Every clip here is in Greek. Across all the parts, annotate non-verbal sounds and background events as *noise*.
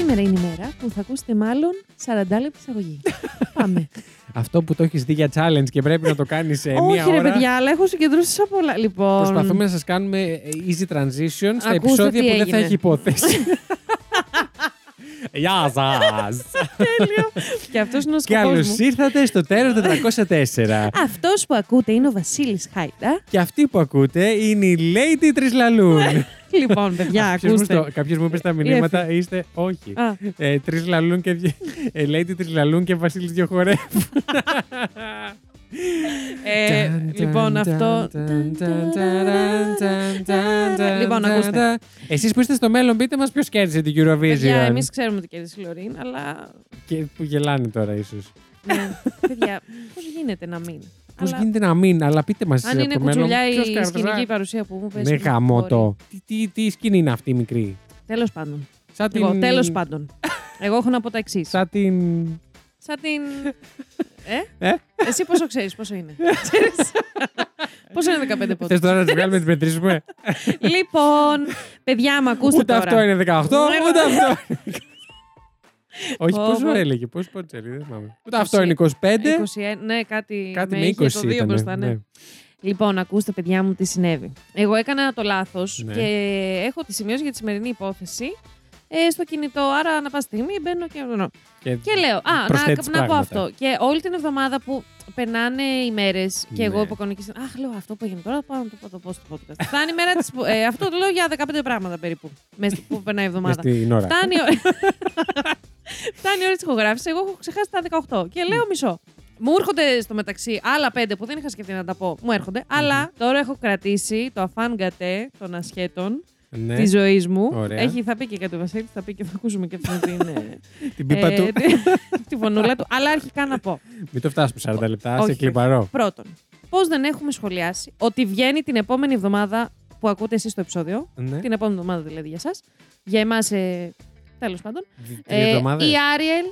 Σήμερα είναι η μέρα που θα ακούσετε μάλλον 40 λεπτή εισαγωγή. Πάμε. Αυτό που το έχεις δει για challenge και πρέπει να το κάνεις σε *laughs* μία Όχι, ρε ώρα. παιδιά, αλλά έχω συγκεντρώσει τόσα πολλά. Λοιπόν. Προσπαθούμε να σας κάνουμε ε, easy transition στα Ακούστε επεισόδια τι που δεν θα έγινε. έχει υπόθεση. *laughs* Γεια σας! Τέλειο. και αυτός είναι ο σκοπός Καλώς μου. ήρθατε στο τέρο 404. Αυτός που ακούτε είναι ο Βασίλης Χάιντα. και αυτή που ακούτε είναι η Lady Τρισλαλούν. λοιπόν, παιδιά, ακούστε. Κάποιος μου είπε στα μηνύματα, είστε όχι. Α, Ε, Τρει λαλούν και. δυο- Ε, Lady Τρισλαλούν και Βασίλης Διοχωρέ. *laughs* ε, λοιπόν, αυτό. Λοιπόν, ακούστε. Εσείς που είστε στο μέλλον, πείτε μας ποιος κέρδισε την Παιδιά, Eurovision. εμείς ξέρουμε ότι κέρδισε η Λωρίν, αλλά. Και που γελάνε τώρα, ίσως. ναι, παιδιά, πώς γίνεται να μην; Πώς Αλλά γίνεται να μην, αλλά πείτε μας. Αν είναι κουτσουλιά η σκηνική παρουσία που μου πέσει. Ναι, γαμό το. Τι, τι, τι σκηνή είναι αυτή η μικρή; Τέλος πάντων. Σαν Εγώ, την. τέλος πάντων. Εγώ έχω να πω τα εξής. Σαν την. Σαν την. Ε; Ε; Εσύ πόσο ξέρεις, πόσο είναι; Ξέρεις; πόσο είναι 15 Θες πόντου. τώρα να τις βγάλουμε να τις μετρήσουμε; λοιπόν, παιδιά, με ακούστε Ούτε τώρα. αυτό είναι 18, Ναι, ούτε ναι. αυτό. Όχι, Πω, πόσο πω. έλεγε, πόσο πόντους έλεγε, δεν θυμάμαι. Ούτε αυτό είναι 25. 21, ναι, κάτι, Κάτι με με είχε 20 το 2 ήταν. μπροστά, ναι. Λοιπόν, ακούστε, παιδιά μου, τι συνέβη. Εγώ έκανα το λάθος Ναι. και έχω τη σημειώσει για τη σημερινή υπόθεση ε, στο κινητό. Άρα, ανά πάσα στιγμή μπαίνω και. Και, Και λέω, Α, να, Προσθέτεις να πω πράγματα. αυτό. Και όλη την εβδομάδα που περνάνε οι μέρες και εγώ Ναι. υποκονική. Αχ, λέω αυτό που έγινε τώρα, πάω να το πω, το πω στο podcast. Φτάνει η μέρα της. Ε, αυτό το λέω για 15 πράγματα περίπου. Μέσα που περνάει η μες εβδομάδα. στην ώρα. Φτάνει, η ώρα- *laughs* Φτάνει η ώρα της ηχογράφησης. Εγώ έχω ξεχάσει τα 18 και λέω μισό. Μου έρχονται στο μεταξύ άλλα πέντε που δεν είχα σκεφτεί να τα πω. Μου έρχονται. Αλλά τώρα έχω κρατήσει το αφάνγκατε των ασχέτων Ναι, της ζωής μου. Ωραία. Έχει, θα πει και κάτι ο Βασίλης, θα πει και θα ακούσουμε και αυτήν την. ε, *laughs* την πίπα ε, του. τη- *laughs* τη φωνούλα του. Αλλά αρχικά να πω. Μην το φτάσουμε 40 λεπτά, Όχι, σε όχι. κλιπαρό. Πρώτον, πώς δεν έχουμε σχολιάσει ότι βγαίνει την επόμενη εβδομάδα που ακούτε εσείς το επεισόδιο. Ναι. Την επόμενη εβδομάδα δηλαδή για εσά. Για εμάς, ε, τέλος πάντων. Τρεις εβδομάδες. η Άριελ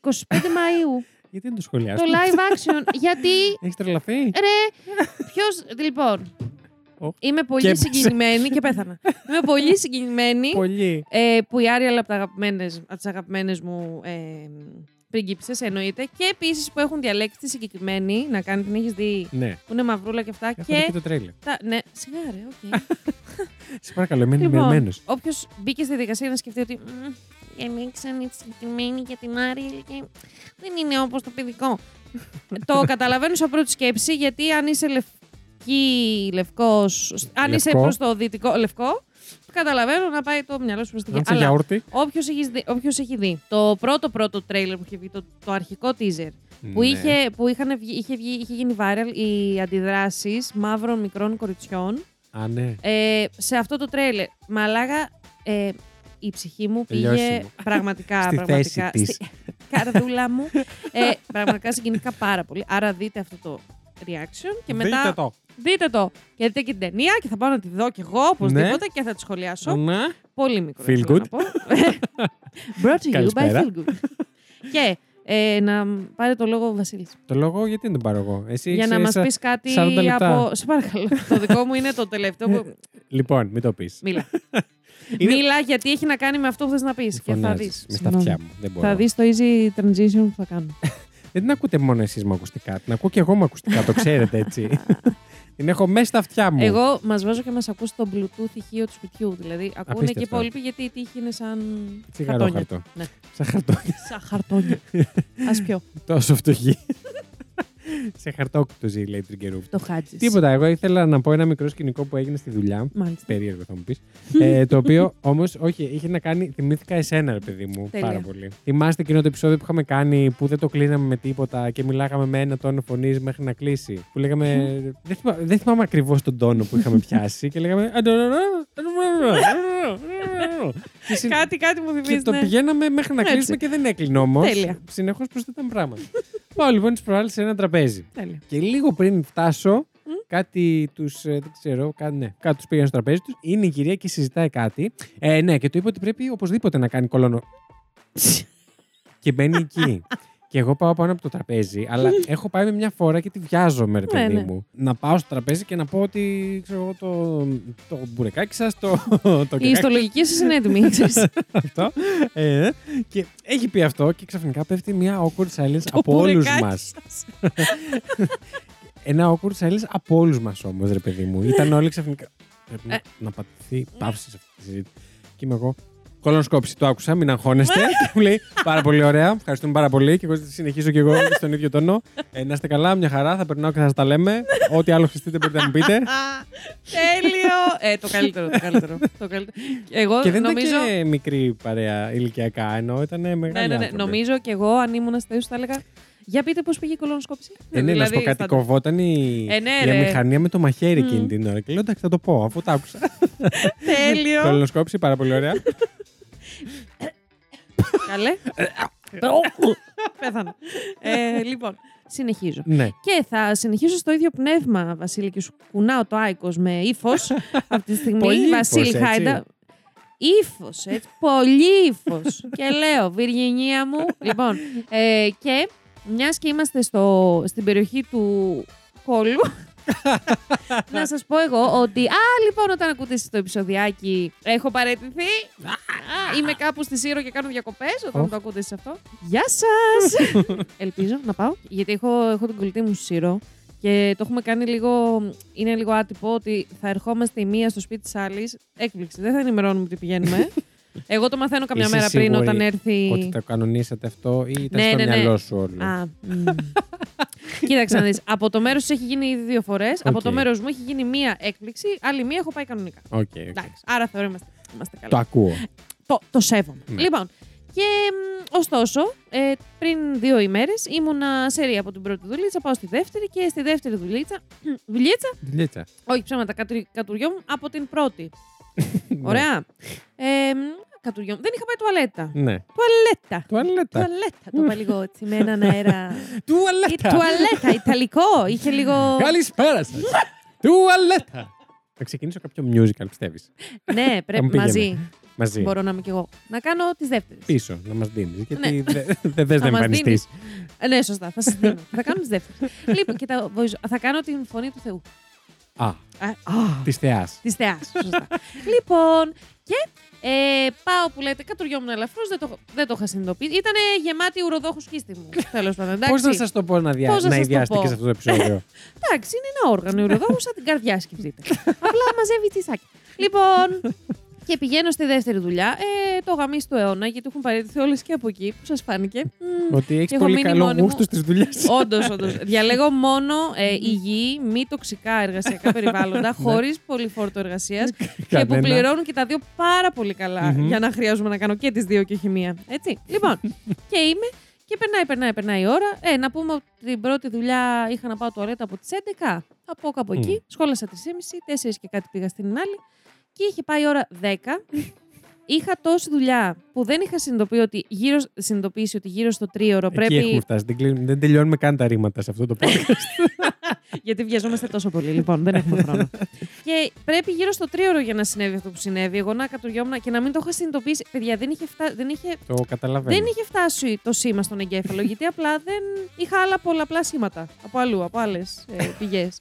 25 *laughs* Μαΐου. Γιατί δεν το το σχολιάσουμε. live action. γιατί. Έχεις τρελαθεί; Ρε, ποιος. Λοιπόν. Ω. Είμαι πολύ Και έπεσε. συγκινημένη και πέθανα. Είμαι πολύ *laughs* συγκινημένη Πολύ. ε, που η Άριελ από, τα αγαπημένες, από τις αγαπημένες μου ε, πριγκίπισσες εννοείται και επίσης που έχουν διαλέξει τη συγκεκριμένη να κάνει την έχεις δει Ναι. που είναι μαυρούλα και αυτά Έχω δει και και το τρέιλερ. τα, ναι, σιγά ρε, οκ. *laughs* Σε παρακαλώ, είμαι λοιπόν, ενημερωμένος. όποιος μπήκε στη διαδικασία να σκεφτεί ότι «Μμ, διαλέξαν τη συγκεκριμένη για την Άριελ και δεν είναι όπως το παιδικό. *laughs* το καταλαβαίνω σαν πρώτη σκέψη γιατί αν είσαι λευκή, λευκός, αν είσαι Λευκό. προς το δυτικό, λευκό, καταλαβαίνω να πάει το μυαλό σου προς την Αν εκεί. σε Αλλά γιαούρτι. Όποιος έχεις, δει, όποιος έχει δει το πρώτο πρώτο τρέιλερ που είχε βγει, το, το αρχικό teaser, που, Ναι. είχε, που είχαν βγει, είχε, βγει, είχε γίνει viral οι αντιδράσεις μαύρων μικρών κοριτσιών Α, ναι. ε, σε αυτό το τρέιλερ. Μαλάγα, ε, η ψυχή μου πήγε Τελειώσιμο. πραγματικά. Στη πραγματικά θέση της. στη- Καρδούλα μου. Ε, πραγματικά συγκινήθηκα πάρα πολύ. Άρα δείτε αυτό το reaction και μετά. Δείτε το. Δείτε το. Και δείτε και την ταινία και θα πάω να τη δω κι εγώ οπωσδήποτε και θα τη σχολιάσω. Ναι. Πολύ μικρό. Feel θέλω good. να πω. *laughs* Brought to you by Καλησπέρα. Feel Good. και ε, να πάρει το λόγο ο Βασίλης. Το λόγο γιατί δεν τον πάρω εγώ; Εσύ Για να έχεις, μας ε, πεις κάτι 40 λεπτά. από... Σε παρακαλώ. το δικό μου είναι το τελευταίο που... Λοιπόν, μην το πεις. Μίλα. *laughs* Μίλα γιατί έχει να κάνει με αυτό που θες να πεις. Και θα δεις. Με στα Συγγνώμη. αυτιά μου. Δεν μπορώ. Θα δεις το easy transition που θα κάνω. *laughs* Δεν την ακούτε μόνο εσείς με ακουστικά. Την ακούω και εγώ με ακουστικά. Το ξέρετε έτσι. *laughs* την έχω μέσα στα αυτιά μου. Εγώ μας βάζω και μας ακούς το bluetooth ηχείο του σπιτιού. Δηλαδή ακούνε και οι Απίστευτο. υπόλοιποι γιατί η τύχη είναι σαν Τσιγαρό χαρτόνια. χαρτό. Ναι. Σαν χαρτό. Σαν χαρτόνια. *laughs* Ας πιω. Τόσο φτωχή. *laughs* Σε χαρτόκουτο ζει, λέει Τριγκερού. Το χάτζεις. Τίποτα. Εγώ ήθελα να πω ένα μικρό σκηνικό που έγινε στη δουλειά. Μάλιστα. Περίεργο θα μου πει. ε, το οποίο όμω, όχι, είχε να κάνει. Θυμήθηκα εσένα, ρε παιδί μου, Τέλεια. πάρα πολύ. Θυμάστε εκείνο το επεισόδιο που είχαμε κάνει που δεν το κλείναμε με τίποτα και μιλάγαμε με ένα τόνο φωνή μέχρι να κλείσει. Που λέγαμε. δεν, θυμά, δεν θυμάμαι ακριβώ τον τόνο που είχαμε πιάσει και λέγαμε. Και συν- Κάτι, κάτι μου και θυμίζει. το ναι. πηγαίναμε μέχρι να Έτσι. κλείσουμε και δεν έκλεινε όμως. Τέλεια. Συνεχώς προσθέταμε πράγματα. *laughs* Πάω λοιπόν τις προάλλες σε ένα τραπέζι. Τέλεια. Και λίγο πριν φτάσω, κάτι τους. Δεν ξέρω, κάτι, ναι, κάτι τους πήγαν στο τραπέζι τους. Είναι η κυρία και συζητάει κάτι. Ε, ναι, και του είπε ότι πρέπει οπωσδήποτε να κάνει κολόνο. *laughs* και μπαίνει εκεί. Και εγώ πάω πάνω από το τραπέζι, αλλά *laughs* έχω πάει με μια φορά και τη βιάζομαι, ρε Ναι, παιδί ναι. μου. Να πάω στο τραπέζι και να πω ότι ξέρω εγώ το, το μπουρεκάκι σας, το, το Η κεκάκι ιστολογική σας είναι έτοιμη. *laughs* ξέρεις. αυτό. Ε, και έχει πει αυτό και ξαφνικά πέφτει μια awkward silence Το από όλους μπουρεκάκι μας. σας. *laughs* Ένα awkward silence από όλους μας όμως, ρε παιδί μου. Ήταν όλοι ξαφνικά. Πρέπει να, Ε. να πατηθεί παύση σε αυτή τη συζήτηση. Και είμαι εγώ. Κολοσκόπηση, το άκουσα, μην αγχώνεστε. *laughs* και μου λέει πάρα πολύ ωραία, ευχαριστούμε πάρα πολύ. Και εγώ συνεχίζω και εγώ στον ίδιο τόνο. Ε, να είστε καλά, μια χαρά, θα περνάω και θα σας τα λέμε. Ό,τι άλλο χρειαστείτε μπορείτε να μου πείτε. Α, *laughs* Τέλειο! Ε, το καλύτερο, το καλύτερο. το καλύτερο. Εγώ και δεν νομίζω. ήταν και μικρή παρέα ηλικιακά, ενώ ήταν μεγάλη. Ναι, ναι, ναι. άνθρωποι. Νομίζω και εγώ, αν ήμουν στη θέση σου, θα έλεγα. Για πείτε πώς πήγε η κολονοσκόπηση. Ε, ναι, να σου πω κάτι, θα- κοβόταν η, Ε, ναι, η ρε. αμηχανία με το μαχαίρι εκείνη Μμ. την ώρα. Και λέω εντάξει, θα το πω, αφού το άκουσα. *laughs* Τέλειο. Κολονοσκόπηση, πάρα πολύ ωραία. Καλέ. Πέθανα. Ε, λοιπόν, συνεχίζω. ναι. Και θα συνεχίσω στο ίδιο πνεύμα, Βασίλη, και σου κουνάω το άικος με ύφος *laughs* αυτή τη στιγμή. Πολύ ύφος, Βασίλη έτσι. Χάιντα. Ήφο, έτσι. Πολύ ύφος. και λέω, Βιργινία μου. λοιπόν, ε, και μιας και είμαστε στο, στην περιοχή του κόλου. Να σας πω εγώ ότι, α, λοιπόν, όταν ακούτε εσείς το επεισοδιάκι, έχω παραιτηθεί. Α, είμαι κάπου στη Σύρο και κάνω διακοπές όταν Οχ. το ακούτε εσείς αυτό. Γεια σας! *laughs* Ελπίζω να πάω, γιατί έχω, έχω την κολλητή μου στη Σύρο και το έχουμε κάνει λίγο, είναι λίγο άτυπο ότι θα ερχόμαστε η μία στο σπίτι της άλλης. Έκπληξη, δεν θα ενημερώνουμε ότι πηγαίνουμε. *laughs* Εγώ το μαθαίνω καμιά Είσαι μέρα πριν σίγουρη όταν έρθει... Ότι το κανονίσατε αυτό ή ήταν Ναι, στο ναι, ναι. μυαλό σου όλο; Α, μ. Κοίταξε να δεις. Από το μέρος της έχει γίνει ήδη δύο φορές. Από Οκ. το μέρος μου έχει γίνει μία έκπληξη. Άλλη μία έχω πάει κανονικά. Οκ, οκ. Εντάξει. Άρα θεωρώ είμαστε, είμαστε καλά. Το ακούω. Το, το σέβομαι. Ναι. Λοιπόν, και μ, ωστόσο, ε, πριν δύο ημέρες ήμουνα σε ρία από την πρώτη δουλίτσα, πάω στη δεύτερη και στη δεύτερη δουλίτσα. *clears throat* δουλίτσα, Δουλίτσα. όχι ψέματα, κατουρι, κατουριόμουν από την πρώτη. *laughs* Ωραία. Ε, μ, κατουριόμουν. Δεν είχα πάει τουαλέτα. Ναι. Τουαλέτα. Τουαλέτα. Τουαλέτα. Το είπα λίγο έτσι με έναν αέρα. *laughs* Η Τουαλέτα. τουαλέτα, ιταλικό. Είχε λίγο. Καλησπέρα σας. Τουαλέτα. Θα ξεκινήσω κάποιο musical, πιστεύεις; ναι, Θα μου πρέπει πήγαινε. μαζί. Μαζί. Μπορώ να είμαι κι εγώ. Να κάνω τις δεύτερες. Πίσω, να μας δίνεις. Γιατί Ναι. δεν δε, θες Θα να μας εμφανιστείς. δίνεις. Ε, ναι, σωστά. Θα σας δίνω. θα κάνω τις δεύτερες. λοιπόν, και τα βοηθώ. θα κάνω την φωνή του Θεού. Α, Α, της θεάς. Της θεάς. Σωστά. *laughs* λοιπόν, και ε, πάω που λέτε, κατουριόμουν ελαφρώς, δεν το, δεν το είχα συνειδητοποιήσει. Ήταν γεμάτη ουροδόχου σκίστη μου. *laughs* Τέλος πάντων. Πώς εντάξει. να σας το πω να, δια... Πώς να να σας το ιδιάσετε πω; και σε αυτό το επεισόδιο; *laughs* Εντάξει, είναι ένα όργανο ουροδόχου σαν την καρδιά, σκεφτείτε. Απλά μαζεύει τσισάκι. Λοιπόν, και πηγαίνω στη δεύτερη δουλειά. Ε, το γαμί του αιώνα, γιατί έχουν παραιτηθεί όλε και από εκεί. Που σας φάνηκε. Μμ, Ότι έχεις έχω πολύ μείνει καλό μόνη μου. γούστο στις δουλειές. Όντως, όντως. *laughs* Διαλέγω μόνο ε, υγιή, μη τοξικά εργασιακά περιβάλλοντα, *laughs* χωρίς πολυφόρτο εργασίας *laughs* και που Ναι. Κανένα. πληρώνουν και τα δύο πάρα πολύ καλά Μμμ. για να χρειάζομαι να κάνω και τις δύο και όχι μία. Έτσι. Λοιπόν, και είμαι και περνάει, περνάει, περνάει η ώρα. Ε, να πούμε ότι την πρώτη δουλειά είχα να πάω τουαλέτα από τις 11. Θα πω κάπου Μμ. εκεί. Σχόλασα 3,5, 4 και κάτι πήγα στην άλλη. Και είχε πάει η ώρα 10. Είχα τόση δουλειά που δεν είχα συνειδητοποιήσει ότι γύρω, συνειδητοποιήσει ότι γύρω στο τρίωρο Εκεί πρέπει. έχουμε φτάσει. Δεν, κλείνουμε- δεν τελειώνουμε καν τα ρήματα σε αυτό το podcast. *laughs* Γιατί βιαζόμαστε τόσο πολύ, λοιπόν, δεν έχουμε χρόνο. και πρέπει γύρω στο τρίωρο για να συνέβη αυτό που συνέβη. Εγώ να κατουριόμουν και να μην το είχα συνειδητοποιήσει. Παιδιά, δεν είχε, φτά... δεν είχε... το καταλαβαίνω. Δεν είχε φτάσει το σήμα στον εγκέφαλο, γιατί απλά δεν είχα άλλα πολλαπλά σήματα από αλλού, από άλλες ε, πηγές.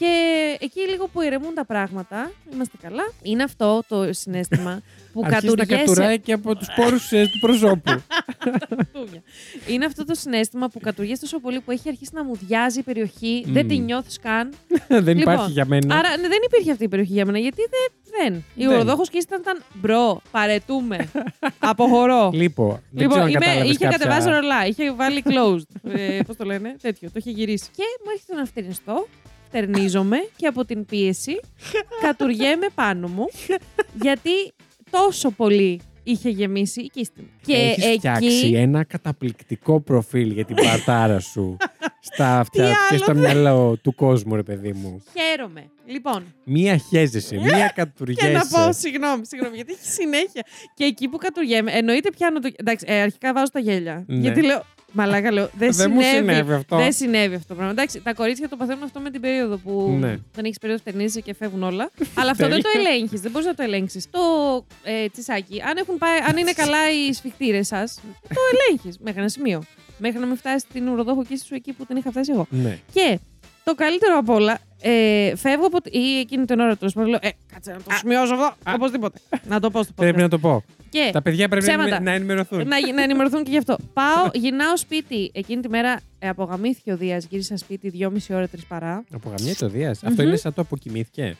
Και εκεί λίγο που ηρεμούν τα πράγματα, είμαστε καλά. Είναι αυτό το συνέστημα *laughs* που Αρχίζεις να κατουριέσαι. κατουράει και από τους πόρους του προσώπου. *laughs* Τούμπια. Είναι αυτό το συνέστημα που κατουργέσαι τόσο πολύ που έχει αρχίσει να μου διάζει η περιοχή. Μμμ. Δεν τη νιώθεις καν. *laughs* δεν Λοιπόν, υπάρχει για μένα. Άρα ναι, δεν υπήρχε αυτή η περιοχή για μένα. Γιατί δεν. δεν. Η Δεν. ουροδόχο και ήταν, ήταν bro, παραιτούμαι. Αποχωρώ. Λοιπόν, δεν Λοιπόν, ξέρω αν είμαι, κατάλαβες είχε κάποια- κατεβάσει ρολά, είχε βάλει closed. ε, Πώς το λένε, τέτοιο. Το είχε γυρίσει. Και μου έρχεται να φτερνιστώ, φτερνίζομαι και από την πίεση κατουριέμαι πάνω μου. γιατί τόσο πολύ είχε γεμίσει η κύστη μου. Και Έχεις φτιάξει εκεί. ένα καταπληκτικό προφίλ για την παρτάρα σου στα αυτιά Τι και άλλο στο μυαλό του κόσμου, ρε παιδί μου. Χαίρομαι. Λοιπόν, Μία χέζεσαι, μία *laughs* και κατουργέσαι. να πω, συγγνώμη, συγγνώμη, γιατί έχει συνέχεια. Και εκεί που κατουργέμαι, εννοείται πιάνω το. Εντάξει, ε, αρχικά βάζω τα γέλια. Ναι. Γιατί λέω. Μαλάκα λέω. Δεν, Δεν μου συνέβη. συνέβη αυτό. Δεν συνέβη αυτό το πράγμα. Εντάξει, τα κορίτσια το παθαίνουν αυτό με την περίοδο που Ναι. δεν έχεις περίοδο φτερνίζει και φεύγουν όλα. *laughs* Αλλά αυτό δεν το ελέγχεις. Δεν μπορείς να το ελέγξεις. Το ε, τσισάκι, αν, έχουν πάει, αν είναι *laughs* καλά οι σφιχτήρες σας, το ελέγχεις μέχρι ένα σημείο. Μέχρι να μην φτάσεις στην ουροδόχο σου εκεί που την είχα φτάσει εγώ. Ναι. Και το καλύτερο απ' όλα, ε, φεύγω από. ή εκείνη την ώρα του λέω: Ε, κάτσε να το σημειώσω εγώ. Οπωσδήποτε. να το πω στο Πρέπει podcast. να το πω. Και Τα παιδιά πρέπει να, ψέματα. να ενημερωθούν. να, να ενημερωθούν και γι' αυτό. *laughs* Πάω, γυρνάω σπίτι. Εκείνη τη μέρα ε, απογαμήθηκε ο Δίας. Γύρισα σπίτι 2,5 ώρα, 3 παρά. Απογαμιέται ο Δίας. Αυτό είναι σαν το αποκοιμήθηκε.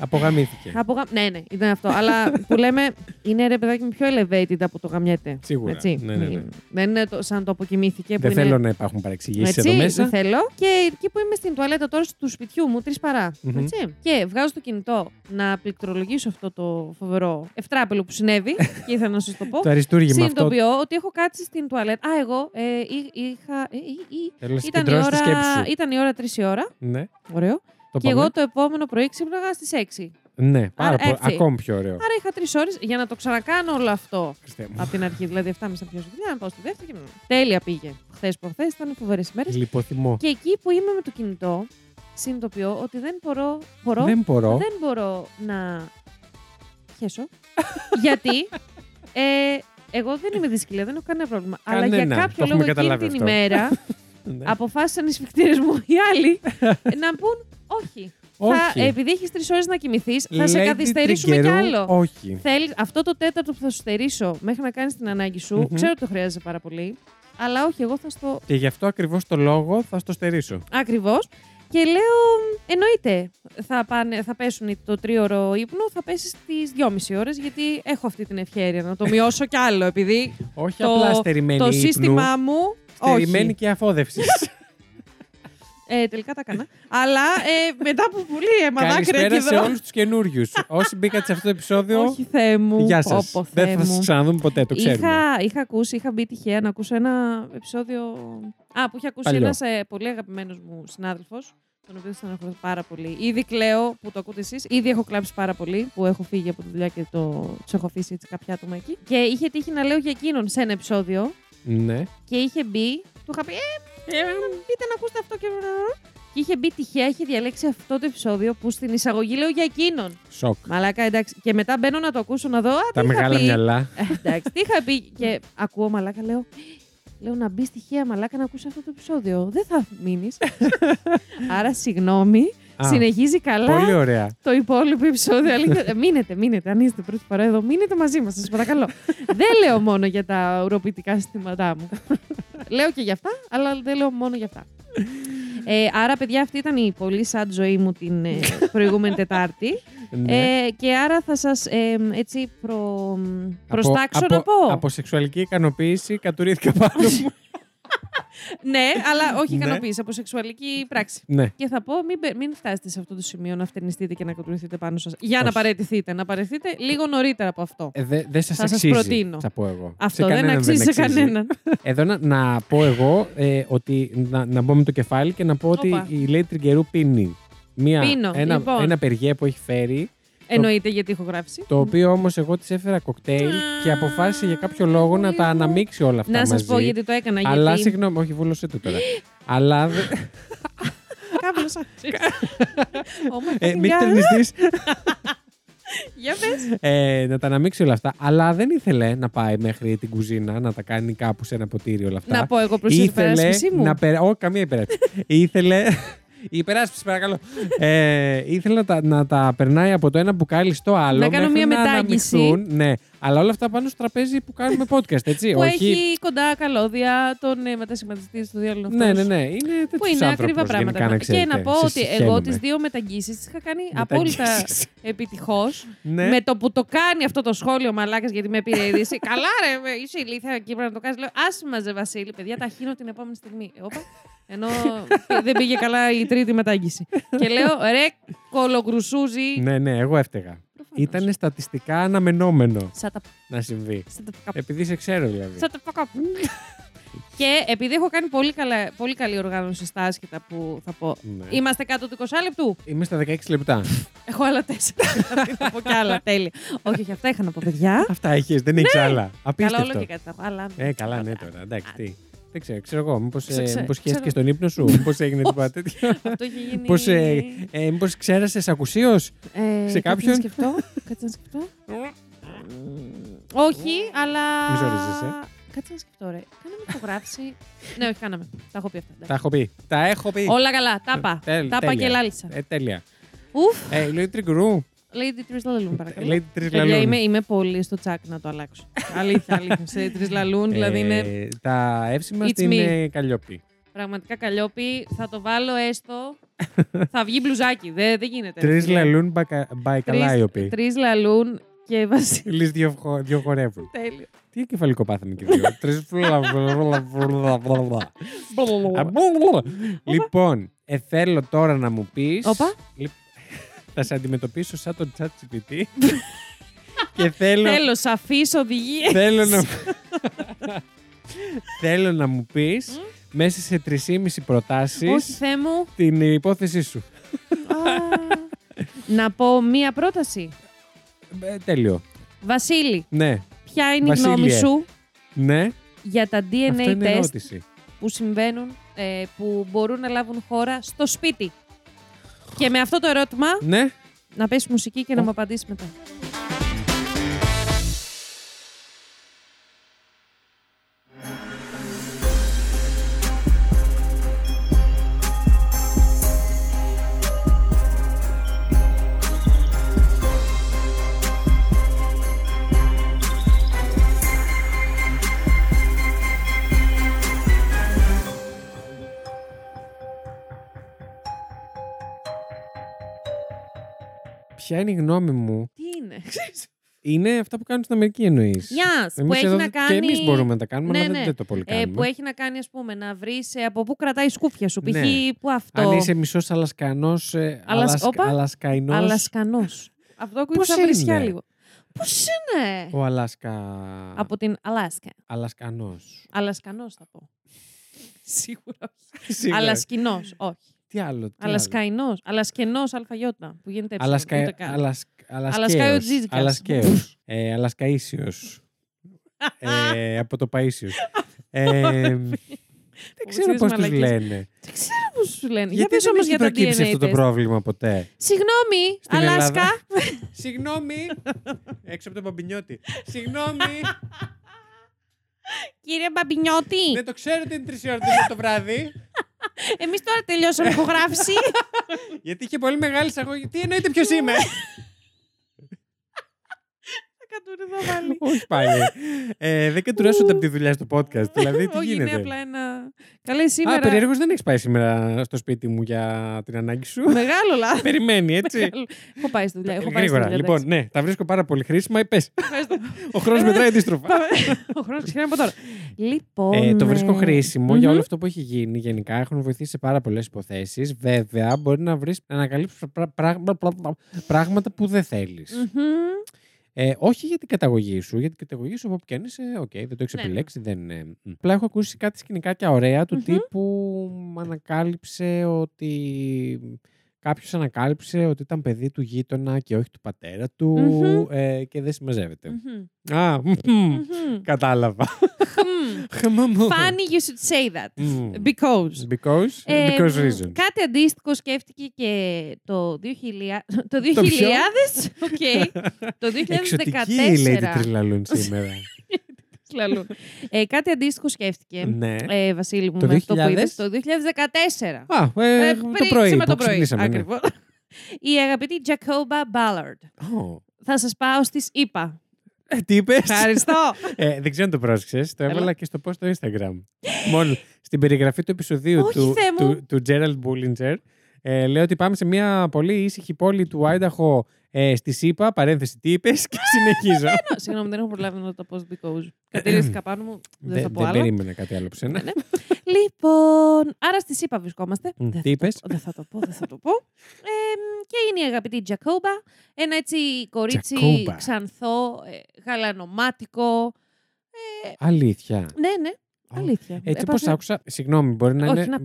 Απογαμήθηκε. Απογα... Ναι, ναι, ήταν αυτό. Αλλά που λέμε είναι ρε παιδάκι μου πιο elevated από το γαμιέται. Σίγουρα. Έτσι. Ναι, ναι, ναι. Δεν είναι το, σαν το αποκοιμήθηκε. που Δεν είναι... θέλω να υπάρχουν παρεξηγήσεις Έτσι, εδώ μέσα. δεν θέλω. Και εκεί που είμαι στην τουαλέτα τώρα του σπιτιού μου, τρεις παρά. Μμμ. Έτσι. Και βγάζω το κινητό να πληκτρολογήσω αυτό το φοβερό ευτράπελο που συνέβη. *laughs* και ήθελα να σας το πω. Το αριστούργημα αυτό. Συνειδητοποιώ ότι έχω κάτσει στην τουαλέτα. Α, εγώ ε, εί- είχα. ε, εί- εί- Θέλω να ήταν, η συγκεντρώσει τη σκέψη ώρα, σου. ήταν η ώρα 3 η ώρα. Ναι, Ωραίο. Το και πάμε. εγώ το επόμενο πρωί ξύπναγα στις 6. Ναι, πάρα Άρα, πολύ. έτσι. Ακόμη πιο ωραίο. Άρα είχα τρεις ώρες για να το ξανακάνω όλο αυτό Χριστέ μου. από την αρχή. Δηλαδή, 7.30 να πιάσω δουλειά, να πάω στη δεύτερη. Και... Τέλεια πήγε. Χθες προχθές ήταν φοβερές ημέρες. Λιποθυμώ. Και εκεί που είμαι με το κινητό, συνειδητοποιώ ότι δεν μπορώ, μπορώ, Δεν μπορώ. δεν μπορώ να χέσω. *laughs* γιατί ε, εγώ δεν είμαι δυσκολία, δεν έχω κανένα πρόβλημα. Αλλά για Κανένα. Το κάποιο έχουμε λόγο εκείνη καταλάβει την αυτό. ημέρα *laughs* Ναι. αποφάσισαν οι σφιχτήρες μου οι άλλοι *laughs* να πούν όχι. Θα, Όχι. επειδή έχεις τρεις ώρες να κοιμηθείς, θα σε Lady καθυστερήσουμε κι Triggerou, άλλο. Όχι. Θέλεις, αυτό το τέταρτο που θα σου στερήσω μέχρι να κάνεις την ανάγκη σου, Μμμ. ξέρω ότι το χρειάζεσαι πάρα πολύ. Αλλά όχι, εγώ θα στο. Και γι' αυτό ακριβώς το λόγο θα στο στερήσω. Ακριβώς. Και λέω, εννοείται, θα, πάνε, θα πέσουν το τρίωρο ύπνο, θα πέσεις στι δυόμιση ώρες, γιατί έχω αυτή την ευχαίρεια να το μειώσω κι άλλο, επειδή Όχι Το- απλά στερημένη το ύπνου, σύστημά μου. Στερημένη όχι. και αφόδευσης. *laughs* Ε, τελικά τα έκανα. Αλλά ε, μετά από πολύ αίμα δάκρυα και Καλησπέρα σε δρόμο. όλους τους καινούριους. Όσοι μπήκατε σε αυτό το επεισόδιο, Όχι, Θεέ μου. γεια πω, σας. πω, Δεν Θεέ θα σας μου. ξαναδούμε ποτέ, το ξέρουμε. Είχα, είχα ακούσει, είχα μπει τυχαία να ακούσω ένα επεισόδιο. Α, που είχε ακούσει Παλιό. ένας ε, πολύ αγαπημένος μου συνάδελφος, τον οποίο στεναχωρώ πάρα πολύ. Ήδη κλαίω που το ακούτε εσείς. Ήδη έχω κλάψει πάρα πολύ που έχω φύγει από τη δουλειά και το τους έχω αφήσει έτσι κάποια άτομα εκεί. Και είχε τύχει να λέω για εκείνον σε ένα επεισόδιο Ναι. και είχε μπει. Του είχα πει, Ε, ε, μπείτε να ακούσετε αυτό και. Και είχε μπει τυχαία, είχε διαλέξει αυτό το επεισόδιο που στην εισαγωγή λέω για εκείνον. Σοκ. Μαλάκα, εντάξει. Και μετά μπαίνω να το ακούσω να δω. Α, Τα τι είχα μεγάλα πει. μυαλά. Ε, εντάξει, τι είχα πει. Και ακούω μαλάκα, λέω. Λέω να μπει στοιχεία μαλάκα να ακούσει αυτό το επεισόδιο. Δεν θα μείνεις. *laughs* Άρα, συγγνώμη. Α, Συνεχίζει καλά Πολύ ωραία. το υπόλοιπο επεισόδιο. Αλήθεια. Ε, μείνετε, μείνετε. Αν είστε πρώτη φορά εδώ, μείνετε μαζί μας. Σας παρακαλώ. *laughs* δεν λέω μόνο για τα ουροποιητικά συστήματά μου. Λέω και για αυτά, αλλά δεν λέω μόνο για αυτά. Ε, άρα, παιδιά, αυτή ήταν η πολύ sad ζωή μου την ε, *laughs* προηγούμενη Τετάρτη. Ναι. Ε, και άρα θα σας ε, έτσι προ... προστάξω από, να πω. Από σεξουαλική ικανοποίηση κατουρίθηκα πάνω *laughs* μου. Ναι, αλλά όχι Ναι. ικανοποίηση, από σεξουαλική πράξη. ναι. Και θα πω, μην, πε- μην φτάσετε σε αυτό το σημείο να φτερνιστείτε και να κατουρηθείτε πάνω σας. Για Όχι. να παραιτηθείτε. Να παραιτηθείτε λίγο νωρίτερα από αυτό. Ε, δε- δεν σας Θα σας αξίζει, προτείνω. θα πω εγώ. αυτό Σε δεν κανέναν αξίζει σε κανέναν. Εδώ να, να πω εγώ ε, ότι να, να μπω με το κεφάλι και να πω ότι Όπα. η Lady Τριγκερού πίνει μία, Πίνω, ένα, λοιπόν. ένα περγέ που έχει φέρει, Εννοείται γιατί έχω γράψει. το οποίο όμως εγώ της έφερα κοκτέιλ και αποφάσισε για κάποιο λόγο να τα αναμίξει όλα αυτά Να μαζί. σας πω γιατί το έκανα. Αλλά γιατί... συγγνώμη, όχι βούλωσέ το τώρα. Αλλά δε- Κάβλωσα. Oh my ε, fucking μην God. τερνιστείς *laughs* Για πες. ε, να τα αναμίξει όλα αυτά. Αλλά δεν ήθελε να πάει μέχρι την κουζίνα να τα κάνει κάπου σε ένα ποτήρι όλα αυτά. Να πω εγώ προς την υπεράσπιση μου. να περα... Όχι, καμία υπεράσπιση. *laughs* ήθελε. Η υπεράσπιση, παρακαλώ. ε, ήθελε να τα, να τα περνάει από το ένα μπουκάλι στο άλλο. Να κάνω μέχρι μία να μετάγγιση. αναμειχθούν. Ναι, αλλά όλα αυτά πάνω στο τραπέζι που κάνουμε podcast, έτσι. Που όχι. έχει κοντά καλώδια, τον ε, μετασχηματιστής στο διάλογο Ναι, ναι, ναι. Είναι Που τέτοιος είναι άνθρωπος, ακριβά πράγματα. γενικά, να και ξέρετε. να πω Σε ότι εγώ συχαίνομαι. τις δύο μεταγγίσεις τις είχα κάνει απόλυτα Μεταγγίσεις. επιτυχώς. Ναι. Με το που το κάνει αυτό το σχόλιο μαλάκας γιατί με πήρε είδηση. Καλά, ρε, είσαι ηλίθεια εκεί πρέπει να το κάνεις. Λέω, άσε μαζε Βασίλη, παιδιά, τα χύνω την επόμενη στιγμή. Ε, Όπα. Ενώ δεν πήγε καλά η τρίτη μετάγγιση. και λέω, ρε, κολογκρουσούζι. Ναι, ναι, εγώ έφταιγα. Προφανώς. Ήταν στατιστικά αναμενόμενο Σαν τα να συμβεί. σαν τα πακαπ. Επειδή σε ξέρω δηλαδή. Σαν τα πακαπ. *laughs* Και επειδή έχω κάνει πολύ, καλά, πολύ καλή οργάνωση στα άσχετα που θα πω. Ναι. Είμαστε κάτω του 20 λεπτού. Είμαι στα 16 λεπτά. *laughs* Έχω άλλα τέσσερα. Θα πω κι άλλα. *laughs* Τέλεια. όχι, όχι, αυτά είχα να πω, παιδιά. Αυτά έχεις, δεν έχεις άλλα. Ναι. Καλά, Απίστευτο. όλο και κάτι θα έχω. Αλλά... Ε, καλά, ναι τώρα. Εντάξει, τι. Δεν ξέρω, ξέρω εγώ. Μήπως Ξέρω, ε, ξέρω, μήπως ξέρω. χαίστηκε στον ύπνο σου, *laughs* μήπως έγινε τίποτα τέτοιο. Αυτό έχει γίνει. Μήπως, ε, ε, μήπως ξέρασες ακουσίως. Ε, σε κάτσε κάποιον; Να σκεφτώ. Κάτσε να σκεφτώ. Όχι, αλλά. Μη ζορίζεσαι. Κάτσε να σκεφτώ, ρε. Κάναμε ηχογράφηση. ναι, όχι, κάναμε. Τα έχω πει αυτά. Τα έχω πει. Τα έχω πει. Όλα καλά. Τα είπα. Τέλ- Τα είπα τέλεια. και λάλησα. Ε, τέλεια. Ουφ. Ε, Lady Τριγκουρού. Lady Τρεις Λαλούν, παρακαλώ. Lady Τρεις Παιδιά, Λαλούν. είμαι, είμαι πολύ στο τσάκ να το αλλάξω. *laughs* αλήθεια, αλήθεια. Σε Τρεις Λαλούν, δηλαδή είναι Ε, τα εύσημα It's στην me. ε, Καλλιόπη. πραγματικά καλλιόπη. Θα το βάλω έστω. *laughs* θα βγει μπλουζάκι. Δεν, δεν γίνεται. Τρεις λαλούν by Καλλιόπη. Τρει Λαλούν και *laughs* Βασίλη. Λύς δύο, χο- δύο χορεύουν. Τέλειο. Τι εγκεφαλικό πάθαμε και δύο. Τρεις φλα- φλα- φλα- φλα- Λοιπόν, ε, θέλω τώρα να μου πεις... Όπα. Λι- Θα σε αντιμετωπίσω σαν τον chat GPT. *laughs* και θέλω, Θέλω σαφείς οδηγίες. θέλω να... *laughs* θέλω να μου πεις μέσα σε 3,5 προτάσεις Όχι, Θεέ μου. την υπόθεσή σου. Α, να πω μία πρόταση. Ε, τέλειο. Βασίλη, Ναι, ποια είναι η γνώμη Βασίλειε. σου ναι. για τα Αυτό DNA είναι test ερώτηση. που συμβαίνουν, ε, που μπορούν να λάβουν χώρα στο σπίτι; Και με αυτό το ερώτημα Ναι. να πέσει μουσική και να Ω. μου απαντήσει μετά. Ποια είναι η γνώμη μου. Τι είναι. *laughs* Είναι αυτά που κάνουν στην Αμερική εννοείς. Yes, που Εμείς έχει εδώ να Και κάνει... εμείς μπορούμε να τα κάνουμε, Ναι, αλλά ναι. δεν, δεν το πολύ ε, κάνουμε. που έχει να κάνει, ας πούμε, να βρεις ε, από πού κρατάει η σκούφια σου. Π.χ. Ναι. που αυτό. Αν είσαι μισός Αλασκανός. Ε, Αλασ- όπα. Αλασκαϊνός, Αλασκανός. αυτό ακούγεται Πώς σαν βρισιά είναι; λίγο. Πώς είναι; Ο Αλάσκα. Από την Αλάσκα. Αλασκανός. Αλασκανός θα πω. *laughs* Σίγουρα όχι. Σίγουρα. Αλασκινός, όχι. Τι άλλο. τι Αλασκαϊνός. Αλασκενός αλφαγιώτα που γίνεται άλλο. έψιλον, Αλασκα... ούτε καν. Αλασ... Αλασκάιο Τζίζικας. Αλασκαίος. ε, Αλασκαΐσιος. *laughs* ε, από το Παΐσιος. *laughs* ε, δεν ξέρω ξέρεις πώς τους μαλακίες. λένε. Δεν ξέρω πώς σου λένε. Για Γιατί πες δεν όμως έχει για τα προκύψει DNA αυτό το test. πρόβλημα ποτέ; Συγγνώμη, Στην Αλάσκα. Ελλάδα. *laughs* Συγγνώμη. Έξω από το μπαμπινιώτη. Συγγνώμη. Κύριε Μπαμπινιώτη, Δεν το ξέρω ότι είναι τρεις ώρα το βράδυ. Εμείς τώρα τελειώσαμε ηχογράφηση. Γιατί είχε πολύ μεγάλη εισαγωγή. Τι εννοείται ποιος είμαι; *laughs* Θα κατούρι θα βάλει. *laughs* Όχι πάλι. Ε, δεν κατουράσονται από τη δουλειά στο podcast. Δηλαδή, τι Όχι, είναι γίνεται; απλά ένα... Καλέ Α, σήμερα... περίεργως δεν έχεις πάει σήμερα στο σπίτι μου για την ανάγκη σου; Μεγάλο λάθος. *laughs* Περιμένει, έτσι. Μεγάλο. Έχω πάει στη δουλειά. Έχω πάει στη Γρήγορα. δουλειά, Λοιπόν, εντάξει. ναι, τα βρίσκω πάρα πολύ χρήσιμα. Πες. Ευχαριστώ. Ο χρόνος μετράει αντίστροφα. Πάμε. *laughs* Ο χρόνος ξεκινάει από τώρα. Λοιπόν... Ε, το βρίσκω ε, χρήσιμο μμμ. για όλο αυτό που έχει γίνει. Γενικά έχουν βοηθήσει σε πάρα πολλές υποθέσεις. Βέβαια, μπορεί να βρεις να ανακαλύψεις πράγματα που δεν θέλεις. Μμμ. Ε, όχι για την καταγωγή σου, για την καταγωγή σου από όπου και αν είσαι, οκ, δεν το έχεις Ναι, ναι. επιλέξει. Δεν είναι. Μ. Απλά έχω ακούσει κάτι σκηνικάκια ωραία του Μμμ. τύπου ανακάλυψε ότι. Κάποιος ανακάλυψε ότι ήταν παιδί του γείτονα και όχι του πατέρα του Μμμ. ε, και δεν συμμαζεύεται. Μμμ. Α, μμμ, Μμμ. κατάλαβα. Χμ. Funny you should say that. Μμ. Because. Because, Ε, because μ, reasons. Κάτι αντίστοιχο σκέφτηκε και το 2000. Το 2000. Το ποιο; Οκ. Το 2014. Εξωτική η Lady Τριλαλούν σήμερα. Λαλούν. Ε, κάτι αντίστοιχο σκέφτηκε. ναι. Ε, Βασίλη μου, Το με αυτό που 2000? είπες, το 2014. Α, ε, Ε, το πριν- πρωί σήμερα που το πρωί. ξυπνήσαμε. ναι. Ακριβώς. Η αγαπητή Jacoba Ballard. Ω, Θα σας πάω στις ΗΠΑ. ε, Τι είπες; Ευχαριστώ. Ε, δεν ξέρω αν το πρόσεξες. Το Έλα. έβαλα και στο post στο Instagram. Μόνο στην περιγραφή του επεισοδίου Όχι, του, Θεέ μου. του, του Gerald Bullinger ε, λέει ότι πάμε σε μια πολύ ήσυχη πόλη του Άινταχο ε, στη ΣΥΠΑ, παρένθεση τι είπες και *laughs* συνεχίζω. Συγγνώμη, δεν έχω προλάβει να το πω because. Κατηρίστηκα πάνω μου. Δεν Δεν θα πω δεν άλλο. περίμενα κάτι άλλο από σένα. Ναι, ναι. Λοιπόν, άρα στη ΣΥΠΑ βρισκόμαστε. Μ, Δεν τι θα το είπες; πω, Δεν θα το πω, δεν θα το πω. Ε, και είναι η αγαπητή Τζακόμπα. Ένα έτσι κορίτσι Τζακόμπα. ξανθό, ε, γαλανομάτικο. Αλήθεια. Ναι, ναι, αλήθεια. Έτσι Έπαθε όπως άκουσα, συγγνώμη, μπορεί να, Όχι, είναι, να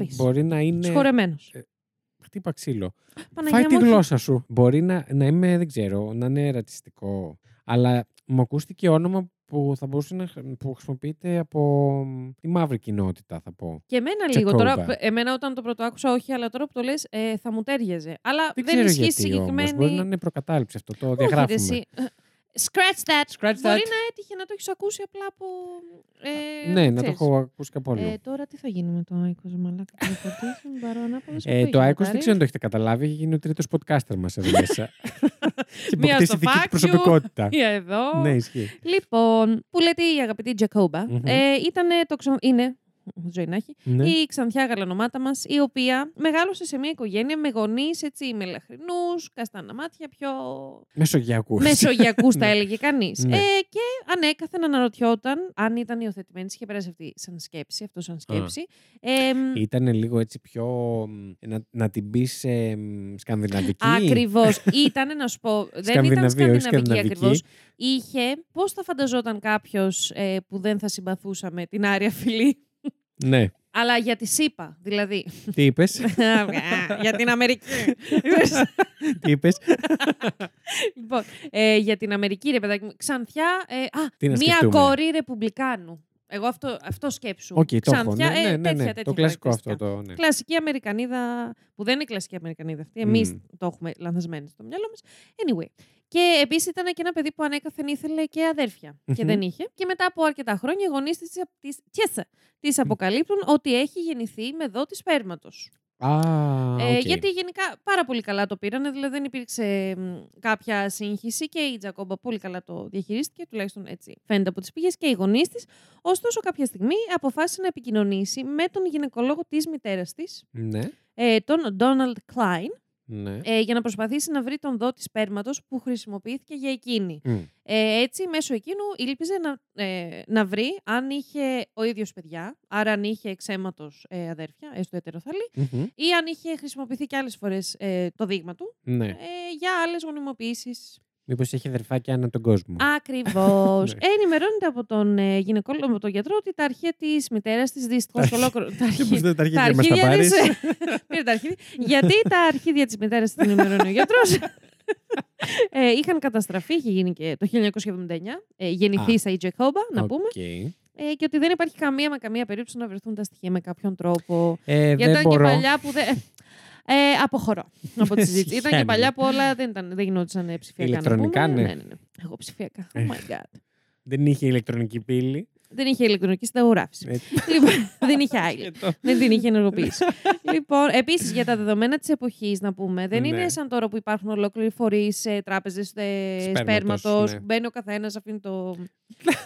Χτύπα ξύλο. Παναγιά Φάει τη μου, όχι. γλώσσα σου. Μπορεί να, να είμαι, δεν ξέρω, να είναι ρατσιστικό. Αλλά μου ακούστηκε όνομα που θα μπορούσε να χρ- που χρησιμοποιείται από τη μαύρη κοινότητα, θα πω. Και εμένα λίγο. Τώρα, Τζακόμπα. εμένα όταν το πρώτο άκουσα, όχι, αλλά τώρα που το λες, ε, θα μου τέριαζε. Αλλά Δεν, δεν, ξέρω ισχύει γιατί συγκεκριμένη. όμως. Μπορεί να είναι προκατάληψη αυτό. Το Όχι, ρε, διαγράφουμε. εσύ. Ε, Scratch that. Scratch Μπορεί that. να έτυχε να το έχεις ακούσει απλά από. Ε, ναι, να το ξέρεις. έχω ακούσει κάπου αλλού. Ε, τώρα τι θα γίνει με το Άικο Μαλάκα. Θα το φορτίσουν *laughs* παρόν Ε, το Άικο δεν ξέρω αν το έχετε καταλάβει, έχει γίνει ο τρίτος podcaster μας εδώ μέσα. *laughs* *laughs* και Μία αποκτήσει στο δική του fuck you. προσωπικότητα. εδώ. ναι, ισχύει. Λοιπόν, που λέτε η αγαπητή Τζακόμπα, Μμμ. ε, ήταν το ξο... είναι, ζωή να έχει, Ναι. η ξανθιά γαλανομάτα μας, η οποία μεγάλωσε σε μια οικογένεια με γονείς, έτσι, μελαχρινούς, καστάνα μάτια, πιο Μεσογειακούς. μεσογειακούς *laughs* θα Ναι. έλεγε κανείς. Ναι. Ε, και ανέκαθεν αναρωτιόταν αν ήταν υιοθετημένης, της είχε περάσει αυτή σαν σκέψη, αυτό σαν σκέψη. Ε, μ, Ήταν λίγο έτσι πιο. μ, Να, να την πεις ε, μ, σκανδιναβική; Ακριβώς. *laughs* Ήταν, να σου πω, δεν ήταν Σκανδιναβία, όχι σκανδιναβική σκανδιναβική. ακριβώς. Είχε, πώς θα φανταζόταν κάποιος ε, που δεν θα συμπαθούσα με την Άρια Φιλή; Ναι. Αλλά για τις ΗΠΑ, δηλαδή. Τι είπες, *laughs* για την Αμερική. *laughs* τι είπες; *laughs* λοιπόν, ε, για την Αμερική, ρε παιδάκι μου. Ξανθιά, ε, α, Τι να μία σκεφτούμε; κόρη ρεπουμπλικάνου. Εγώ αυτό, αυτό σκέψου. Οκ, το έχω. Ξανθιά, Ναι, ε, ναι, ναι, τέτοια, ναι. τέτοια Το κλασικό αυτό. χαρακτηριστικά. Το, ναι. Κλασική Αμερικανίδα, που δεν είναι κλασική Αμερικανίδα αυτή. Εμείς Μμμ. το έχουμε λανθασμένο στο μυαλό μας. Anyway. Και επίσης ήταν και ένα παιδί που ανέκαθεν ήθελε και αδέρφια. Και Μμμ. δεν είχε. Και μετά από αρκετά χρόνια οι γονείς της της αποκαλύπτουν ότι έχει γεννηθεί με δότη σπέρματος. Α, Ε, οκ. γιατί γενικά πάρα πολύ καλά το πήρανε, δηλαδή δεν υπήρξε μ, κάποια σύγχυση και η Jacoba πολύ καλά το διαχειρίστηκε, τουλάχιστον έτσι φαίνεται από τις πηγές και οι γονείς της. Ωστόσο κάποια στιγμή αποφάσισε να επικοινωνήσει με τον γυναικολόγο της μητέρας της, Ναι. ε, τον Donald Cline, ναι. ε, για να προσπαθήσει να βρει τον δότη σπέρματος που χρησιμοποιήθηκε για εκείνη. Μμ. Ε, έτσι, μέσω εκείνου ήλπιζε να, ε, να βρει αν είχε ο ίδιος παιδιά, άρα αν είχε εξαίματος ε, αδέρφια, έστω ετεροθαλή, Μμμ. ή αν είχε χρησιμοποιηθεί και άλλες φορές ε, το δείγμα του Ναι. ε, για άλλες γονιμοποιήσεις. Μήπως έχει αδερφάκια ανά τον κόσμο. Ακριβώς. *laughs* Ναι. Ενημερώνεται από τον ε, γυναικόλογο, από τον γιατρό, ότι τα αρχεία της μητέρας της δυστυχώς Τα ολόκληρο... Τα Και αρχεία, πώς δεν τα τα αρχίδια μας τα αρχίδια πάρεις; της... *laughs* Πήρε τα αρχίδια. Γιατί τα αρχίδια της μητέρας της την ενημερώνει ο γιατρός; *laughs* ε, είχαν καταστραφεί, είχε γίνει και το 1979. Ε, γεννηθείσα η Jacoba, να πούμε. Οκ. Ε, και ότι δεν υπάρχει καμία με καμία περίπτωση να βρεθούν τα στοιχεία με κάποιον τρόπο. Ε, Γιατί δεν ήταν και μπορώ. παλιά που δεν. Ε, αποχωρώ από τη συζήτηση. *laughs* ήταν και Συμβαίνει. παλιά που όλα δεν, ήταν, δεν γινόντουσαν ε, ψηφιακά. να Ηλεκτρονικά, πούμε. ναι. ναι, ναι, ναι. Εγώ ψηφιακά. Oh Ε. my god. Δεν είχε ηλεκτρονική πύλη. Δεν είχε ηλεκτρονική συνταγογράφηση. Έτσι. *laughs* λοιπόν, δεν είχε άλλη. Και το- δεν την είχε ενεργοποιήσει. λοιπόν, επίσης για τα δεδομένα της εποχής, να πούμε, δεν Ναι. είναι σαν τώρα που υπάρχουν ολόκληροι φορείς, τράπεζες Σπέρματος, σπέρματος. ναι. Μπαίνει ο καθένας, αφήνει το,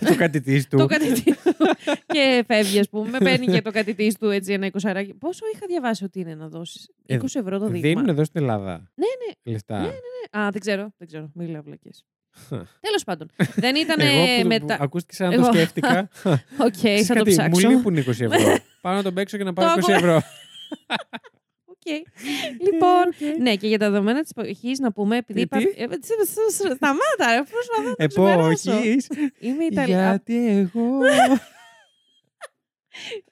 Το κατητής του. *laughs* το κατητής του και φεύγει, ας πούμε. Παίρνει και το κατητής του έτσι ένα εικοσαράκι. Πόσο είχα διαβάσει ότι είναι να δώσεις; 20 Ε, ευρώ το δείγμα. Δίνουν εδώ στην Ελλάδα. Ναι, ναι. Λεφτά. Α, δεν ξέρω. Δεν ξέρω. Μην λέω βλακίες. *laughs* Τέλος πάντων. δεν ήταν Εγώ που, μετά. που ακούστηκε σαν να Εγώ- το σκέφτηκα. *laughs* Οκ, Ξέρεις θα το κάτι, ψάξω. Μου λείπουν 20 ευρώ. *laughs* Πάω να τον παίξω και να πάρω Το 20 ευρώ. Οκ. Λοιπόν, ναι, και για τα δεδομένα της εποχής να πούμε, επειδή. Τι, τι; υπά- Ε, τς- τς- τς- Σταμάτα, ρε, προσπαθώ να το ξεπεράσω. Εποχής. Είμαι Ιταλία. Γιατί εγώ.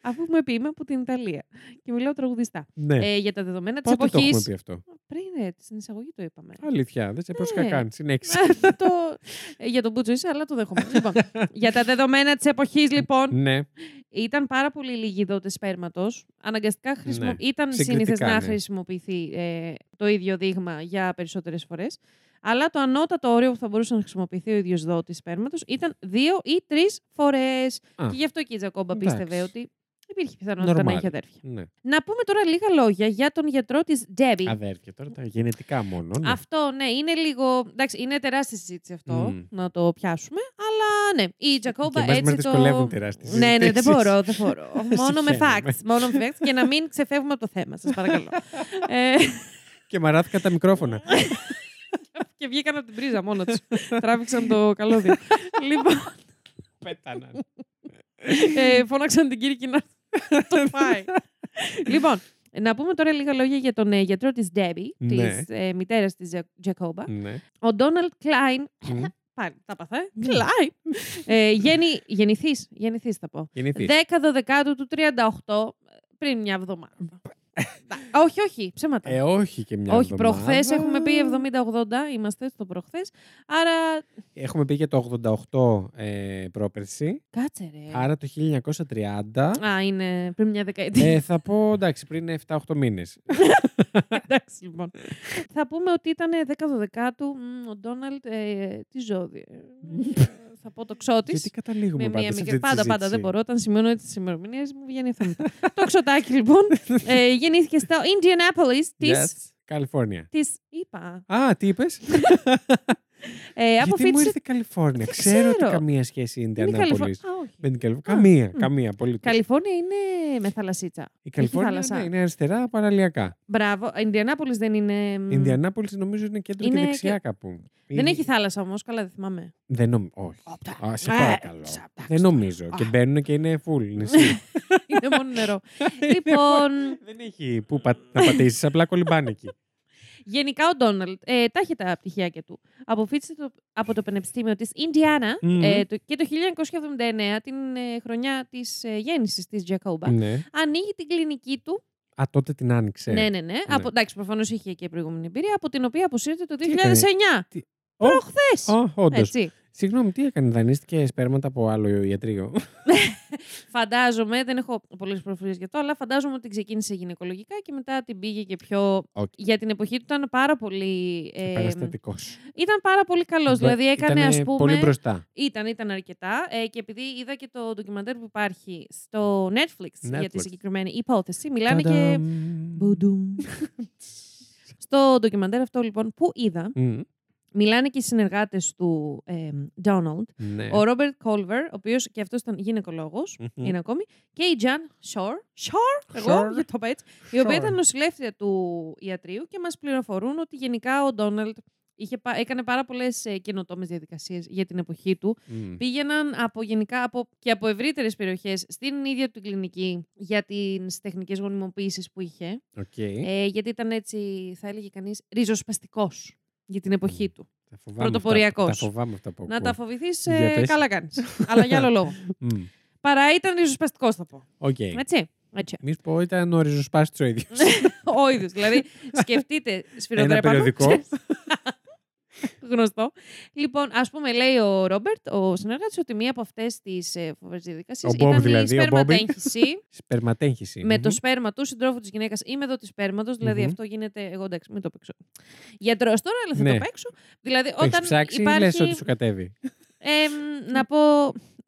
Αφού είμαι πει, είμαι από την Ιταλία και μιλάω τραγουδιστά. ναι. Ε, για τα δεδομένα της Πότε το εποχή. έχουμε πει αυτό; Πριν, ρε, στην εισαγωγή το είπαμε. Αλήθεια, δεν σε πρόσεχα Ναι. καν. Συνέχισε. το... ε, για τον Μπούτσο είσαι, αλλά το δέχομαι. *laughs* λοιπόν, για τα δεδομένα της εποχής, λοιπόν, ναι. ήταν πάρα πολύ λίγοι δότε σπέρματος. Αναγκαστικά χρησιμο... Ναι. ήταν Συγκριτικά, συνήθως να ναι. χρησιμοποιηθεί ε, το ίδιο δείγμα για περισσότερες φορές. Αλλά το ανώτατο όριο που θα μπορούσε να χρησιμοποιηθεί ο ίδιος δότης σπέρματος ήταν δύο ή τρεις φορές. Α. Και γι' αυτό και η Τζακόμπα Εντάξει. πίστευε ότι υπήρχε πιθανότητα να Normal. έχει αδέρφια. ναι. Να πούμε τώρα λίγα λόγια για τον γιατρό της Ντέμπι. Αδέρφια τώρα, τα γενετικά μόνο. Ναι. Αυτό, ναι, είναι λίγο. Εντάξει, είναι τεράστια συζήτηση αυτό, Μμ. να το πιάσουμε. Αλλά ναι, η Τζακόμπα Και εμάς μας έτσι το. δυσκολεύουν τεράστιες Ναι, ναι, δεν συζητήσεις. μπορώ, δεν μπορώ. *laughs* μόνο με Συχαίνομαι. facts. Μόνο με facts και να μην ξεφεύγουμε από το θέμα, σας παρακαλώ. *laughs* ε, Και μαράθηκα τα μικρόφωνα. *laughs* και βγήκαν από την πρίζα μόνο τους. Τράβηξαν το καλώδιο. λοιπόν, Πέταναν. ε, φώναξαν την Κύρκη να το φάει. λοιπόν, να πούμε τώρα λίγα λόγια για τον ε, γιατρό της Debbie, Ναι. της ε, μητέρας της Τζακόμπα. Ναι. Ο Ντόναλτ Κλάιν. Μμ. Πάλι, τα παθέ. Ναι. Κλάιν. ε, γέννη, γεννηθής, γεννηθής θα πω. Γεννηθείς. 10 12 του 38, πριν μια εβδομάδα. *laughs* όχι, όχι, ψέματα. Ε, όχι και μια όχι, εβδομάδα. προχθές έχουμε πει 70-80, είμαστε στο προχθές. Άρα. Έχουμε πει για το 88 ε, πρόπερση. Κάτσε ρε. Άρα το 1930. Α, είναι πριν μια δεκαετία. ε, θα πω εντάξει, πριν 7-8 μήνες. *laughs* Εντάξει, λοιπόν. Θα πούμε ότι ήταν 10-12 του ο Ντόναλτ. Ε, τι ζώδιο. ε, θα πω το ξώτης. Γιατί καταλήγουμε Με πάντα μία σε μικρή. αυτή τη Πάντα, πάντα δεν συζήτηση. μπορώ. Όταν σημειώνω τις ημερομηνίες μου βγαίνει αυτό. το ξωτάκι, λοιπόν. *laughs* ε, γεννήθηκε στο Indianapolis της. Yes, Καλιφόρνια. Της, είπα. Α, τι είπες; *laughs* Ε, Γιατί μου αποφύτησε. ήρθε Καλιφόρνια. Δεν Ξέρω ότι ξέρω. καμία σχέση είναι Είναι η Ιντιανάπολης. Καλιφο- Α, όχι. Με την Καλιφόρνια. Καμία, μ. καμία. Πολύ. Καλιφόρνια είναι με θαλασσίτσα. Η Καλιφόρνια θάλασσα. ναι, είναι αριστερά παραλιακά. Μπράβο. Ιντιανάπολη δεν είναι. Η Ιντιανάπολης νομίζω είναι κέντρο Είναι και δεξιά και- κάπου. Δεν Είναι- έχει θάλασσα όμως, καλά δεν θυμάμαι. Δεν νομίζω. Όχι. Οπτα. Α, σε Ε, παρακαλώ. τσα, εντάξει Δεν τώρα. νομίζω. Και Α. μπαίνουν και είναι full νησί. *laughs* είναι μόνο νερό. *laughs* λοιπόν, Δεν έχει που πα- να πατήσεις, απλά κολυμπάνε εκεί. Γενικά ο Ντόναλτ ε, τα έχει τα πτυχιακά του. Αποφύτησε το, από το Πανεπιστήμιο της Ινδιάνα Μμμ. ε, το- και το 1979, την ε, χρονιά της ε, γέννησης της Τζακόμπα, ναι. ανοίγει την κλινική του. Α, τότε την άνοιξε. Ναι, ναι, ναι. Από, εντάξει, προφανώς είχε και προηγούμενη εμπειρία, από την οποία αποσύρεται το 2009. Τι έκανε; Τι- Ω, Προχθές. Ω, όντως. Έτσι. Συγγνώμη, τι έκανε, δανείστηκε σπέρματα από άλλο ιατρείο; *laughs* Φαντάζομαι, δεν έχω πολλές πληροφορίες για το, αλλά φαντάζομαι ότι ξεκίνησε γυναικολογικά και μετά την πήγε και πιο. Οκ. Για την εποχή του ήταν πάρα πολύ. ε, Παραστατικό. ήταν πάρα πολύ καλός. Δηλαδή έκανε, ας πούμε. Πολύ μπροστά. Ήταν, ήταν αρκετά. Ε, και επειδή είδα και το ντοκιμαντέρ που υπάρχει στο Netflix, για τη Netflix. συγκεκριμένη υπόθεση, μιλάνε και. Τανταμ. Μπουντουμ. *laughs* στο ντοκιμαντέρ αυτό λοιπόν που είδα, Μμ, μιλάνε και οι συνεργάτες του ε, Donald, Ναι. ο Robert Colver, ο οποίος και αυτός ήταν γυναικολόγος, Μμμ. είναι ακόμη, και η Jan Shore, Shore, εγώ Shore. γιατί το είπα έτσι, η οποία Shore. ήταν νοσηλεύτρια του ιατρείου και μας πληροφορούν ότι γενικά ο Donald είχε, πα- έκανε πάρα πολλές ε, καινοτόμες διαδικασίες για την εποχή του. Μμ. Πήγαιναν από γενικά από, και από ευρύτερες περιοχές στην ίδια του κλινική για τις τεχνικές γονιμοποίησης που είχε. Οκ. Ε, γιατί ήταν έτσι, θα έλεγε κανείς, ριζοσπαστικός για την εποχή του. Τα φοβάμαι αυτά- πρωτοποριακός. Τα φοβάμαι αυτά που Να ακούω. τα φοβηθείς, Για πες. καλά κάνεις. Αλλά για άλλο *laughs* λόγο. Μμ. Παρά ήταν ριζοσπαστικός, θα πω. Οκ. Έτσι. Έτσι. Μη σου πω ήταν ο ριζοσπάστης ο ίδιος. *laughs* Ο ίδιος. Δηλαδή, σκεφτείτε Ένα σφυροδρέπανο. περιοδικό. Ξέρεις. *laughs* Γνωστό. Λοιπόν, ας πούμε, λέει ο Robert, ο συνεργάτης, ότι μία από αυτές τις ε, φοβερές διαδικασίες Ο Μπομπ ήταν δηλαδή, η ο Μπόμπι. σπερματέγχυση *laughs* Σπερματέγχυση. με το Μμμ. σπέρμα του συντρόφου της γυναίκας ή με δω της σπέρματος. Δηλαδή, Μμμ. αυτό γίνεται. Εγώ εντάξει, μην το παίξω. Γιατρός τώρα, αλλά θα Ναι. το παίξω. Δηλαδή, Το έχεις όταν ψάξει ή υπάρχει. λες ότι σου κατέβει. Εμ, να πω.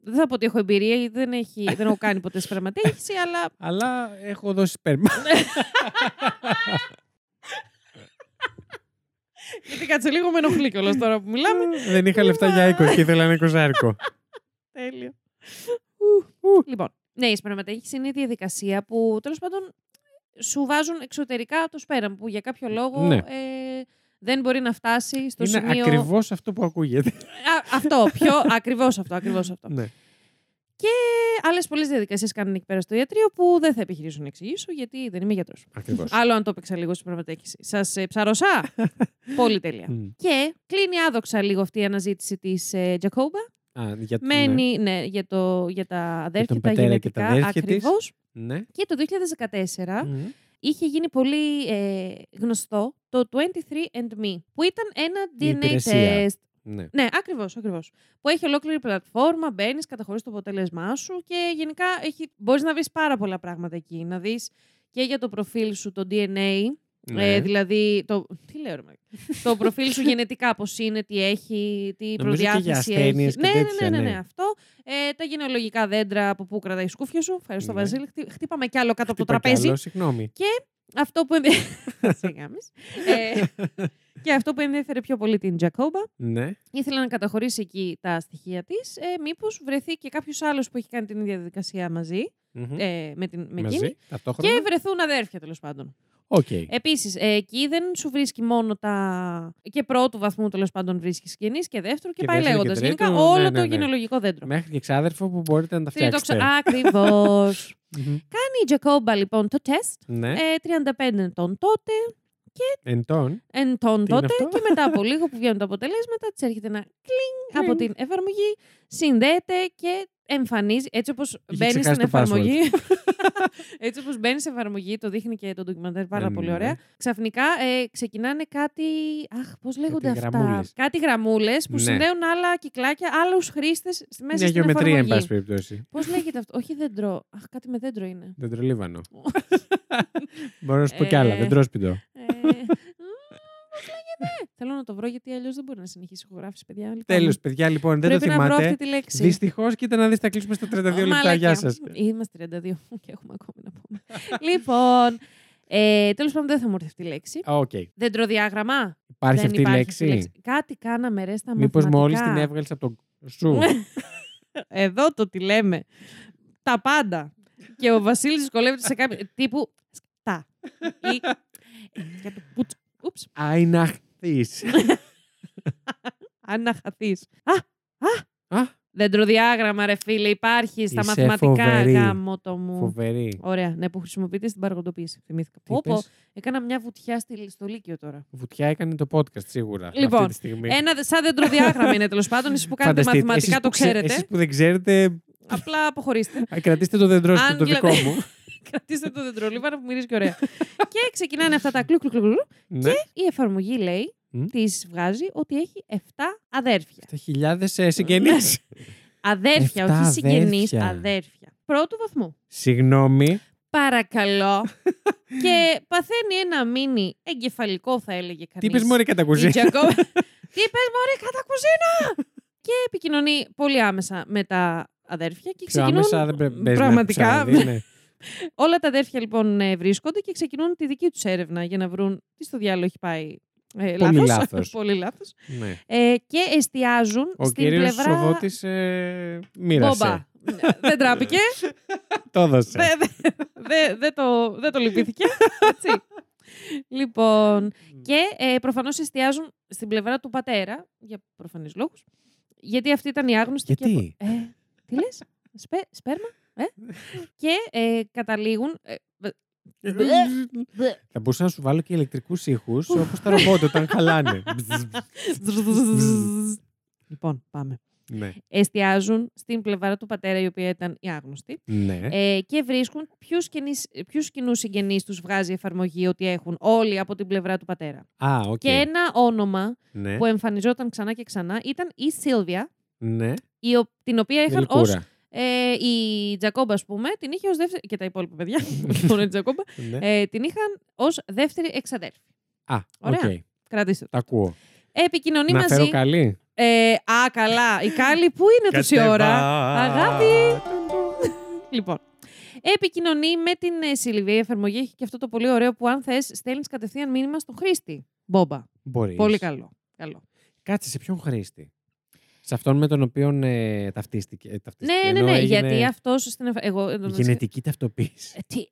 Δεν θα πω ότι έχω εμπειρία, γιατί δεν, έχει, δεν έχω κάνει ποτέ σπερματέγχυση, αλλά *laughs* Αλλά έχω δώσει σπέρμα. Γιατί κάτσε λίγο με ενοχλεί κιόλας τώρα που μιλάμε. Δεν είχα λεφτά για 20 και ήθελα ένα εικοσάρικο. Τέλειο. Λοιπόν, ναι, η σπερματέγχυση είναι η διαδικασία που τέλος πάντων σου βάζουν εξωτερικά το σπέρμα που για κάποιο λόγο Ναι. ε, δεν μπορεί να φτάσει στο Είναι σημείο. ακριβώς αυτό που ακούγεται. Α, αυτό, πιο *laughs* ακριβώς αυτό. Ακριβώς αυτό. Ναι. Άλλες πολλές διαδικασίες κάνουν εκεί πέρα στο ιατρείο που δεν θα επιχειρήσω να εξηγήσω γιατί δεν είμαι γιατρός. Ακριβώς. Άλλο αν το έπαιξα λίγο στη σπερματέγχυση. Σας ε, ψαρωσά. *laughs* Πολύ τέλεια. Μμ. Και κλείνει άδοξα λίγο αυτή η αναζήτηση της ε, Τζακόμπα. Α, για ναι. Μένει ναι, για, το, για τα αδέρφια, τον τα πατέρα και τα γενετικά. αδέρφια της. ακριβώς. Ναι. Και το 2014 Μμ. είχε γίνει πολύ ε, γνωστό το 23andMe, που ήταν ένα Η DNA υπηρεσία. test. Ναι. Ναι, ακριβώς, ακριβώς. Που έχει ολόκληρη πλατφόρμα, μπαίνεις, καταχωρείς το αποτέλεσμά σου και γενικά μπορείς να βρεις πάρα πολλά πράγματα εκεί. Να δεις και για το προφίλ σου το DNA, Ναι. ε, δηλαδή. Το, τι λέω, ρε, μαλάκα. το προφίλ σου γενετικά πώς είναι, τι έχει, τι Νομίζω και για προδιάθεση έχει. ασθένειες και ναι, ναι, τέτοια, ναι, ναι, ναι. ναι, αυτό. Ε, τα γενεολογικά δέντρα από πού κρατάει η σκούφια σου. Ευχαριστώ, Ναι. Βασίλη. Χτύ- Χτύπαμε κι άλλο κάτω από το Χτύπα κι τραπέζι. άλλο, Συγγνώμη. Αυτό που ενδια- *laughs* Σε γάμεις. ε, και αυτό που ενδιαφέρε πιο πολύ την Τζακόμπα, Ναι. ήθελε να καταχωρήσει εκεί τα στοιχεία της. Ε, Μήπως βρεθεί και κάποιος άλλος που έχει κάνει την ίδια διαδικασία μαζί, Μμμ. ε, με, την, με εκείνη, Μαζί, ταυτόχρονα. και βρεθούν αδέρφια τέλος πάντων. Οκ. Επίσης, ε, εκεί δεν σου βρίσκει μόνο τα. και πρώτου βαθμού τέλος πάντων βρίσκεις συγγενείς και δεύτερο και, Και πάει δεύτερο και λέγοντας. Γενικά τρίτο, όλο ναι, το ναι, ναι. γενεαλογικό δέντρο. Μέχρι και ξάδερφο που μπορείτε να τα φτιάξετε. Ακριβώς. *laughs* Μμμ. Κάνει η Jacoba λοιπόν το τεστ. Ναι. Ε, 35 ετών τότε. Ετών. Ετών Τι είναι τότε αυτό; και μετά από λίγο που βγαίνουν τα αποτελέσματα, της έρχεται ένα κλινγκ από την εφαρμογή, συνδέεται και εμφανίζει, έτσι όπως μπαίνει ξεχάσει στην το password. εφαρμογή. *laughs* έτσι όπως μπαίνει στην εφαρμογή, το δείχνει και το ντοκιμαντέρ πάρα Ναι, πολύ ναι. ωραία. Ξαφνικά ε, ξεκινάνε κάτι. Αχ, πώς λέγονται αυτά; γραμμούλες. Κάτι γραμμούλες που Ναι. συνδέουν άλλα κυκλάκια, άλλους χρήστες μέσα Μια στην γεωμετρία, εν πάση εφαρμογή. περιπτώσει. Πώς λέγεται αυτό, Όχι δέντρο. Αχ, κάτι με δέντρο είναι. Δεντρολίβανο. *laughs* Μπορώ να σου πω κι άλλα. Ε, Δεντρόσπιτο. Ε, μ, πώς λέγεται. Θέλω να το βρω γιατί αλλιώς δεν μπορεί να συνεχίσει ηχογράφηση, παιδιά. Λοιπόν, Τέλος, παιδιά, λοιπόν, δεν το Πρέπει να βρω αυτή θυμάται. τη λέξη. Δυστυχώς, κοίτα να δεις, θα κλείσουμε στα 32 λεπτά. Μαλακιά. Γεια σας. Είμαστε 32 *laughs* και έχουμε ακόμη να πούμε. λοιπόν, ε, τέλος πάντων δεν θα μου έρθει αυτή η λέξη. Οκ. Δεντροδιάγραμμα. Υπάρχει δεν αυτή η υπάρχει λέξη. Κάτι κάναμε ρε στα Μήπως μόλις μαθηματικά. την έβγαλες από το σου. *laughs* Εδώ το τι λέμε. Τα πάντα. και ο Βασίλης δυσκολεύεται σε κάποιο τύπου τα. Ή για το πουτς. Ούψ. Αϊναχθεί. Αν να χαθείς. Α, Α, δεντροδιάγραμμα ρε φίλε, υπάρχει στα Είσαι μαθηματικά φοβερή. γάμο το μου. φοβερή. Ωραία, ναι, που χρησιμοποιείται στην παραγωγοποίηση. Θυμήθηκα. Τι Πω, πω, είπες; έκανα μια βουτιά στη, στο Λύκειο τώρα. Βουτιά έκανε το podcast σίγουρα. Λοιπόν, αυτή τη στιγμή. Ένα δε- σαν δεντροδιάγραμμα είναι τέλος πάντων. Εσεί που κάνετε Φανταστείτε, μαθηματικά εσείς το που ξε- ξέρετε. Εσείς που δεν ξέρετε, Απλά αποχωρήστε. *laughs* α, κρατήστε το δέντρο Αν το δικό δηλαδή- μου. *laughs* Κρατήστε το δεντρολίβανο που μυρίζει και ωραία. *laughs* και ξεκινάνε αυτά τα κλου κλου κλου. κλου. ναι. Η εφαρμογή λέει, Μμ. της βγάζει ότι έχει 7 αδέρφια. Στα χιλιάδες συγγενείς. Αδέρφια, Εφτά *laughs* όχι συγγενείς, αδέρφια. αδέρφια. Πρώτου βαθμού. Συγγνώμη. Παρακαλώ. *laughs* και παθαίνει ένα μίνι εγκεφαλικό, θα έλεγε κανείς. Τι είπες, Μωρή, κατά κουζίνα; Τι είπες μωρή κατά κουζίνα! και επικοινωνεί πολύ άμεσα με τα αδέρφια και Πιο ξεκινούν άμεσα δεν πρέπει να πραγματικά. ψάχνει, ναι. Όλα τα αδέρφια λοιπόν ε, βρίσκονται και ξεκινούν τη δική τους έρευνα για να βρουν τι στο διάλογο έχει πάει ε, Πολύ λάθος. λάθος. *laughs* πολύ λάθος. Ναι. Ε, και εστιάζουν Ο στην κύριος πλευρά... Σοδότης ε, μοίρασε. Μπόμπα. δεν τράπηκε. *laughs* Το έδωσε. δεν δε, δε- δεν το, δεν το λυπήθηκε. Έτσι. λοιπόν, και ε, προφανώς εστιάζουν στην πλευρά του πατέρα, για προφανείς λόγους, γιατί αυτή ήταν η άγνωστη. Γιατί; Και, ε, τι λες, Σπε, σπέρμα, ε; και ε, καταλήγουν... ε, Θα μπορούσα να σου βάλω και ηλεκτρικούς ήχους όπως τα ρομπότ όταν χαλάνε. *laughs* λοιπόν, πάμε. ναι. Εστιάζουν στην πλευρά του πατέρα, η οποία ήταν η άγνωστη, ναι. ε, και βρίσκουν ποιους, κοινείς, ποιους κοινούς συγγενείς τους βγάζει η εφαρμογή ότι έχουν όλοι από την πλευρά του πατέρα. Α, οκ. Και ένα όνομα Ναι. που εμφανιζόταν ξανά και ξανά ήταν η Sylvia, ναι. η, ο- την οποία είχαν ως Γλυκούρα. Ε, η Jacoba, ας πούμε, την είχε ως δεύτερη, και τα υπόλοιπα παιδιά, όχι μόνο η Jacoba, Ναι. ε, την είχαν ως δεύτερη εξαδέρφη. Α, οκ. ωραία. Κρατήστε το. Τα ακούω. Επικοινωνεί Να μαζί. φέρω καλή. Ε, α, καλά. Η Κάλλη πού είναι τόση ώρα; Αγάπη. Λοιπόν. Επικοινωνεί με την ε, Sylvia. Η εφαρμογή έχει και αυτό το πολύ ωραίο που αν θες στέλνεις κατευθείαν μήνυμα στον χρήστη. Μπόμπα. Μπορείς. Πολύ καλό. καλό. Κάτσε σε ποιον χρήστη; Σε αυτόν με τον οποίο ε, ταυτίστηκε. ε, ταυτίστηκε. Ναι, ναι, Ενώ ναι. έγινε Γιατί αυτό στην. εφα- Εγώ. εν τω μεταξύ- Γενετική ταυτοποίηση. Ε, τι.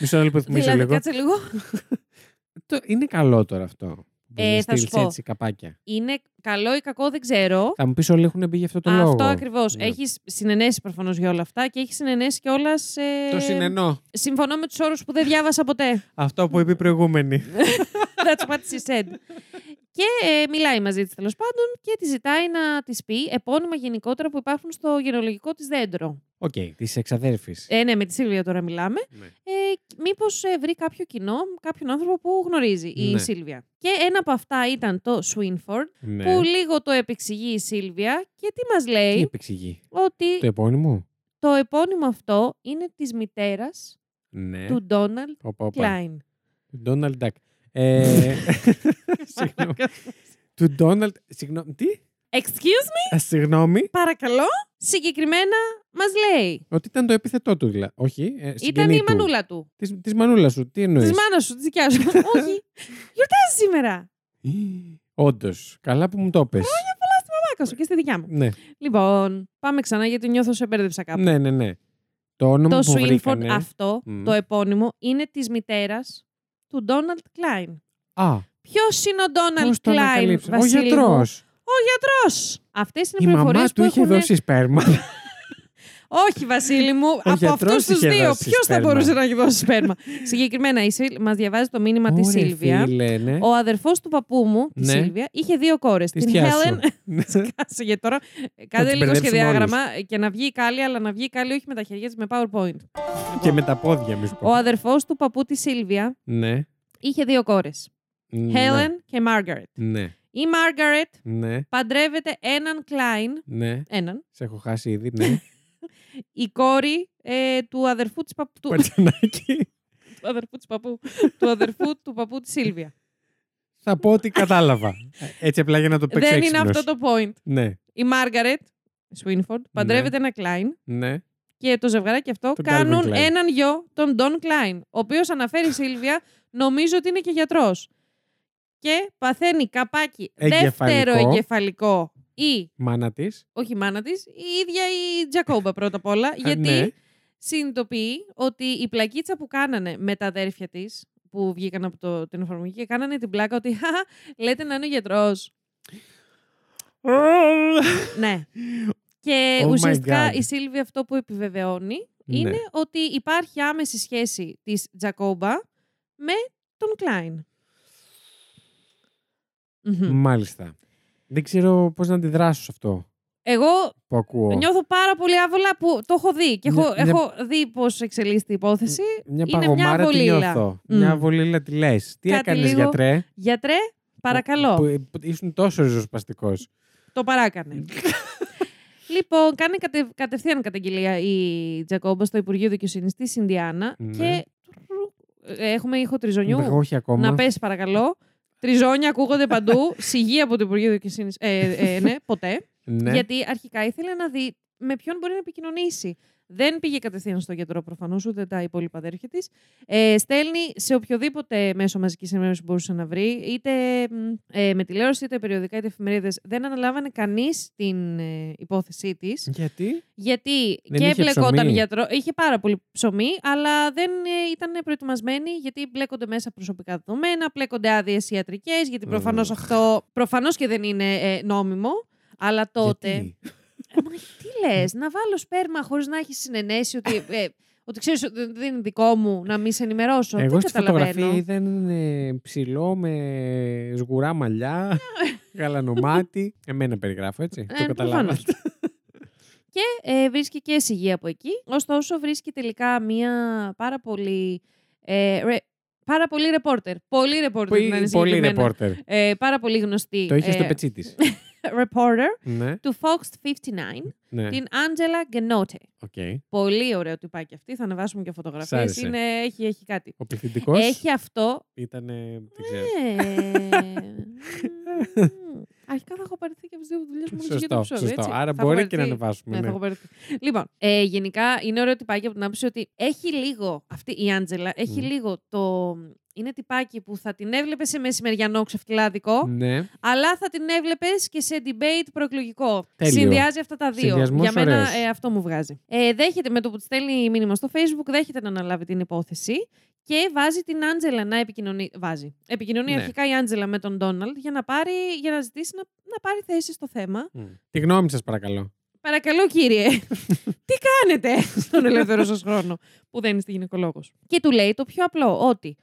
Μισό να λοιπόν θυμίσω δηλαδή, λίγο. κάτσε λίγο. Το- Είναι καλό τώρα αυτό. Που Ε, να θα σου στείλεις πω. έτσι καπάκια. Είναι καλό ή κακό, δεν ξέρω. Θα μου πεις όλοι έχουν μπει για αυτό το λόγο. Αυτό ακριβώς. Ναι. Έχεις συνενέσει προφανώς για όλα αυτά και έχεις συνενέσει κιόλας. Ε... Το συνενώ. Συμφωνώ με τους όρους που δεν διάβασα ποτέ. Αυτό που είπε η προηγούμενη. *laughs* That's what she said. Και ε, μιλάει μαζί της τέλος πάντων και τη ζητάει να της πει επώνυμα γενικότερα που υπάρχουν στο γενεαλογικό της δέντρο. Οκ, της εξαδέρφης. Ε, ναι, με τη Sylvia τώρα μιλάμε. Ναι. Ε, Μήπως βρει κάποιο κοινό, κάποιον άνθρωπο που γνωρίζει η Ναι. Sylvia. Και ένα από αυτά ήταν το Swinford, Ναι. που λίγο το επεξηγεί η Sylvia και τι μας Τι λέει επεξηγεί; ότι Το επώνυμο; το επώνυμο αυτό είναι της μητέρας Ναι. του Ντόναλτ Οπα, οπα. Κλάιν. Του Donald Duck. Ε, *laughs* Συγγνώμη. Του Donald. Συγγνώμη. Τι; Excuse me, Α, Συγγνώμη. παρακαλώ. Συγκεκριμένα μας λέει. Ότι ήταν το επίθετό του, δηλαδή. Όχι. Ε, Ήταν συγγενή η του. μανούλα του. Της, της μανούλας σου. Τι εννοείς; Της μάνας σου, της δικιάς σου. *laughs* Όχι. Γιορτάζει σήμερα. *gasps* Όντως. Καλά που μου το πες. Μάκα σου και στη δικιά μου. Ναι. Λοιπόν, πάμε ξανά γιατί νιώθω σε μπέρδεψα κάπου. ναι, ναι, ναι. Το όνομα Το που Swinford βρήκανε... αυτό, Μμ. το επώνυμο, είναι της μητέρας του Ντόναλτ Κλάιν. Α, Ποιος είναι ο Ντόναλτ πώς το Κλάιν, ανακαλύψε; Ο Βασίλη μου; γιατρός. Ο γιατρός. Αυτές είναι Η οι μαμά πληροφορίες του που είχε έχουν... δώσει σπέρμα. Όχι, Βασίλη μου, από γιατρός αυτούς τους είχε δύο, δώσει ποιος θα σπέρμα. μπορούσε να έχει δώσει σπέρμα; Συγκεκριμένα, μας διαβάζει το μήνυμα της Ωρε, Σίλβια. Φίλε, ναι. Ο αδερφός του παππού μου, της Ναι. Σίλβια, είχε δύο κόρες. Της Την θειάς σου. Helen. Ναι. *laughs* Κάτσε γιατί τώρα. Κάντε τις λίγο μπερδέψουμε σχεδιάγραμμα και να βγει η κάλλη, αλλά να βγει η κάλλη όχι με τα χέρια της, με PowerPoint. Και με τα πόδια, μη σου πω. Ο αδερφός του παππού της Σίλβια Ναι. είχε δύο κόρες. Ναι. Helen και Margaret. Ναι. Η Margaret Ναι. παντρεύεται έναν Klein. Ναι. Έναν. Σε έχω χάσει ήδη. Ναι. Η κόρη ε, του αδερφού της παππού. Του, Πατσανάκι. *laughs* του αδερφού της παππού. του αδερφού του παππού της Σίλβια. Θα πω ότι κατάλαβα. Έτσι απλά για να το παίξω Δεν είναι έξυπνος. αυτό το point. Ναι. Η Margaret Swinford παντρεύεται ένα Klein Ναι. και το ζευγαράκι αυτό Τον κάνουν Calvin Klein. έναν γιο, τον Don Klein, ο οποίος αναφέρει η Σίλβια, νομίζω ότι είναι και γιατρός. Και παθαίνει καπάκι Εγκεφαλικό. δεύτερο εγκεφαλικό ή, Μάνα της. όχι η μάνα της, η ίδια η Τζακόμπα πρώτα απ' όλα, *laughs* γιατί ναι. συνειδητοποιεί ότι η πλακίτσα που κάνανε με τα αδέρφια της, που βγήκαν από το, την εφαρμογή και κάνανε την πλάκα ότι «Χαχα, λέτε να είναι ο γιατρός. *laughs* Ναι. Και Oh my ουσιαστικά God. η Σίλβια αυτό που επιβεβαιώνει Ναι. είναι ότι υπάρχει άμεση σχέση της Τζακόμπα με τον Κλάιν. Μμμ. Μάλιστα. Δεν ξέρω πώς να αντιδράσω σε αυτό Εγώ που ακούω. νιώθω πάρα πολύ άβολα που το έχω δει και έχω, Μια- μια- έχω δει πώς εξελίσσεται η υπόθεση. Μια είναι μια παγωμάρα τη βολίλα. νιώθω. Μμ. Μια βολίλα τη λες. Τι Κάτι έκανες, λίγο- γιατρέ; Γιατρέ, παρακαλώ. Που, που ήσουν τόσο ριζοσπαστικός. Το παράκανε. *laughs* λοιπόν, κάνει κατε, κατευθείαν καταγγελία η Τζακόμπα στο Υπουργείο Δικαιοσύνης της Ινδιάνα Ναι. και ε, έχουμε ήχο τριζωνιού. Όχι ακόμα. Να πέσει παρακαλώ. Τριζόνια ακούγονται παντού. *laughs* Σιγή από το Υπουργείο Δικαιοσύνης. Ε, ε, ναι, ποτέ. Ναι. Γιατί αρχικά ήθελε να δει με ποιον μπορεί να επικοινωνήσει. Δεν πήγε κατευθείαν στον γιατρό προφανώς, ούτε τα υπόλοιπα αδέρφια της. Ε, στέλνει σε οποιοδήποτε μέσο μαζικής ενημέρωσης μπορούσε να βρει, είτε μ, ε, με τηλεόραση, είτε περιοδικά, είτε εφημερίδες. Δεν αναλάμβανε κανείς την ε, υπόθεσή της. Γιατί; Γιατί Δεν και είχε μπλεκόταν ψωμί. γιατρό. Είχε πάρα πολύ ψωμί, αλλά δεν ε, ήταν προετοιμασμένοι γιατί μπλέκονται μέσα προσωπικά δεδομένα, μπλέκονται άδειες ιατρικές, γιατί προφανώς Ugh. αυτό. Προφανώς και δεν είναι ε, νόμιμο. Αλλά τότε. *laughs* Γιατί; Ε, μα τι λε, να βάλω σπέρμα χωρίς να έχεις συνενέσει ότι. Ε, ότι ξέρεις ότι δεν είναι δικό μου να μην σε ενημερώσω. Εγώ δεν στη καταλαβαίνω. φωτογραφία είδα έναν ε, ψηλό με σγουρά μαλλιά, *laughs* γαλανομάτι. Εμένα περιγράφω έτσι. Ε, το καταλάβατε. προφανώς. *laughs* Και ε, βρίσκει και σιγή από εκεί. Ωστόσο, βρίσκει τελικά μία πάρα πολύ. Ε, ρε- πάρα πολύ ρεπόρτερ. Πολύ ρεπόρτερ. να είναι Πολύ συγκεκριμένα. ρεπόρτερ. Ε, πάρα πολύ γνωστή. Το είχε στο ε, πετσί της. *laughs* *laughs* reporter ναι, του Fox 59, ναι. την Angela Ganote. Οκ. Πολύ ωραίο τυπάκι αυτή. Θα ανεβάσουμε και Σ' φωτογραφίες. άρεσε. Είναι, έχει, έχει κάτι. Ο πληθυντικός; Έχει αυτό. ήταν. Δεν ξέρω. Ε, μ, Αρχικά θα έχω παραιτηθεί και από τις δύο δουλειές μου για το Σωστό, επεισόδιο. σωστό. έτσι. Άρα Θα μπορεί έχω και να παραιτηθεί. ανεβάσουμε. Ναι, θα ναι. έχω παραιτηθεί. Λοιπόν, ε, γενικά είναι ωραίο τυπάκι από την άποψη ότι έχει λίγο, αυτή η Άντζελα, έχει Μμ. λίγο το. Είναι τυπάκι που θα την έβλεπες σε μεσημεριανό ξεφτιλάδικο, Ναι. αλλά θα την έβλεπες και σε debate προεκλογικό. Τέλειο. Συνδυάζει αυτά τα δύο. Συνδυασμός Για μένα ωραίος. ε, αυτό μου βγάζει. Ε, δέχεται με το που τη στέλνει μήνυμα στο Facebook, δέχεται να αναλάβει την υπόθεση και βάζει την Άντζελα να επικοινωνεί. Βάζει. Επικοινωνεί Ναι. αρχικά η Άντζελα με τον Ντόναλντ για να, πάρει, για να ζητήσει να, να πάρει θέση στο θέμα. Μμ. Τη γνώμη σας, παρακαλώ. Παρακαλώ, κύριε, *laughs* τι κάνετε στον ελεύθερο σας χρόνο που δεν είστε γυναικολόγος; Και του λέει το πιο απλό, ότι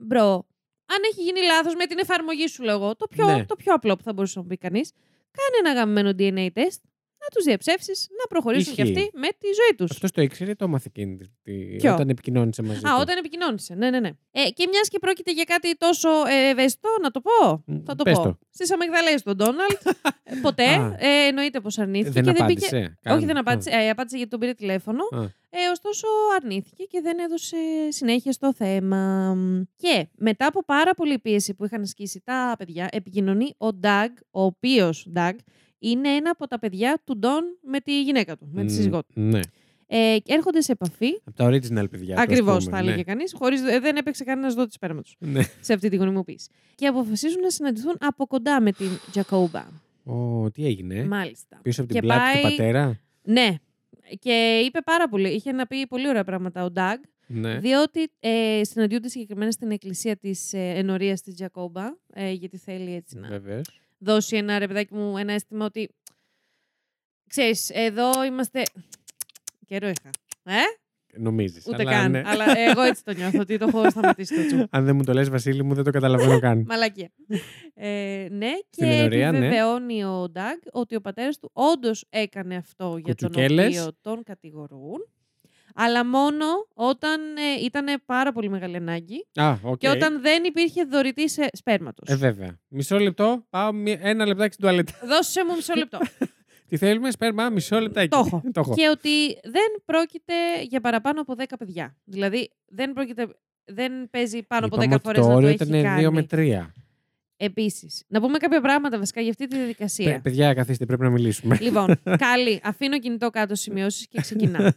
bro, αν έχει γίνει λάθος με την εφαρμογή σου, λέγω, το πιο, Ναι. το πιο απλό που θα μπορούσε να μου πει κανείς, κάνε ένα γαμημένο DNA test, να τους διαψεύσεις, να προχωρήσουν κι Ισχύει. αυτοί με τη ζωή τους. Αυτό το ήξερε ή το έμαθε εκείνη τη- τη- Ποιο; όταν επικοινώνησε μαζί Α, του. όταν επικοινώνησε. Ναι, ναι, ναι. Ε, και μιας και πρόκειται για κάτι τόσο ε, ευαίσθητο, να το πω; Μ, Θα το πες πω. το. Στις αμυγδαλέ του Ντόναλτ. *laughs* ε, ποτέ. Α. Ε, εννοείται πως αρνήθηκε. Δεν και δεν απάντησε. πήγε... καν. Όχι, δεν Α. απάντησε. Ε, απάντησε γιατί τον πήρε τηλέφωνο. Α. Ε, ωστόσο, αρνήθηκε και δεν έδωσε συνέχεια στο θέμα. Και μετά από πάρα πολλή πίεση που είχαν ασκήσει τα παιδιά, επικοινωνεί ο Ντάγκ, ο οποίος Ντάγκ είναι ένα από τα παιδιά του Ντόν με τη γυναίκα του, με τη Μ, σύζυγό του. Ναι. Ε, και έρχονται σε επαφή. Από τα original παιδιά. του, ας Ακριβώς, πούμε, θα έλεγε ναι. κανείς. Χωρίς, ε, δεν έπαιξε κανένας δότης σπέρμα τους Ναι. σε αυτή τη γονιμοποίηση. Και αποφασίζουν να συναντηθούν από κοντά με την Τζακόμπα. Ω, τι έγινε; Μάλιστα. Πίσω από την Και πλάτη του πάει- πατέρα; Ναι. Και είπε πάρα πολύ. Είχε να πει πολύ ωραία πράγματα ο Ντάγκ. Ναι. Διότι ε, συναντιούνται συγκεκριμένα στην εκκλησία της ε, ενορίας της Τζακόμπα. Ε, γιατί θέλει έτσι να Βεβαίως. Δώσει ένα ρε παιδάκι μου ένα αίσθημα ότι. Ξέρεις, εδώ είμαστε. Καιρό είχα. Ε, Νομίζεις. ούτε καν. Αλλά εγώ έτσι το νιώθω, ότι το έχω σταματήσει το τσου. Αν δεν μου το λες Βασίλη μου, δεν το καταλαβαίνω καν. *laughs* Μαλακία. Ε, ναι, Στην και ενορία, ναι. επιβεβαιώνει ο Ντάγκ ότι ο πατέρας του όντως έκανε αυτό για τον Κουτσουκέλες. οποίο τον κατηγορούν. Αλλά μόνο όταν ε, ήταν πάρα πολύ μεγάλη ανάγκη Α, οκ. και όταν δεν υπήρχε δωρητής σπέρματος. Ε, βέβαια. Μισό λεπτό. Πάω μη- ένα λεπτάκι στην τουαλέτα. Δώσε μου μισό λεπτό. *laughs* Τι θέλουμε, σπέρμα, μισό λεπτάκι. Το έχω. *laughs* το έχω. και ότι δεν πρόκειται για παραπάνω από 10 παιδιά. Δηλαδή δεν, πρόκειται, δεν παίζει πάνω από 10 Είπαμε ότι φορές το να το όριο έχει ήταν 2 κάνει. με 3. Επίσης, να πούμε κάποια πράγματα βασικά για αυτή τη διαδικασία. Παιδιά, καθίστε, πρέπει να μιλήσουμε. Λοιπόν, *laughs* καλή. Αφήνω κινητό κάτω σημειώσεις και ξεκινάω. *laughs*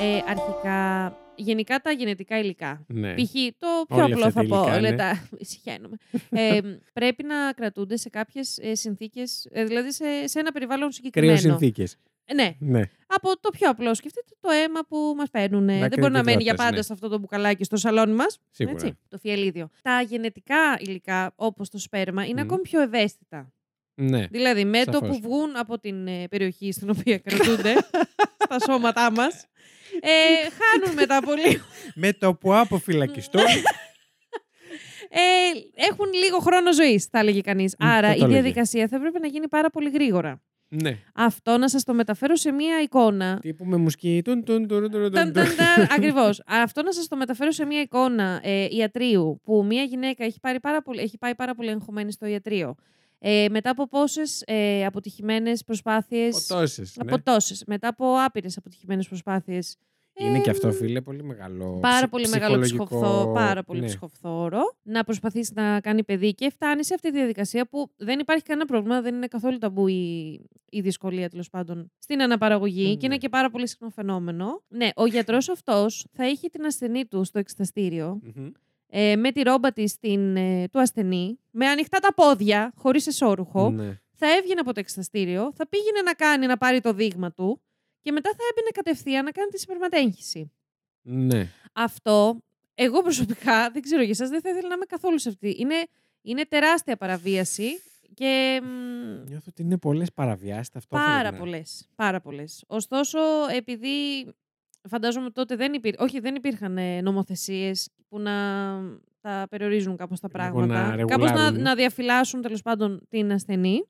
ε, αρχικά, γενικά τα γενετικά υλικά. ναι. Π.χ. το πιο Όλα απλό αυτά θα τα πω. υλικά, ναι. Λέτα, *laughs* συχαίνομαι. ε, πρέπει να κρατούνται σε κάποιες ε, συνθήκες, δηλαδή σε, σε ένα περιβάλλον συγκεκριμένο. Κρύο συνθήκες. Ε, ναι, Ναι. από το πιο απλό. Σκεφτείτε το αίμα που μας παίρνουν. Δεν Μακρύ μπορεί να μένει για πικρότητας, πάντα ναι. σε αυτό το μπουκαλάκι στο σαλόνι μας. Σίγουρα. το φιαλίδιο. Τα γενετικά υλικά, όπως το σπέρμα, είναι Μμ. ακόμη πιο ευαίσθητα. Ναι. Δηλαδή, με το Σαφώς. που βγουν από την ε, περιοχή στην οποία κρατούνται *laughs* στα σώματά μας, ε, χάνουν *laughs* μετά πολύ. με το που αποφυλακιστούν. *laughs* Ε, έχουν λίγο χρόνο ζωής, θα έλεγε κανείς. Άρα θα η το έλεγε. διαδικασία θα έπρεπε να γίνει πάρα πολύ γρήγορα. Ναι. Αυτό να σας το μεταφέρω σε μία εικόνα. Τύπου με μουσκί. Τουν, τουν, τουν, τουν, Ταν, τουν. ταν, ταν. *laughs* Ακριβώς. Αυτό να σας το μεταφέρω σε μία εικόνα ε, ιατρίου που μία γυναίκα έχει, πάρει πάρα πολύ, έχει πάει πάρα πολύ εγχωμένη στο ιατρείο. Ε, μετά από πόσες ε, αποτυχημένες προσπάθειες... Ποτόσες, ναι. Από τόσες. Μετά από άπειρες αποτυχημένες προσπάθειες. Είναι και ε, αυτό, φίλε, πολύ μεγάλο. Πάρα ψυχ- πολύ μεγάλο ψυχολογικό- ψυχοφθόρο, πάρα πολύ ναι. ψυχοφθόρο, να προσπαθήσει να κάνει παιδί και φτάνει σε αυτή τη διαδικασία που δεν υπάρχει κανένα πρόβλημα, δεν είναι καθόλου ταμπού η, η δυσκολία τέλος πάντων στην αναπαραγωγή Ναι. και είναι και πάρα πολύ συχνό φαινόμενο. Ναι, ο γιατρός αυτός θα έχει την ασθενή του στο εξεταστήριο Μμμ. ε, με τη ρόμπα της ε, του ασθενή, με ανοιχτά τα πόδια, χωρίς εσώρουχο. Ναι. Θα έβγαινε από το εξεταστήριο, θα πήγαινε να κάνει να πάρει το δείγμα του και μετά θα έμπαινε κατευθείαν να κάνει τη σπερματέγχυση. Ναι. Αυτό, εγώ προσωπικά, δεν ξέρω για εσάς, δεν θα ήθελα να είμαι καθόλου σε αυτή. Είναι, είναι τεράστια παραβίαση και μ, Νιώθω ότι είναι πολλές παραβιάσεις ταυτόχρονα. πάρα πολλές, πάρα πολλές. Ωστόσο, επειδή φαντάζομαι τότε δεν υπήρχαν, όχι δεν υπήρχαν ε, νομοθεσίες που να τα περιορίζουν κάπως τα Λίγο να πράγματα. κάπως να, ρεγουλάρουν. να διαφυλάσσουν τέλος πάντων την ασθενή.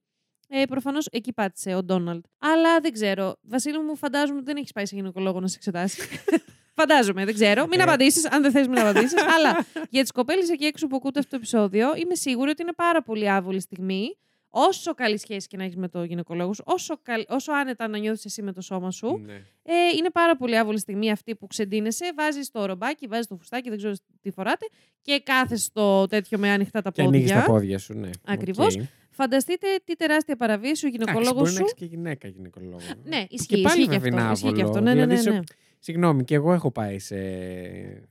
Ε, Προφανώς εκεί πάτησε ο Ντόναλντ. Αλλά δεν ξέρω. Βασίλη μου, φαντάζομαι ότι δεν έχεις πάει σε γυναικολόγο να σε εξετάσει. *laughs* φαντάζομαι, δεν ξέρω. Μην Ε. απαντήσεις, αν δεν θες, μην απαντήσεις. Αλλά για τις κοπέλες εκεί έξω που ακούτε αυτό το επεισόδιο, είμαι σίγουρη ότι είναι πάρα πολύ άβολη στιγμή. Όσο καλή σχέση και να έχεις με το γυναικολόγο σου, όσο, καλ- όσο άνετα να νιώθεις εσύ με το σώμα σου, Ναι. ε, είναι πάρα πολύ άβολη στιγμή αυτή που ξεντύνεσαι, βάζεις το ρομπάκι, βάζεις το φουστάκι, δεν ξέρω τι φοράτε, και κάθεσαι στο τέτοιο με ανοιχτά τα Και ανοίγεις τα πόδια. πόδια σου, ναι. Ακριβώς. Οκ. Φανταστείτε τι τεράστια παραβίαση ο Εντάξει, γυναικολόγος μπορεί να σου. έχεις και γυναίκα γυναικολόγο. Ναι, Που ισχύει, και πάλι ισχύει και βέβαια είναι αυτό. Ισχύει και άβολο. αυτό. Ναι, ναι, ναι, Δηλαδή, ναι. σε- Συγγνώμη, και εγώ έχω πάει σε,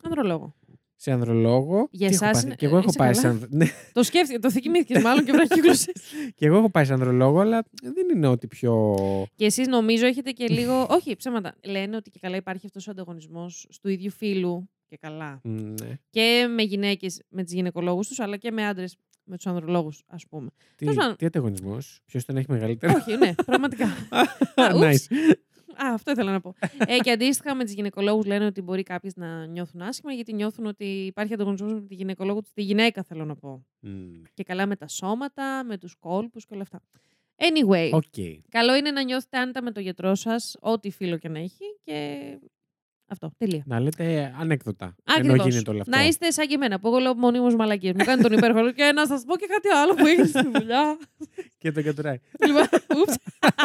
Ανδρολόγο. σε ανδρολόγο. Για Τι έχω εσάς πάθει; είναι- Και εγώ έχω είσαι πάει σε καλά; ανδρο- ναι, το σκέφτηκε, το θυμήθηκες μάλλον και βραχύκλωσε. *laughs* και εγώ έχω πάει σε ανδρολόγο, αλλά δεν είναι ότι πιο. και εσείς νομίζω έχετε και λίγο. *laughs* Όχι, ψέματα. Λένε ότι και καλά υπάρχει αυτός ο ανταγωνισμός του ίδιου φίλου και καλά. Ναι. Και με γυναίκες με τις γυναικολόγους τους, αλλά και με άντρες με τους ανδρολόγους, ας πούμε. Τι, Τέλος πάντων. τι ανταγωνισμός, ποιος τον έχει μεγαλύτερο; Όχι, ναι, πραγματικά. *laughs* Α, ούψ. nice. Α, αυτό ήθελα να πω. ε, και αντίστοιχα με τι γυναικολόγους λένε ότι μπορεί κάποιες να νιώθουν άσχημα γιατί νιώθουν ότι υπάρχει ανταγωνισμός με τη γυναικολόγο του. Τη γυναίκα θέλω να πω. Μμ. Και καλά με τα σώματα, με τους κόλπους και όλα αυτά. Anyway, Οκ. καλό είναι να νιώθετε άνετα με το γιατρό σας, ό,τι φύλο και να έχει. Και αυτό. Τελεία. Να λέτε ανέκδοτα. Ενώ Ακριβώς. γίνεται όλο αυτό. Να είστε σαν και εμένα που εγώ λέω μονίμως μαλακίες. Μου κάνει τον υπέροχο και να σας πω και κάτι άλλο που έγινε στη δουλειά. *laughs* Και τον κατουράει. Λοιπόν, oops.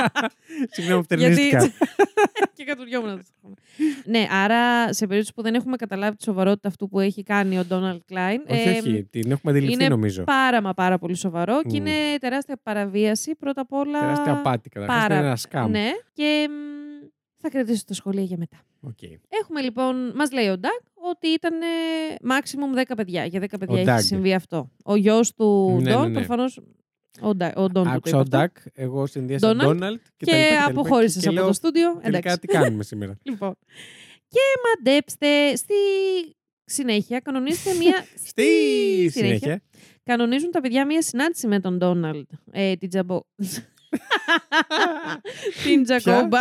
*laughs* Συγγνώμη που Γιατί- φτερνίστηκα. *laughs* και κατουριόμουν ταυτόχρονα. ναι, άρα σε περίπτωση που δεν έχουμε καταλάβει τη σοβαρότητα αυτού που έχει κάνει ο Ντόναλτ Κλάιν. όχι, ε, όχι. Την έχουμε αντιληφθεί είναι νομίζω. Πάρα μα πάρα πολύ σοβαρό και Μμ. είναι τεράστια παραβίαση πρώτα απ' όλα. Τεράστια απάτη καταρχάς. πάρα- Είναι ένα scam. Ναι, και μ, θα κρατήσω τα σχόλια για μετά. Οκ. Έχουμε λοιπόν, μας λέει ο Doug ότι ήταν ε, maximum 10 παιδιά. Για 10 παιδιά Doug. έχει συμβεί αυτό. Ο γιος του Ναι, Ντόν, ναι, ναι. προφανώς. Ο, Ντα- ο Ντόν του το Άκουσα είπε ο αυτό. Doug, εγώ συνδύασα Donald Ντόναλτ και, τα Και λοιπά και τα λοιπά. αποχώρησες Και από λέω, το στούντιο. Τελικά Εντάξει. τι κάνουμε σήμερα. *laughs* Λοιπόν. Και μαντέψτε, στη συνέχεια κανονίζεται μία. *laughs* Στη συνέχεια. Κανονίζουν τα παιδιά μία συνάντηση με τον Ντόναλντ. Ε, την τζαμπο... Την Τζακόμπα.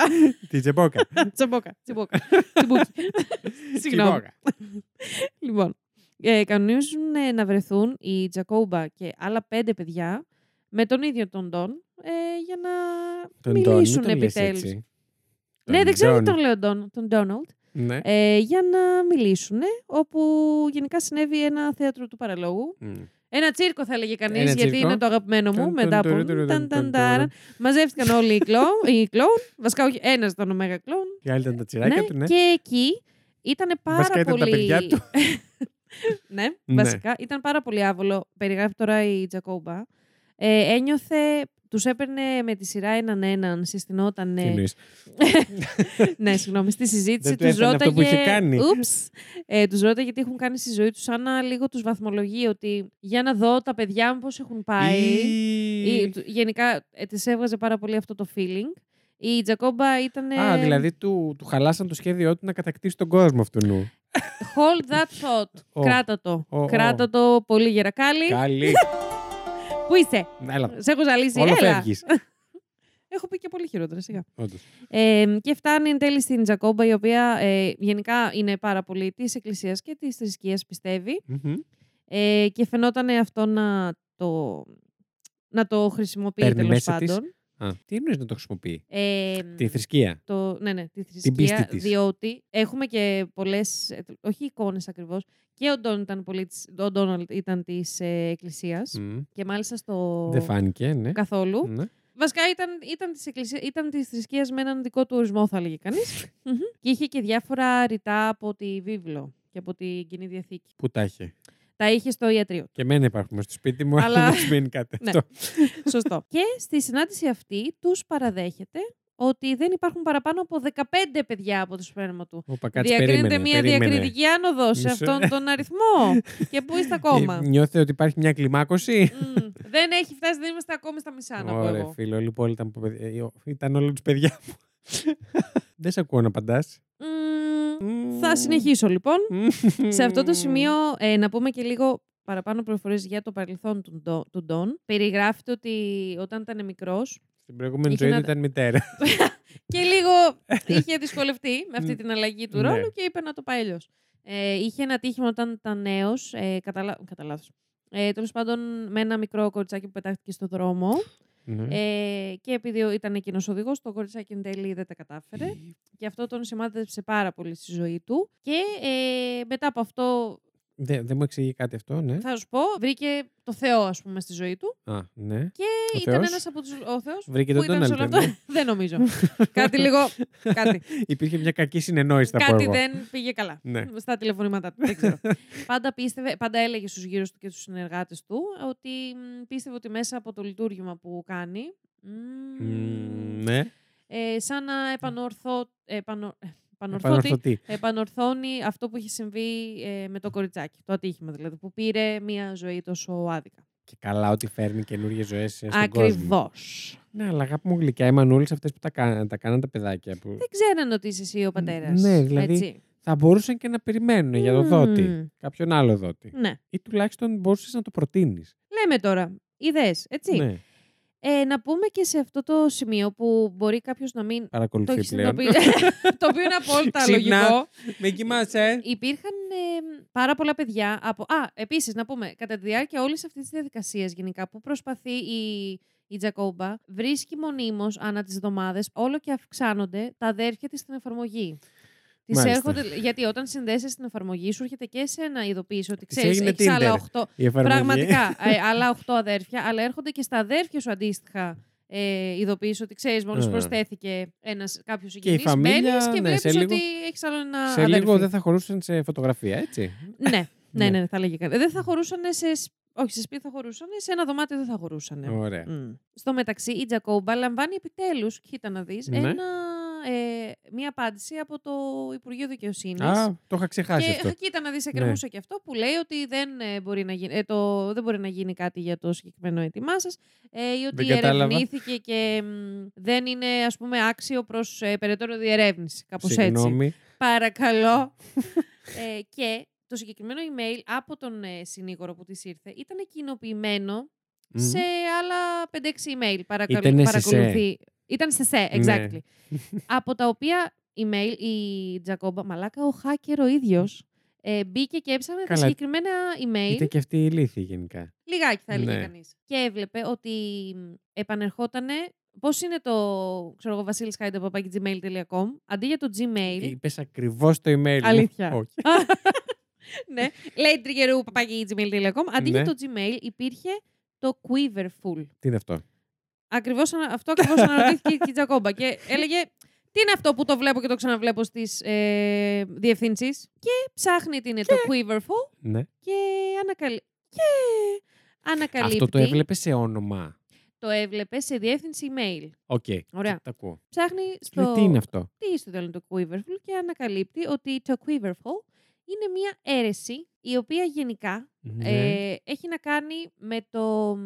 Τη Τζεμπόκα. Τσαμπόκα. Τσιμπόκα. Τσιμπούκι. *laughs* Συγγνώμη. Τζιμπόκα. Λοιπόν, ε, κανονίζουν ε, να βρεθούν η Τζακόμπα και άλλα πέντε παιδιά με τον ίδιο τον Ντόν ε, για να Τον Ντόν, μην μιλήσουν τον λες επιτέλους. έτσι. Ναι, Τον δεν ξέρω τι Ντόν. τον λέω Ντόν, τον Ντόναλτ. Ναι. Ε, για να μιλήσουν, όπου γενικά συνέβη ένα θέατρο του παραλόγου. Μμ. Ένα τσίρκο θα έλεγε κανείς, Ένα γιατί τσίρκο. είναι το αγαπημένο μου. Ταν, Μετά ταν, από. τουρου, τουρου, ταν, ταν, ταν, ταν, τάρα. τουρου. Μαζεύτηκαν όλοι οι κλόουν. οι κλόουν. Βασικά, όχι, ένας ήταν ο Μέγα κλόουν. Και άλλοι ήταν τα τσιράκια του, ναι. Και εκεί ήταν πάρα Βασικά ήταν πολύ. τα παιδιά του. *laughs* ναι, Ναι. βασικά ήταν πάρα πολύ άβολο. Περιγράφει τώρα η Τζακόμπα. Ε, ένιωθε, τους έπαιρνε με τη σειρά έναν έναν, συστηνόταν. Τι εννοείς. *laughs* ναι, συγγνώμη, στη συζήτηση Δεν του τους έφερνε αυτό ρώταγε... που είχε κάνει. Ούψ. ε, τους ρώταγε τι έχουν κάνει στη ζωή τους, σαν να λίγο τους βαθμολογεί ότι για να δω τα παιδιά μου πώς έχουν πάει. Ή- Ή, του- γενικά ε, της έβγαζε πάρα πολύ αυτό το feeling. Η Τζακόμπα ήταν. Α, δηλαδή του, του χαλάσαν το σχέδιό του να κατακτήσει τον κόσμο αυτού νου. Hold that thought. Ω. Κράτα το. Ω, ω. Κράτα το πολύ γερακάλι. Καλή. *laughs* Πού είσαι, Έλα. σε έχω ζαλίσει. Όλο Έλα. φεύγεις. *laughs* Έχω πει και πολύ χειρότερα, σιγά. Όντως. Ε, και φτάνει εν τέλει στην Τζακόμπα, η οποία ε, γενικά είναι πάρα πολύ της Εκκλησίας και της θρησκείας, πιστεύει. Μμμ. Ε, και φαινόταν αυτό να το, να το χρησιμοποιεί Παίρνει τέλος μέσα της. Πάντων. Α, τι εννοείς να το χρησιμοποιεί; Ε, Τη θρησκεία; το, ναι, ναι, τη πίστη θρησκεία, της. διότι έχουμε και πολλές, ε, όχι εικόνες ακριβώς, και ο Ντόναλτ ήταν, πολύ, της- ο Ντόναλτ ήταν της ε, εκκλησίας Μμ. και μάλιστα στο Δεν φάνηκε, ναι. καθόλου. Ναι. Βασικά ήταν, ήταν, της εκκλησίας, ήταν της θρησκείας με έναν δικό του ορισμό θα έλεγε κανείς. *laughs* Μμμ. και είχε και διάφορα ρητά από τη βίβλο και από την Κοινή Διαθήκη. Πού τα είχε; Τα είχε στο ιατρείο του. Και εμένα υπάρχουν μες στο σπίτι μου, αλλά Αλλά- δεν σημαίνει κάτι Ναι. αυτό. Σωστό. και στη συνάντηση αυτή τους παραδέχεται ότι δεν υπάρχουν παραπάνω από 15 παιδιά από το σπέρμα του. Όπα, κάτσε, Διακρίνεται περίμενε, μια περίμενε. διακριτική άνοδος σε Μισό. αυτόν τον αριθμό. *laughs* και πού είστε ακόμα; Ε, Νιώθετε ότι υπάρχει μια κλιμάκωση; Μμ, δεν έχει φτάσει, δεν είμαστε ακόμη στα μισά να πω Ωραία, εγώ. φίλο, λοιπόν ήταν, από παιδιά- ε, ήταν όλα τους παιδιά μου. *laughs* Δεν σε ακούω να απαντάς. Μμ, θα συνεχίσω λοιπόν. Σε αυτό το σημείο ε, να πούμε και λίγο παραπάνω πληροφορίες για το παρελθόν του, Ντο- του Ντόν. Περιγράφεται ότι όταν ήταν μικρός Στην προηγούμενη Είχε ζωή να- του ήταν μητέρα. *laughs* και λίγο *laughs* είχε δυσκολευτεί με αυτή την αλλαγή του Ναι. ρόλου και είπε να το πάει αλλιώς. Ε, είχε ένα τύχημα όταν ήταν νέος, ε, κατά, λά- κατά λάθος. Ε, Τέλος πάντων, με ένα μικρό κοριτσάκι που πετάχτηκε στο δρόμο. Ναι. Ε, και επειδή ο- ήταν εκείνος οδηγός, το κοριτσάκι εν τέλει δεν τα κατάφερε. Και αυτό τον σημάδεψε πάρα πολύ στη ζωή του. Και ε, μετά από αυτό, Δεν δεν μου εξηγεί κάτι αυτό, ναι. θα σου πω, βρήκε το Θεό, ας πούμε, στη ζωή του. Α, ναι. Και Ο ήταν Θεός; ένας από του. Ο Θεός. Βρήκε που τον ήταν σε όλο Ντόναλτ. αυτό. δεν νομίζω. κάτι *laughs* λίγο. Κάτι, Υπήρχε μια κακή συνεννόηση, θα πω κάτι εγώ. δεν πήγε καλά. Ναι. Στα τηλεφωνήματά του. Δεν ξέρω. πάντα, πίστευε, πάντα έλεγε στους γύρω του και στους συνεργάτες του ότι μ, πίστευε ότι μέσα από το λειτουργήμα που κάνει. μ, Μμμ, Ναι. ε, σαν να επανορθώ, επανο, ε, επανορθώτη- Επανορθωτή. επανορθώνει αυτό που είχε συμβεί ε, με το κοριτσάκι. Το ατύχημα δηλαδή, που πήρε μια ζωή τόσο άδικα. Και καλά ότι φέρνει καινούργιες ζωές στον κόσμο. Ακριβώς. Ναι, αλλά αγάπη μου γλυκιά, οι μανούλες αυτές που τα, κα- τα κάναν τα παιδάκια. Που... Δεν ξέραν ότι είσαι εσύ ο πατέρας. ναι, δηλαδή, Έτσι. Θα μπορούσαν και να περιμένουν για το Μμμ. δότη. Κάποιον άλλο δότη. Ναι. Ή τουλάχιστον μπορούσες να το προτείνεις. Λέμε τώρα. Ιδέες, έτσι. Ναι, Ε, να πούμε και σε αυτό το σημείο που μπορεί κάποιος να μην. Το παρακολουθεί έχεις πλέον. συνειδητοποιήσει. *laughs* το οποίο είναι απόλυτα Ξύπνα. λογικό. Με κοιμάσαι. Υπήρχαν ε, πάρα πολλά παιδιά από. Α, επίσης να πούμε, κατά τη διάρκεια όλης αυτής της διαδικασίας γενικά που προσπαθεί η, η Τζακόμπα, βρίσκει μονίμως ανά τις εβδομάδες όλο και αυξάνονται τα αδέρφια της στην εφαρμογή. Τις Μάλιστα. έρχονται, γιατί όταν συνδέσεις στην εφαρμογή σου έρχεται και σε ένα ειδοποίηση ότι Της ξέρεις έγινε έχεις άλλα Tinder. 8. Η εφαρμογή. Πραγματικά, *laughs* ε, άλλα 8 αδέρφια, αλλά έρχονται και στα αδέρφια σου αντίστοιχα ε, ειδοποίηση ότι ξέρεις, μόλις Α. προσθέθηκε ένας κάποιος Και η συγγενής. φαμίλια, Μπαίνεις και ναι, βλέπεις σε λίγο- ότι έχεις άλλο ένα Σε αδέρφι. λίγο δεν θα χωρούσαν σε φωτογραφία, έτσι. Ναι, ναι, *laughs* Ναι. ναι, ναι, θα έλεγε κανεί. Δεν θα χωρούσαν σε. σ- Όχι, σε σπίτι θα χωρούσαν, σε ένα δωμάτιο δεν θα χωρούσαν. Ωραία. Στο μεταξύ, η Τζακόμπα λαμβάνει επιτέλους, κοίτα να δεις, Ναι. ένα, ε, μία απάντηση από το Υπουργείο Δικαιοσύνης. Α, το είχα ξεχάσει Και αυτό. *laughs* κοίτα να δεις, Ναι. εκκρεμούσε και αυτό που λέει ότι δεν, ε, μπορεί να γίνει, ε, το, δεν μπορεί να γίνει κάτι για το συγκεκριμένο αίτημά σας. Ε, ή ότι Δεν κατάλαβα. ερευνήθηκε και μ, δεν είναι ας πούμε άξιο προς ε, περαιτέρω διερεύνηση. Κάπως έτσι. Συγγνώμη. Παρακαλώ. *laughs* ε, και το συγκεκριμένο email από τον ε, συνήγορο που της ήρθε ήταν κοινοποιημένο Μμμ. σε άλλα 5-6 email παρακαλώ, Ήτανε σε παρακολουθεί. Ήταν σε σε, Ναι. exactly. από τα οποία email η Τζακόμπα, μαλάκα ο hacker ο ίδιος, ε, μπήκε και έψαχνε τα Καλά. συγκεκριμένα email. Ήταν και αυτή η ηλίθιη γενικά. Λιγάκι θα έλεγε Ναι. κανείς. Και έβλεπε ότι μ, επανερχότανε. Πώς είναι το ξέρω εγώ, Βασίλης gmail.com αντί για το Gmail. Είπες ακριβώς το email. μου. Αλήθεια. Όχι. *laughs* ναι, λέει τριγερού παπάκι gmail.com. Αντί για Ναι. το Gmail υπήρχε το Quiverful. Τι είναι αυτό; Ακριβώς, ανα- αυτό ακριβώς αναρωτήθηκε και η Τζακόμπα. Και έλεγε, τι είναι αυτό που το βλέπω και το ξαναβλέπω στις ε, διευθύνσεις; Και ψάχνει τι είναι το Quiverful Ναι. και, ανακαλύ... και ανακαλύπτει. Αυτό το έβλεπε σε όνομα. Το έβλεπε σε διεύθυνση email. Οκ. Ωραία. Τα ακούω. Ψάχνει Λέει, στο. τι είναι αυτό; τι στο τέλος το Quiverful και ανακαλύπτει ότι το Quiverful είναι μια αίρεση η οποία γενικά Ναι. ε, έχει να κάνει με το μ,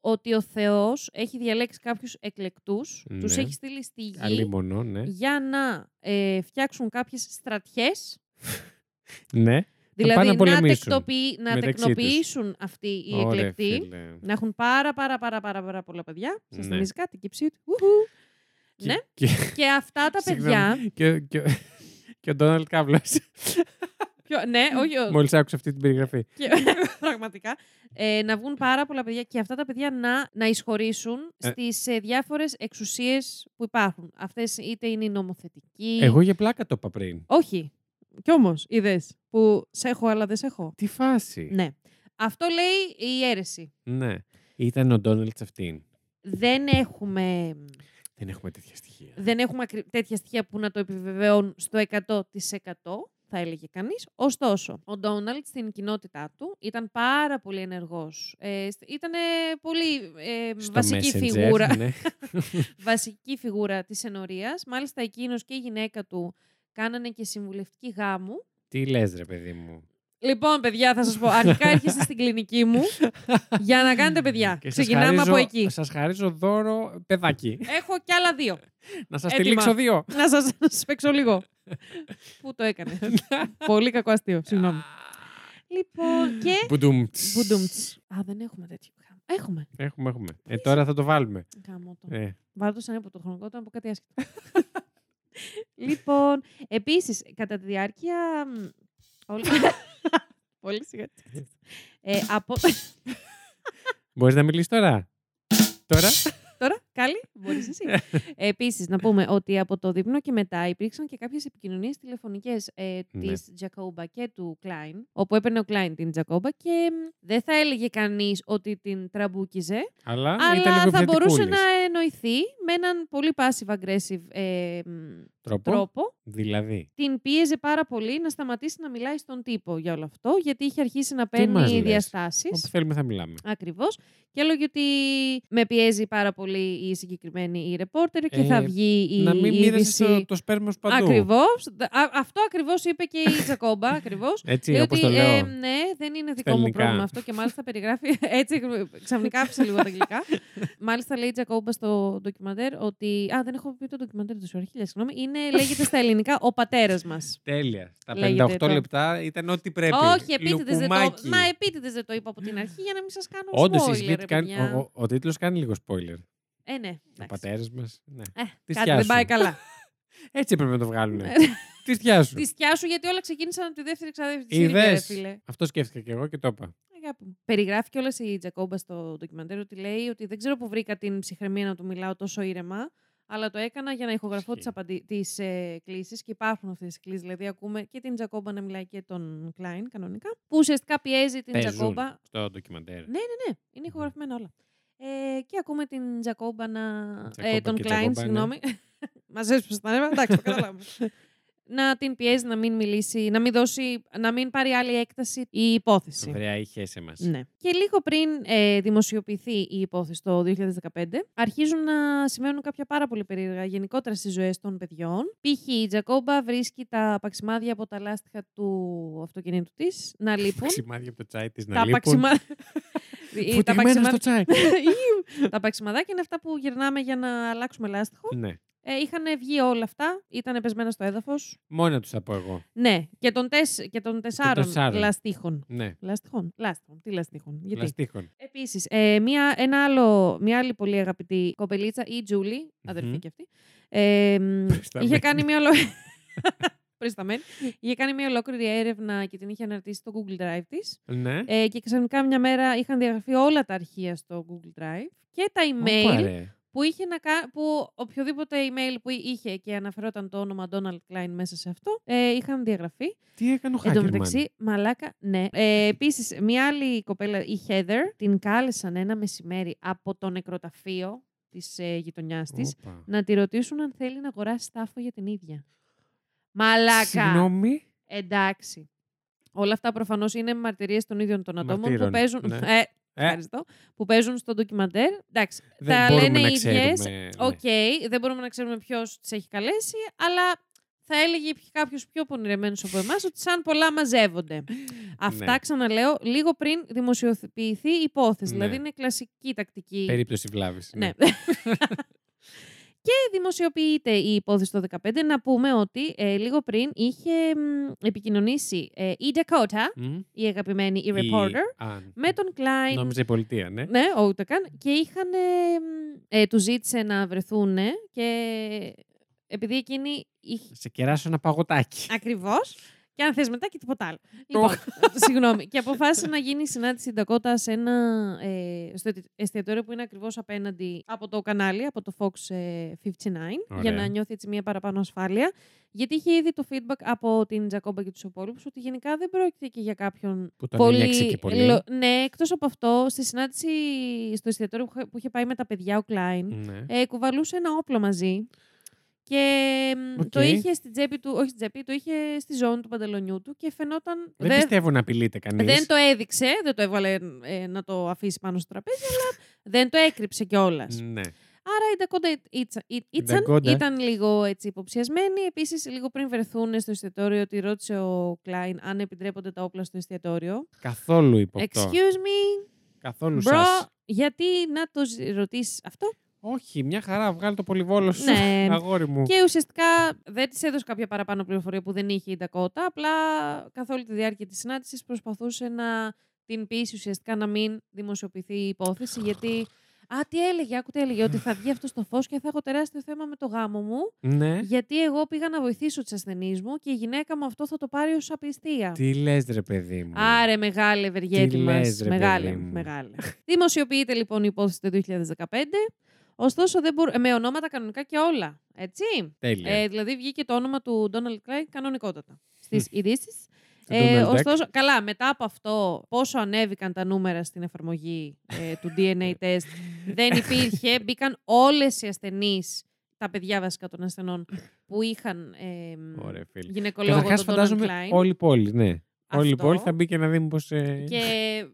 ότι ο Θεός έχει διαλέξει κάποιους εκλεκτούς, τους Ναι. έχει στείλει στη γη Αλίμονο, ναι. για να ε, φτιάξουν κάποιες στρατιές, Ναι. δηλαδή πάνε να να, πολεμήσουν τεκτοποιη- να μεταξύ τους. τεκνοποιήσουν αυτοί οι Ωραία, εκλεκτοί, φίλε. να έχουν πάρα πάρα πάρα πάρα, πάρα πολλά παιδιά. Σας Ναι. θυμίζει κάτι, κυψίτ. Ουχου. Και- Ναι. Και, Και αυτά τα Συγγνώμη. παιδιά... και, και, και ο Ντόναλτ Κάβλος. Ποιο- ναι, όχι, ο- Μόλις άκουσα αυτή την περιγραφή. Και, *laughs* πραγματικά. Ε, να βγουν πάρα πολλά παιδιά και αυτά τα παιδιά να, να εισχωρήσουν Ε. στις ε, διάφορες εξουσίες που υπάρχουν. Αυτές είτε είναι η νομοθετική... Εγώ για πλάκα το είπα πριν. Όχι. Κι όμως, είδες, που σε έχω αλλά δεν σε έχω. Τι φάση. Ναι. Αυτό λέει η αίρεση. Ναι. Ήταν ο Ντόναλτς σε αυτήν. Δεν έχουμε, Δεν έχουμε τέτοια στοιχεία. δεν έχουμε ακρι- τέτοια στοιχεία που να το επιβεβαιώνουν στο 100% θα έλεγε κανείς. Ωστόσο, ο Ντόναλτ στην κοινότητά του ήταν πάρα πολύ ενεργός. Ε, ήταν πολύ ε, Στο βασική Messenger, φιγούρα. Ναι. *laughs* βασική φιγούρα της ενορίας. Μάλιστα εκείνος και η γυναίκα του κάνανε και συμβουλευτική γάμου. Τι λες ρε παιδί μου. Λοιπόν, παιδιά, θα σας πω, αρχικά *laughs* έρχεστε στην κλινική μου για να κάνετε παιδιά. Και σας Ξεκινάμε χαρίζω- από εκεί. Σας χαρίζω δώρο παιδάκι. Έχω κι άλλα δύο. Να σας Έτοιμα. τυλίξω δύο. να σας, να σας παίξω λίγο. Πού το έκανε; Πολύ κακό αστείο, συγγνώμη. λοιπόν, και... Μπουντούμτς. Μπουντούμτς. Α, δεν έχουμε τέτοιο. Έχουμε. Έχουμε, έχουμε. Ε, τώρα θα το βάλουμε. Γάμο το. Ε, Βάλω το σαν από το χρονικό, ήταν από κάτι άσχετο. *laughs* λοιπόν, επίσης, κατά τη διάρκεια... μ, όλη- Πολύ σιγά. *laughs* Ε, από... μπορείς να μιλήσεις τώρα; Τώρα; *laughs* Τώρα, καλή, μπορείς εσύ. επίσης, να πούμε ότι από το δείπνο και μετά υπήρξαν και κάποιες επικοινωνίες τηλεφωνικές ε, Ναι. της Τζακόμπα και του Κλάιν, όπου έπαιρνε ο Κλάιν την Τζακόμπα και μ, δεν θα έλεγε κανείς ότι την τραμπούκιζε, Αλλά, ήταν αλλά λίγο θα μπορούσε επιθετικούλης. να εννοηθεί με έναν πολύ passive-aggressive ε, μ, Τρόπο. τρόπο. Δηλαδή. την πίεζε πάρα πολύ να σταματήσει να μιλάει στον τύπο για όλο αυτό, γιατί είχε αρχίσει να Τι μας παίρνει λες; διαστάσεις. Όπου θέλουμε θα μιλάμε. Ακριβώς. Και έλεγε ότι με πιέζει πάρα πολύ η συγκεκριμένη η ρεπόρτερ και Ε, θα βγει η να μην είδηση. μοίρασες το, το σπέρμα σου παντού. Ακριβώς. Αυτό ακριβώς είπε και η Τζακόμπα. Ακριβώς. Έτσι, Λέει όπως ότι, το λέω. ε, ναι, δεν είναι δικό μου ελληνικά. πρόβλημα αυτό και μάλιστα περιγράφει. *laughs* Έτσι, ξαφνικά άφησε λίγο τα αγγλικά. μάλιστα λέει η Τζακόμπα στο ντοκιμαντέρ ότι. Α, δεν έχω πει το ντοκιμαντέρ του αρχή, συγγνώμη. Είναι, λέγεται στα ελληνικά Ο πατέρας μας. Τέλεια. Τα Λέγεται 58 το. λεπτά ήταν ό,τι πρέπει. Όχι, επίτηδες δεν το. Λουκουμάκι. Μα επίτηδες δεν το είπα από την αρχή για να μην σας κάνω Όντως, spoiler. η Σμιτ ρε κάνει. παιδιά. Ο, ο, ο τίτλος κάνει λίγο spoiler. Ε, ναι. Ο εντάξει. πατέρας μας. Ναι. Ε, Της κάτι δεν πάει καλά. *laughs* Έτσι έπρεπε να το βγάλουν. Τι θιά σου. Της σκιά σου γιατί όλα ξεκίνησαν από τη δεύτερη ξαδέρφη της Είδες. φίλε. Αυτό σκέφτηκα και εγώ και το είπα. Αγάπη μου. Περιγράφει κιόλας η Τζακόμπα στο ντοκιμαντέρ ότι λέει ότι δεν ξέρω που βρήκα την ψυχραιμία να του μιλάω τόσο ήρεμα, αλλά το έκανα για να ηχογραφώ τις Ισχύει. απαντη... τις, ε, κλήσεις και υπάρχουν αυτές τις κλήσεις. Δηλαδή, ακούμε και την Τζακόμπα να μιλάει και τον Κλάιν κανονικά, που ουσιαστικά πιέζει την Παίζουν Τζακόμπα. στο ντοκιμαντέρ. Ναι, ναι, είναι ηχογραφημένα όλα. Ε, και ακούμε την Τζακόμπα να. Τζακόμπα ε, τον και Κλάιν, Τζακόμπα, ναι. συγγνώμη. *laughs* Μας έσπασε τα νεύρα. Εντάξει, το καταλάβω. να την πιέζει να μην μιλήσει, να μην, δώσει, να μην πάρει άλλη έκταση η υπόθεση. Βρέα, είχε σε μα. Ναι. Και λίγο πριν ε, δημοσιοποιηθεί η υπόθεση το 2015, αρχίζουν να σημαίνουν κάποια πάρα πολύ περίεργα γενικότερα στις ζωές των παιδιών. Π.χ. η Τζακόμπα βρίσκει τα παξιμάδια από τα λάστιχα του αυτοκινήτου της να λείπουν. Σημάδια από το τσάι της να τα λείπουν. παξιμάδια. *laughs* τα, Φωτεινμένα παξιμα... στο τσάι. *laughs* τα παξιμαδάκια είναι αυτά που γυρνάμε για να αλλάξουμε λάστιχο. ναι. Ε, είχαν βγει όλα αυτά, ήταν πεσμένα στο έδαφος. Μόνο τους θα πω εγώ. Ναι, και των, τες, και των τεσσάρων τεσσάρων. λαστίχων. Ναι. Λαστιχών. Λάστιχων. Τι λαστίχων. Γιατί; Λαστίχων. Επίσης, ε, μια, ένα άλλο, μια άλλη πολύ αγαπητή κοπελίτσα, η Τζούλη, αδερφή Μμμ. και αυτή, ε, μ, Προϊσταμένη. είχε κάνει μια ολο... *laughs* Προϊσταμένη. είχε κάνει μια ολόκληρη έρευνα και την είχε αναρτήσει στο Google Drive της. Ναι. Ε, και ξαφνικά μια μέρα είχαν διαγραφεί όλα τα αρχεία στο Google Drive και τα email Όπα, ρε. που είχε να κα... που οποιοδήποτε email που είχε και αναφερόταν το όνομα Donald Klein μέσα σε αυτό, ε, είχαν διαγραφεί. Τι έκανε ο Εν τω Χάκερμαν. μεταξύ, μαλάκα, ναι. Ε, Επίσης, μια άλλη κοπέλα, η Heather, την κάλεσαν ένα μεσημέρι από το νεκροταφείο της ε, γειτονιάς της Όπα. να τη ρωτήσουν αν θέλει να αγοράσει τάφο για την ίδια. Μαλάκα. Συγγνώμη. Εντάξει. Όλα αυτά προφανώς είναι μαρτυρίες των ίδιων των ατόμων που Μαρτύρων, παίζουν. ναι. Ε, Ε, ευχαριστώ. Που παίζουν στο ντοκιμαντέρ. Εντάξει. δεν τα μπορούμε λένε να οι ίδιες. ξέρουμε. ναι. Οκ, δεν μπορούμε να ξέρουμε ποιος τις έχει καλέσει, αλλά θα έλεγε κάποιος πιο πονηρεμένος από εμάς ότι σαν πολλά μαζεύονται. *laughs* Αυτά Ναι. ξαναλέω λίγο πριν δημοσιοποιηθεί η υπόθεση. Ναι. Δηλαδή είναι κλασική τακτική. Περίπτωση βλάβης. Ναι. *laughs* και δημοσιοποιείται η υπόθεση το 2015. Να πούμε ότι ε, λίγο πριν είχε μ, επικοινωνήσει ε, η Dakota, Μμ. η αγαπημένη, η Η- reporter, Α, με τον Klein. Νόμιζα η πολιτεία, ναι. Ναι, ούτε καν. Και είχαν. Ε, του ζήτησε να βρεθούν και επειδή εκείνη είχε. Σε κεράσω ένα παγωτάκι. Ακριβώς. Και αν θες μετά και τίποτα άλλο. *laughs* Λοιπόν, συγγνώμη. Και αποφάσισε να γίνει η συνάντηση Ντακότα σε ένα ε, στο εστιατόριο που είναι ακριβώς απέναντι από το κανάλι, από το Fox ε, 59, για Ωραία. να νιώθει έτσι μια παραπάνω ασφάλεια. Γιατί είχε ήδη το feedback από την Τζακόμπα και τους υπόλοιπους ότι γενικά δεν πρόκειται και για κάποιον Που τον έλεξε και πολύ. λο- Ναι, εκτός από αυτό, στη συνάντηση στο εστιατόριο που, είχε- που είχε πάει με τα παιδιά ο Κλάιν, Ναι. ε, κουβαλούσε ένα όπλο μαζί και μ, Οκ. το είχε στην τσέπη του, όχι στην τσέπη, το είχε στη ζώνη του παντελονιού του και φαινόταν. Δεν πιστεύω να απειλείται κανείς. δεν το έδειξε, δεν το έβαλε ε, να το αφήσει πάνω στο τραπέζι, αλλά δεν το έκρυψε κιόλας. Ναι. Άρα η Ντακόντα Ίτσα- Ι- Ίτσαν Ντακόντα. ήταν λίγο έτσι υποψιασμένη. Επίσης, λίγο πριν βρεθούν στο εστιατόριο, τη ρώτησε ο Κλάιν αν επιτρέπονται τα όπλα στο εστιατόριο. Καθόλου ύποπτο. Excuse me, Καθόλου bro, σας. γιατί να το ρωτήσεις αυτό; Όχι, μια χαρά, βγάλει το πολυβόλο σου, Ναι. *laughs* αγόρι μου. Και ουσιαστικά δεν της έδωσε κάποια παραπάνω πληροφορία που δεν είχε η Ντακότα. Απλά καθ' όλη τη διάρκεια της συνάντησης προσπαθούσε να την πείσει ουσιαστικά να μην δημοσιοποιηθεί η υπόθεση. Γιατί. Α, τι έλεγε, άκου τι έλεγε, ότι θα βγει αυτό στο φως και θα έχω τεράστιο θέμα με το γάμο μου. Ναι. Γιατί εγώ πήγα να βοηθήσω του ασθενείς μου και η γυναίκα μου αυτό θα το πάρει ως απιστία. Τι λες ρε παιδί μου. Άρε, μεγάλη ευεργέτη Τι μας. λες, ρε Μεγάλη. παιδί μου. μεγάλη. Δημοσιοποιείται λοιπόν η υπόθεση το *laughs* 2015. Ωστόσο, δεν μπορού- με ονόματα κανονικά και όλα. Έτσι. Τέλεια. Ε, δηλαδή βγήκε το όνομα του Donald Klein κανονικότατα στις ειδήσεις. Του Ε, Donald Duck. ωστόσο, καλά, μετά από αυτό, πόσο ανέβηκαν τα νούμερα στην εφαρμογή ε, του DNA *laughs* test, δεν υπήρχε. Μπήκαν όλες οι ασθενείς, τα παιδιά βασικά των ασθενών, που είχαν ε, Ωραία, φίλε. γυναικολόγο Καταρχάς τον Donald φαντάζομαι Cline. όλη η πόλη, ναι. Όλη η Αυτό. πόλη θα μπει και να δει μήπως... Ε... Και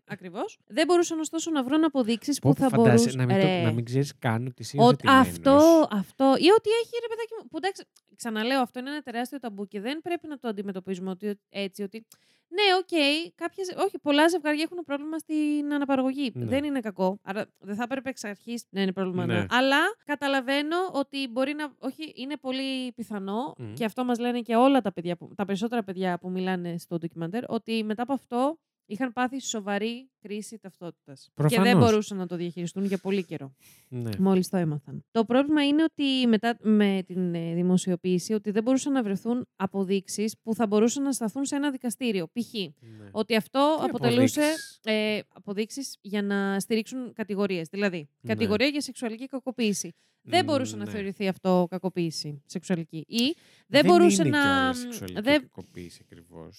ακριβώς. Δεν μπορούσαν ωστόσο να βρουν αποδείξεις Πω, που πω, θα φαντάζεσαι μπορούσαν. να μην, το, Ρε. να μην ξέρεις καν ότι είσαι Ότι υιοθετημένος. αυτό, αυτό. Ή ότι έχει ρε παιδάκι μου. Που εντάξει, ξαναλέω, αυτό είναι ένα τεράστιο ταμπού και δεν πρέπει να το αντιμετωπίζουμε ότι, έτσι. Ότι ναι, οκ, κάποιες, όχι, πολλά ζευγάρια έχουν πρόβλημα στην αναπαραγωγή. Ναι. Δεν είναι κακό. Άρα δεν θα έπρεπε εξ αρχής να είναι πρόβλημα. Ναι. να- Αλλά καταλαβαίνω ότι μπορεί να. Όχι, είναι πολύ πιθανό Μμμ. και αυτό μας λένε και όλα τα παιδιά, που, τα περισσότερα παιδιά που μιλάνε στο ντοκιμαντέρ, ότι μετά από αυτό είχαν πάθει σοβαρή κρίση ταυτότητας. Και δεν Προφανώς. μπορούσαν να το διαχειριστούν για πολύ καιρό. Ναι. Μόλις το έμαθαν. Το πρόβλημα είναι ότι μετά με την ε, δημοσιοποίηση ότι δεν μπορούσαν να βρεθούν αποδείξεις που θα μπορούσαν να σταθούν σε ένα δικαστήριο. Π.χ. Ναι. ότι αυτό Τι αποτελούσε αποδείξεις; ε, αποδείξεις για να στηρίξουν κατηγορίες. Δηλαδή, Ναι. κατηγορία για σεξουαλική κακοποίηση. Δεν μπορούσε να Ναι. θεωρηθεί αυτό κακοποίηση σεξουαλική. Ή δεν, μπορούσε είναι να... κιόλας σεξουαλική δεν- κακοποίηση ακριβώς.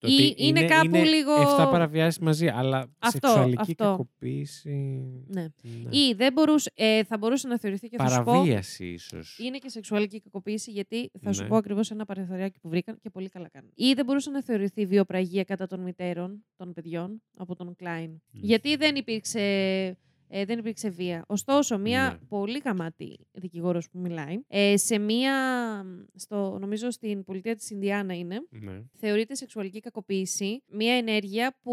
Ή είναι κάπου λίγο- 7 παραβιάσεις μαζί, αλλά Αυτό, σεξουαλική αυτό. κακοποίηση... Ναι. ναι. Ή δεν μπορούσε, ε, θα μπορούσε να θεωρηθεί και θα σου πω... Παραβίαση ίσως. Είναι και σεξουαλική κακοποίηση, γιατί θα σου Ναι. πω ακριβώς ένα παραθυριάκι που βρήκαν και πολύ καλά κάνουν. Ή δεν μπορούσε να θεωρηθεί βιοπραγία κατά των μητέρων των παιδιών από τον Κλάιν. Γιατί δεν υπήρξε, ε, δεν υπήρξε βία. Ωστόσο, μία Ναι. πολύ γαμάτη δικηγόρος που μιλάει, ε, σε μία, στο, νομίζω στην πολιτεία της Ινδιάνα είναι, Ναι. θεωρείται σεξουαλική κακοποίηση μία ενέργεια που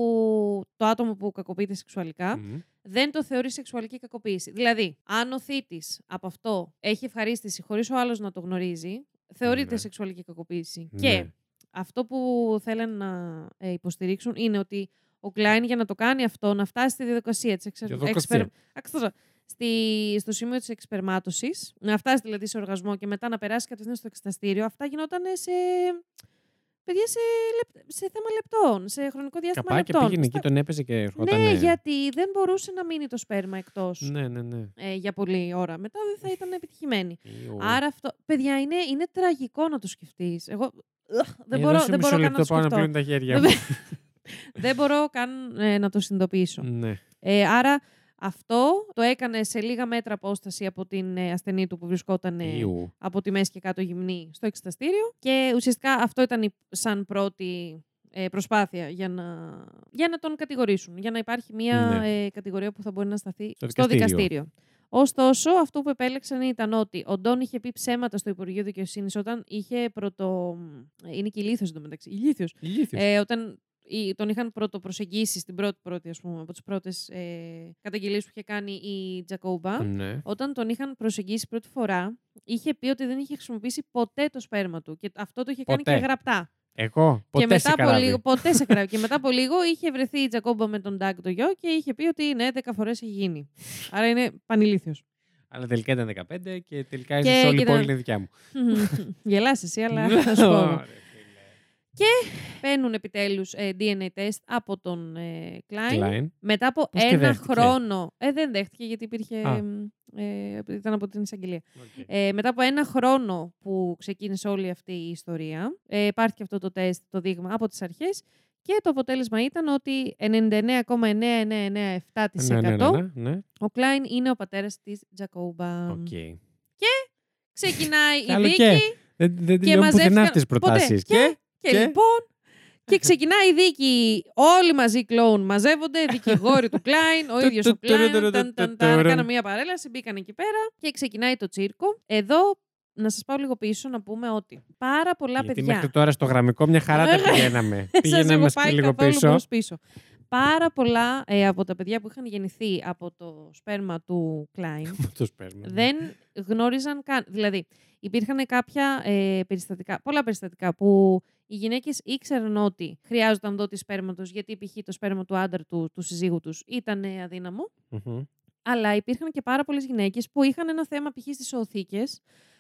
το άτομο που κακοποιείται σεξουαλικά Μμμ. δεν το θεωρεί σεξουαλική κακοποίηση. Δηλαδή, αν ο θήτης από αυτό έχει ευχαρίστηση χωρίς ο άλλος να το γνωρίζει, θεωρείται Ναι. σεξουαλική κακοποίηση. Ναι. Και αυτό που θέλουν να ε, υποστηρίξουν είναι ότι ο Κλάιν για να το κάνει αυτό, να φτάσει στη διαδικασία της εξε... Διαδικασία. εξπερ- Άξιο. Στη, στο σημείο της εξπερμάτωσης, να φτάσει δηλαδή σε οργασμό και μετά να περάσει κατευθείαν στο εξεταστήριο, αυτά γινόταν σε, παιδιά, σε, λεπ- σε θέμα λεπτών, σε χρονικό διάστημα Καπά και λεπτών. πήγαινε εκεί, Στα- τον έπαιζε και ερχόταν. Ναι, γιατί δεν μπορούσε να μείνει το σπέρμα εκτός Ναι, ναι, ναι. ε, για πολλή ώρα. Μετά δεν θα ήταν επιτυχημένη. Ιου. Άρα αυτό. Παιδιά, είναι, είναι τραγικό να το σκεφτείς. Εγώ. Ugh, δεν Ε, μπορώ, δώσε δεν μισό μπορώ καν να λεπτό το πάω να σκεφτώ. πλύνω τα χέρια μου. *laughs* Δεν- δεν μπορώ καν ε, να το συνειδητοποιήσω. ναι. Ε, άρα αυτό το έκανε σε λίγα μέτρα απόσταση από την ε, ασθενή του που βρισκόταν ε, Ιου. από τη μέση και κάτω γυμνή στο εξεταστήριο. Και ουσιαστικά αυτό ήταν η, σαν πρώτη ε, προσπάθεια για να, για να τον κατηγορήσουν. Για να υπάρχει μια Ναι. ε, κατηγορία που θα μπορεί να σταθεί Στο στο, δικαστήριο. δικαστήριο. Ωστόσο, αυτό που επέλεξαν ήταν ότι ο Ντόν είχε πει ψέματα στο Υπουργείο Δικαιοσύνης όταν είχε πρωτο. ε, Είναι και ηλίθιος εντωμεταξύ. Ηλίθιος. Ηλίθιος. Ε, όταν ή- τον είχαν πρωτοπροσεγγίσει στην πρώτη, πρώτη ας πούμε, από τις πρώτες ε, καταγγελίες που είχε κάνει η Τζακόμπα. Ναι. Όταν τον είχαν προσεγγίσει πρώτη φορά, είχε πει ότι δεν είχε χρησιμοποιήσει ποτέ το σπέρμα του. Και αυτό το είχε κάνει Ποτέ. και γραπτά. Εγώ, ποτέ και μετά σε από καράβι. λίγο, ποτέ σε *laughs* καράβι. και μετά από λίγο είχε βρεθεί η Τζακόμπα με τον Ντάγκ το γιο και είχε πει ότι ναι, 10 φορές έχει γίνει. Άρα είναι πανηλήθιος. Αλλά τελικά ήταν 15 και τελικά Και η όλη η κοίτα- πόλη είναι δικιά μου. *laughs* Γελάς εσύ, αλλά θα σου πω. Εγώ. Ωραία, φίλε. Παίρνουν επιτέλους ε, DNA test από τον ε, Cline. Cline. Μετά από Πώς και ένα δέχτηκε; χρόνο. Ε, δεν δέχτηκε γιατί υπήρχε. Α. Ε, ήταν από την εισαγγελία. Οκ. Ε, μετά από ένα χρόνο που ξεκίνησε όλη αυτή η ιστορία, ε, υπάρχει και αυτό το τεστ, το δείγμα από τις αρχές και το αποτέλεσμα ήταν ότι 99,9997% Ναι, ναι, ναι, ναι, ναι. ο Κλάιν είναι ο πατέρας της Τζακόμπα. Οκ. Ξεκινάει η Καλό δίκη και. Δεν, δεν τελειώνουν πουθενά μαζεύτηκαν- αυτές τις ποτέ. προτάσεις. Και, Και, και, και; λοιπόν, και ξεκινάει η δίκη. Όλοι μαζί κλόουν μαζεύονται, δικηγόροι του Κλάιν, ο Του, ίδιος του, ο Κλάιν. του, του, ταν, του, ταν, του, ταν, του. Κάναν μια παρέλαση, μπήκαν εκεί πέρα και ξεκινάει το τσίρκο. Εδώ, να σας πάω λίγο πίσω να πούμε ότι πάρα πολλά Γιατί παιδιά. μέχρι τώρα στο γραμμικό μια χαρά τα πηγαίναμε. *laughs* Σας Πήγαινε έχω μας πάει λίγο καθόλου πίσω. προς πίσω. Πάρα πολλά ε, από τα παιδιά που είχαν γεννηθεί από το σπέρμα του Κλάιν Το σπέρμα. δεν γνώριζαν καν. Δηλαδή, υπήρχαν κάποια ε, περιστατικά, πολλά περιστατικά που οι γυναίκες ήξεραν ότι χρειάζονταν δότη σπέρματο, γιατί π.χ. το σπέρμα του άντρα του, του συζύγου τους ήταν ε, αδύναμο. Μμμ. Αλλά υπήρχαν και πάρα πολλές γυναίκες που είχαν ένα θέμα π.χ. στις οθήκες.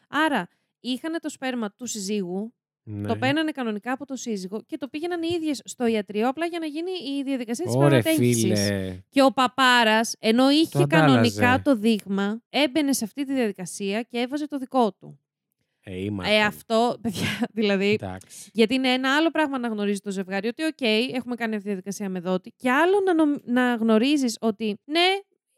Άρα, είχαν το σπέρμα του συζύγου, Ναι. το παίρνανε κανονικά από το σύζυγο και το πήγαιναν οι ίδιες στο ιατρίο, απλά για να γίνει η διαδικασία της Ωρε σπερματέγχυσης. φίλε. Και ο παπάρας, ενώ είχε αντάλλαζε. κανονικά το δείγμα, έμπαινε σε αυτή τη διαδικασία και έβαζε το δικό του. Ε, είμαστε. Ε, αυτό, παιδιά, *laughs* δηλαδή. Εντάξει. Γιατί είναι ένα άλλο πράγμα να γνωρίζεις το ζευγάρι ότι, οκ, έχουμε κάνει αυτή τη διαδικασία με δότη. Και άλλο να, νομ- να γνωρίζεις ότι, ναι,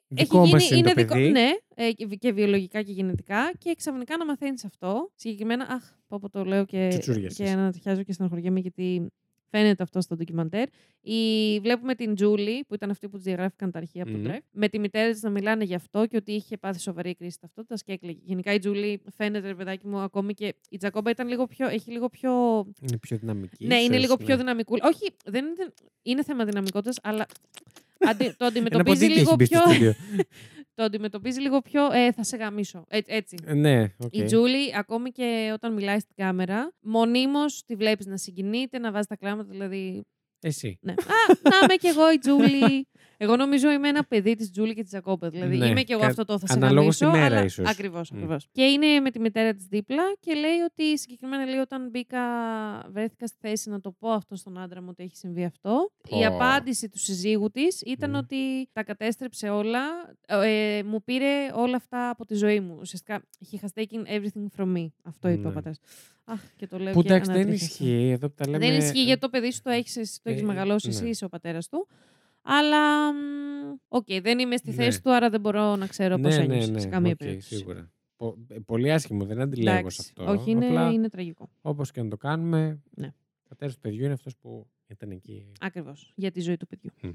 Δικό έχει μας γίνει, είναι είναι το δικό. παιδί. Ναι, ε, και- και βιολογικά και γενετικά. Και ξαφνικά να μαθαίνεις αυτό. Συγκεκριμένα, αχ, πω, πω το λέω και, Τσουτσούριασες. και ανατριχιάζω και στεναχωριέμαι γιατί φαίνεται αυτό στο ντοκιμαντέρ. Η, βλέπουμε την Τζούλη, που ήταν αυτή που τη διαγράφηκαν τα αρχεία από Μμμ. τον Drive, με τη μητέρα της να μιλάνε γι' αυτό και ότι είχε πάθει σοβαρή κρίση ταυτότητας και έκλαιγε. Γενικά η Τζούλη φαίνεται, ρε παιδάκι μου, ακόμη και η Jacoba ήταν λίγο πιο, έχει λίγο πιο Είναι πιο δυναμική. ναι, είναι ίσως, λίγο ναι. πιο δυναμικού. Όχι, δεν είναι, είναι θέμα δυναμικότητας, αλλά *laughs* αντι, το Ένα αντιμετωπίζει ποντίκι λίγο έχει μπει στο πιο. *laughs* *laughs* στούντιο. το αντιμετωπίζει λίγο πιο. Ε, θα σε γαμίσω. Ε, έτσι. Ε, Ναι, οκ. Η Τζούλη, ακόμη και όταν μιλάει στην κάμερα, μονίμως τη βλέπεις να συγκινείται, να βάζει τα κλάματα. Δηλαδή. Εσύ. Ναι. Α, να είμαι κι εγώ η Τζούλη. Εγώ νομίζω είμαι ένα παιδί της Τζούλη και της Τζακόπα. Δηλαδή Ναι, είμαι κι εγώ κα- αυτό το θα σε αναλόγως γαμίσω. ημέρα αλλά... ίσως. Ακριβώς, Μμ. ακριβώς. Και είναι με τη μητέρα της δίπλα και λέει ότι συγκεκριμένα λέει όταν μπήκα, βρέθηκα στη θέση να το πω αυτό στον άντρα μου ότι έχει συμβεί αυτό. Η Πω. απάντηση του συζύγου της ήταν Μμ. ότι τα κατέστρεψε όλα. Ε, μου πήρε όλα αυτά από τη ζωή μου. Ουσιαστικά, he has taken everything from me. Αυτό είπε ο Ναι. πατέρας. Αχ, και το λέω Που και εντάξει δεν ανατρίχιασα. ισχύει. Εδώ που τα λέμε. Δεν ισχύει γιατί το παιδί σου το έχεις το έχεις Ε, μεγαλώσει ναι. εσύ, είσαι ο πατέρας του. Αλλά. μ, Οκ, δεν είμαι στη Ναι. θέση του, άρα δεν μπορώ να ξέρω πώς ναι, ναι, ένιωσες ναι, σε καμία οκ, περίπτωση. Σίγουρα. Πο- ε, Πολύ άσχημο, δεν αντιλέγω σε Εντάξει, αυτό. Όχι, είναι, Απλά, είναι τραγικό. όπως και να το κάνουμε, Ναι. ο πατέρας του παιδιού είναι αυτός που ήταν εκεί. Ακριβώς. Για τη ζωή του παιδιού. Μμ.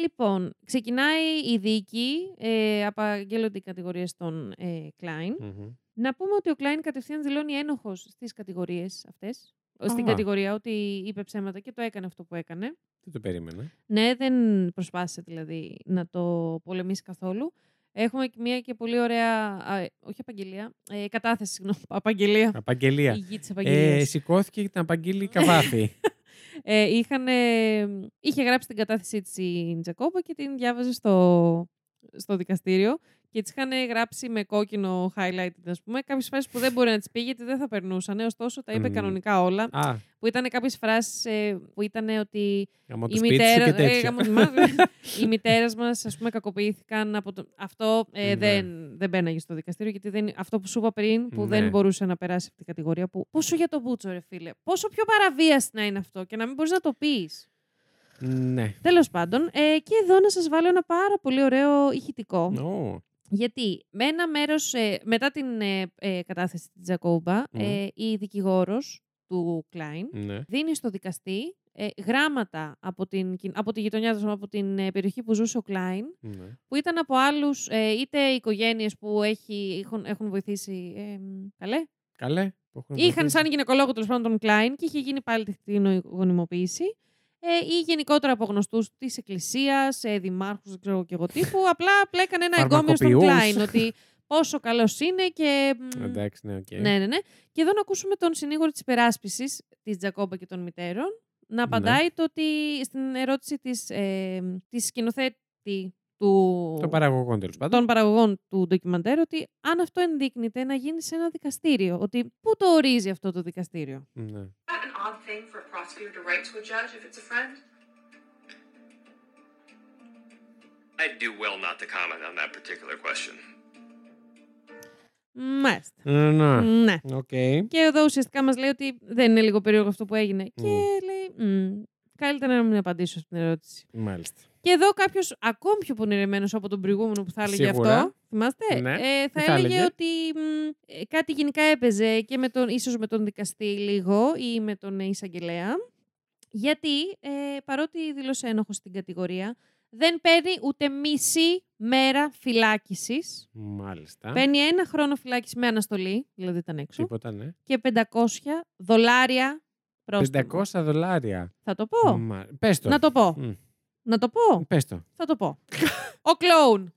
Λοιπόν, ξεκινάει η δίκη. Ε, απαγγέλλονται οι κατηγορίες των ε, Klein. Μμμ. Να πούμε ότι ο Klein κατευθείαν δηλώνει ένοχος στις κατηγορίες αυτές. στην Α. κατηγορία ότι είπε ψέματα και το έκανε αυτό που έκανε. Δεν το περίμενα. Ναι, δεν προσπάθησε δηλαδή να το πολεμήσει καθόλου. Έχουμε και μια και πολύ ωραία. α, όχι απαγγελία. Ε, κατάθεση, συγγνώμη. Απαγγελία. Απαγγελία. Η γη της απαγγελίας. Ε, σηκώθηκε και την απαγγείλει καβάφη. *laughs* Ε, είχαν, ε, είχε γράψει την κατάθεσή της η Τζακόπα και την διάβαζε στο, στο δικαστήριο και τις είχαν γράψει με κόκκινο highlighted, ας πούμε, κάποιες φράσεις που δεν μπορεί να τις πει γιατί δεν θα περνούσαν, ωστόσο τα είπε Μμμ. κανονικά όλα, Α, που ήταν κάποιες φράσεις ε, που ήταν ότι γαμώ το η σπίτι σου μητέρα, και ε, τέτοια. γαμώ τη μάνα. οι *laughs* μητέρες μας, ας πούμε, κακοποιήθηκαν από το... Αυτό ε, Ναι. δεν, δεν μπαίναγε στο δικαστήριο, γιατί δεν, αυτό που σου είπα πριν, που δεν Ναι. μπορούσε να περάσει αυτή την κατηγορία. Που, πόσο για το μπούτσο, ρε φίλε. Πόσο πιο παραβίαστη να είναι αυτό και να μην μπορείς να το πεις. Ναι. Τέλος πάντων, ε, και εδώ να σας βάλω ένα πάρα πολύ ωραίο ηχητικό. Ω, Γιατί με ένα μέρος, ε, μετά την ε, ε, κατάθεση της Τζακόμπα, Μμμ. ε, η δικηγόρος του Κλάιν Ναι. δίνει στο δικαστή ε, γράμματα από, την, κοι- από τη γειτονιά του, από την ε, περιοχή που ζούσε ο Κλάιν, ναι. που ήταν από άλλους, ε, είτε οικογένειες που έχει, έχουν, έχουν βοηθήσει, ε, μ, καλέ, Καλέ. που έχουν Είχαν βοηθήσει. σαν γυναικολόγο τέλος πάντων τον Cline και είχε γίνει πάλι τεχνητή γονιμοποίηση. Ε, ή γενικότερα από γνωστούς της Εκκλησίας, ε, δημάρχους, δεν ξέρω και εγώ τι, που απλά πλέκανε ένα εγκόμιο στον Φαρμακοποιούς. Cline. Ότι πόσο καλός είναι και. μ, Εντάξει, ναι, οκ. Ναι, ναι, ναι. Και εδώ να ακούσουμε τον συνήγορο της υπεράσπισης της Τζακόμπα και των μητέρων Ναι. να απαντάει το ότι στην ερώτηση της, ε, της σκηνοθέτη του, Των παραγωγών τέλος πάντων. των παραγωγών του ντοκιμαντέρ ότι αν αυτό ενδείκνυται να γίνει σε ένα δικαστήριο. Ότι πού το ορίζει αυτό το δικαστήριο; Ναι. That an odd thing for a prosecutor to write to a judge if it's a friend? I'd do well not to comment on that particular question. Μάλιστα. Ναι, ναι. Ναι. Οκ. Και εδώ ουσιαστικά μας λέει ότι δεν είναι λίγο περίεργο αυτό που έγινε. Μμ. Και λέει, «Μμ, καλύτερα να μην απαντήσω στην ερώτηση. Μάλιστα. Και εδώ κάποιος ακόμη πιο πονηρεμένος από τον προηγούμενο που θα έλεγε Σίγουρα. αυτό. Θυμάστε. Ναι. Ε, θα, Τι θα έλεγε έλεγε; ότι μ, ε, κάτι γενικά έπαιζε και με τον, ίσως με τον δικαστή λίγο ή με τον εισαγγελέα. Γιατί ε, παρότι δήλωσε ένοχο στην κατηγορία, δεν παίρνει ούτε μισή μέρα φυλάκισης. Μάλιστα. Παίρνει ένα χρόνο φυλάκιση με αναστολή, δηλαδή ήταν έξω, Τίποτα, ναι. και 500 δολάρια πρόστιμο. 500 δολάρια. Θα το πω. Μα... Πες το. Να το πω. Μμ. Να το πω. Πες το. Θα το πω. Ο κλόουν.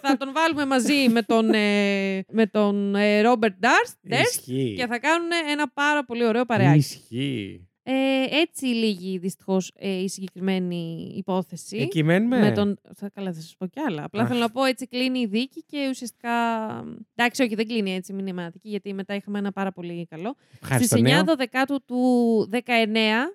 θα τον βάλουμε μαζί με τον, ε, με τον ε, Ρόμπερτ Ντάρστ Ισχύει. και θα κάνουν ένα πάρα πολύ ωραίο παρεάκι. Ισχύει. Ε, έτσι λύγει δυστυχώς η συγκεκριμένη υπόθεση. Εκεί μένουμε. Με τον... θα, καλά, θα σας πω κι άλλα. Απλά Αχ. θέλω να πω έτσι κλείνει η δίκη και ουσιαστικά. Εντάξει, όχι, δεν κλείνει έτσι μηνυματική, γιατί μετά είχαμε ένα πάρα πολύ καλό. Ευχαριστώ, Στις 9 νέο. Δεκάτου του 19,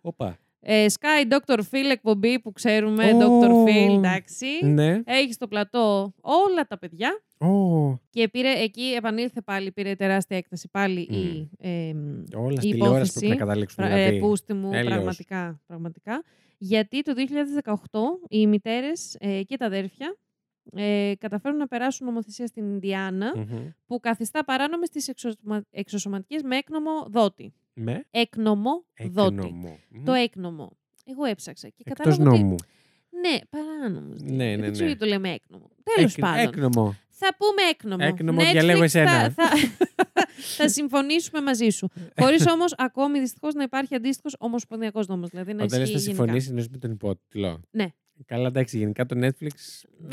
Όπα. ε, Sky Dr. Phil εκπομπή που ξέρουμε, Ω. Dr. Phil, εντάξει. Ναι. Έχει στο πλατό όλα τα παιδιά. Ω, Και πήρε, εκεί επανήλθε πάλι, πήρε τεράστια έκταση πάλι Μμ. η, ε, Όλα η στη τηλεόραση υπόθεση. πρέπει να καταλήξουν. πρα- Δηλαδή. ε, πούστη μου, έλεος. πραγματικά, πραγματικά. Γιατί το 2018 οι μητέρες ε, και τα αδέρφια ε, καταφέρουν να περάσουν νομοθεσία στην Ινδιάνα Μμμ. που καθιστά παράνομες τις εξωσωμα... εξωσωματικές με έκνομο δότη. Με; Έκνομο δότη. έκνομο. Μμ. Το έκνομο. Εγώ έψαξα και Εκτός κατάλαβα ότι... νόμου. Ναι, παράνομος. Ναι, ναι, Δεν ξέρω ναι. γιατί το λέμε έκνομο. Τέλος Έκ- πάντων. Έκνομο. Θα πούμε έκνομο. Έκνομο, Netflix διαλέγω εσένα. Θα, θα, θα συμφωνήσουμε μαζί σου. Χωρίς *laughs* όμως ακόμη δυστυχώς να υπάρχει αντίστοιχος ομοσπονδιακός νόμος. Δηλαδή να Όταν λες ισχύει θα γενικά. συμφωνήσει, εννοείς με τον υπότιτλο. Ναι. Καλά, εντάξει, γενικά το Netflix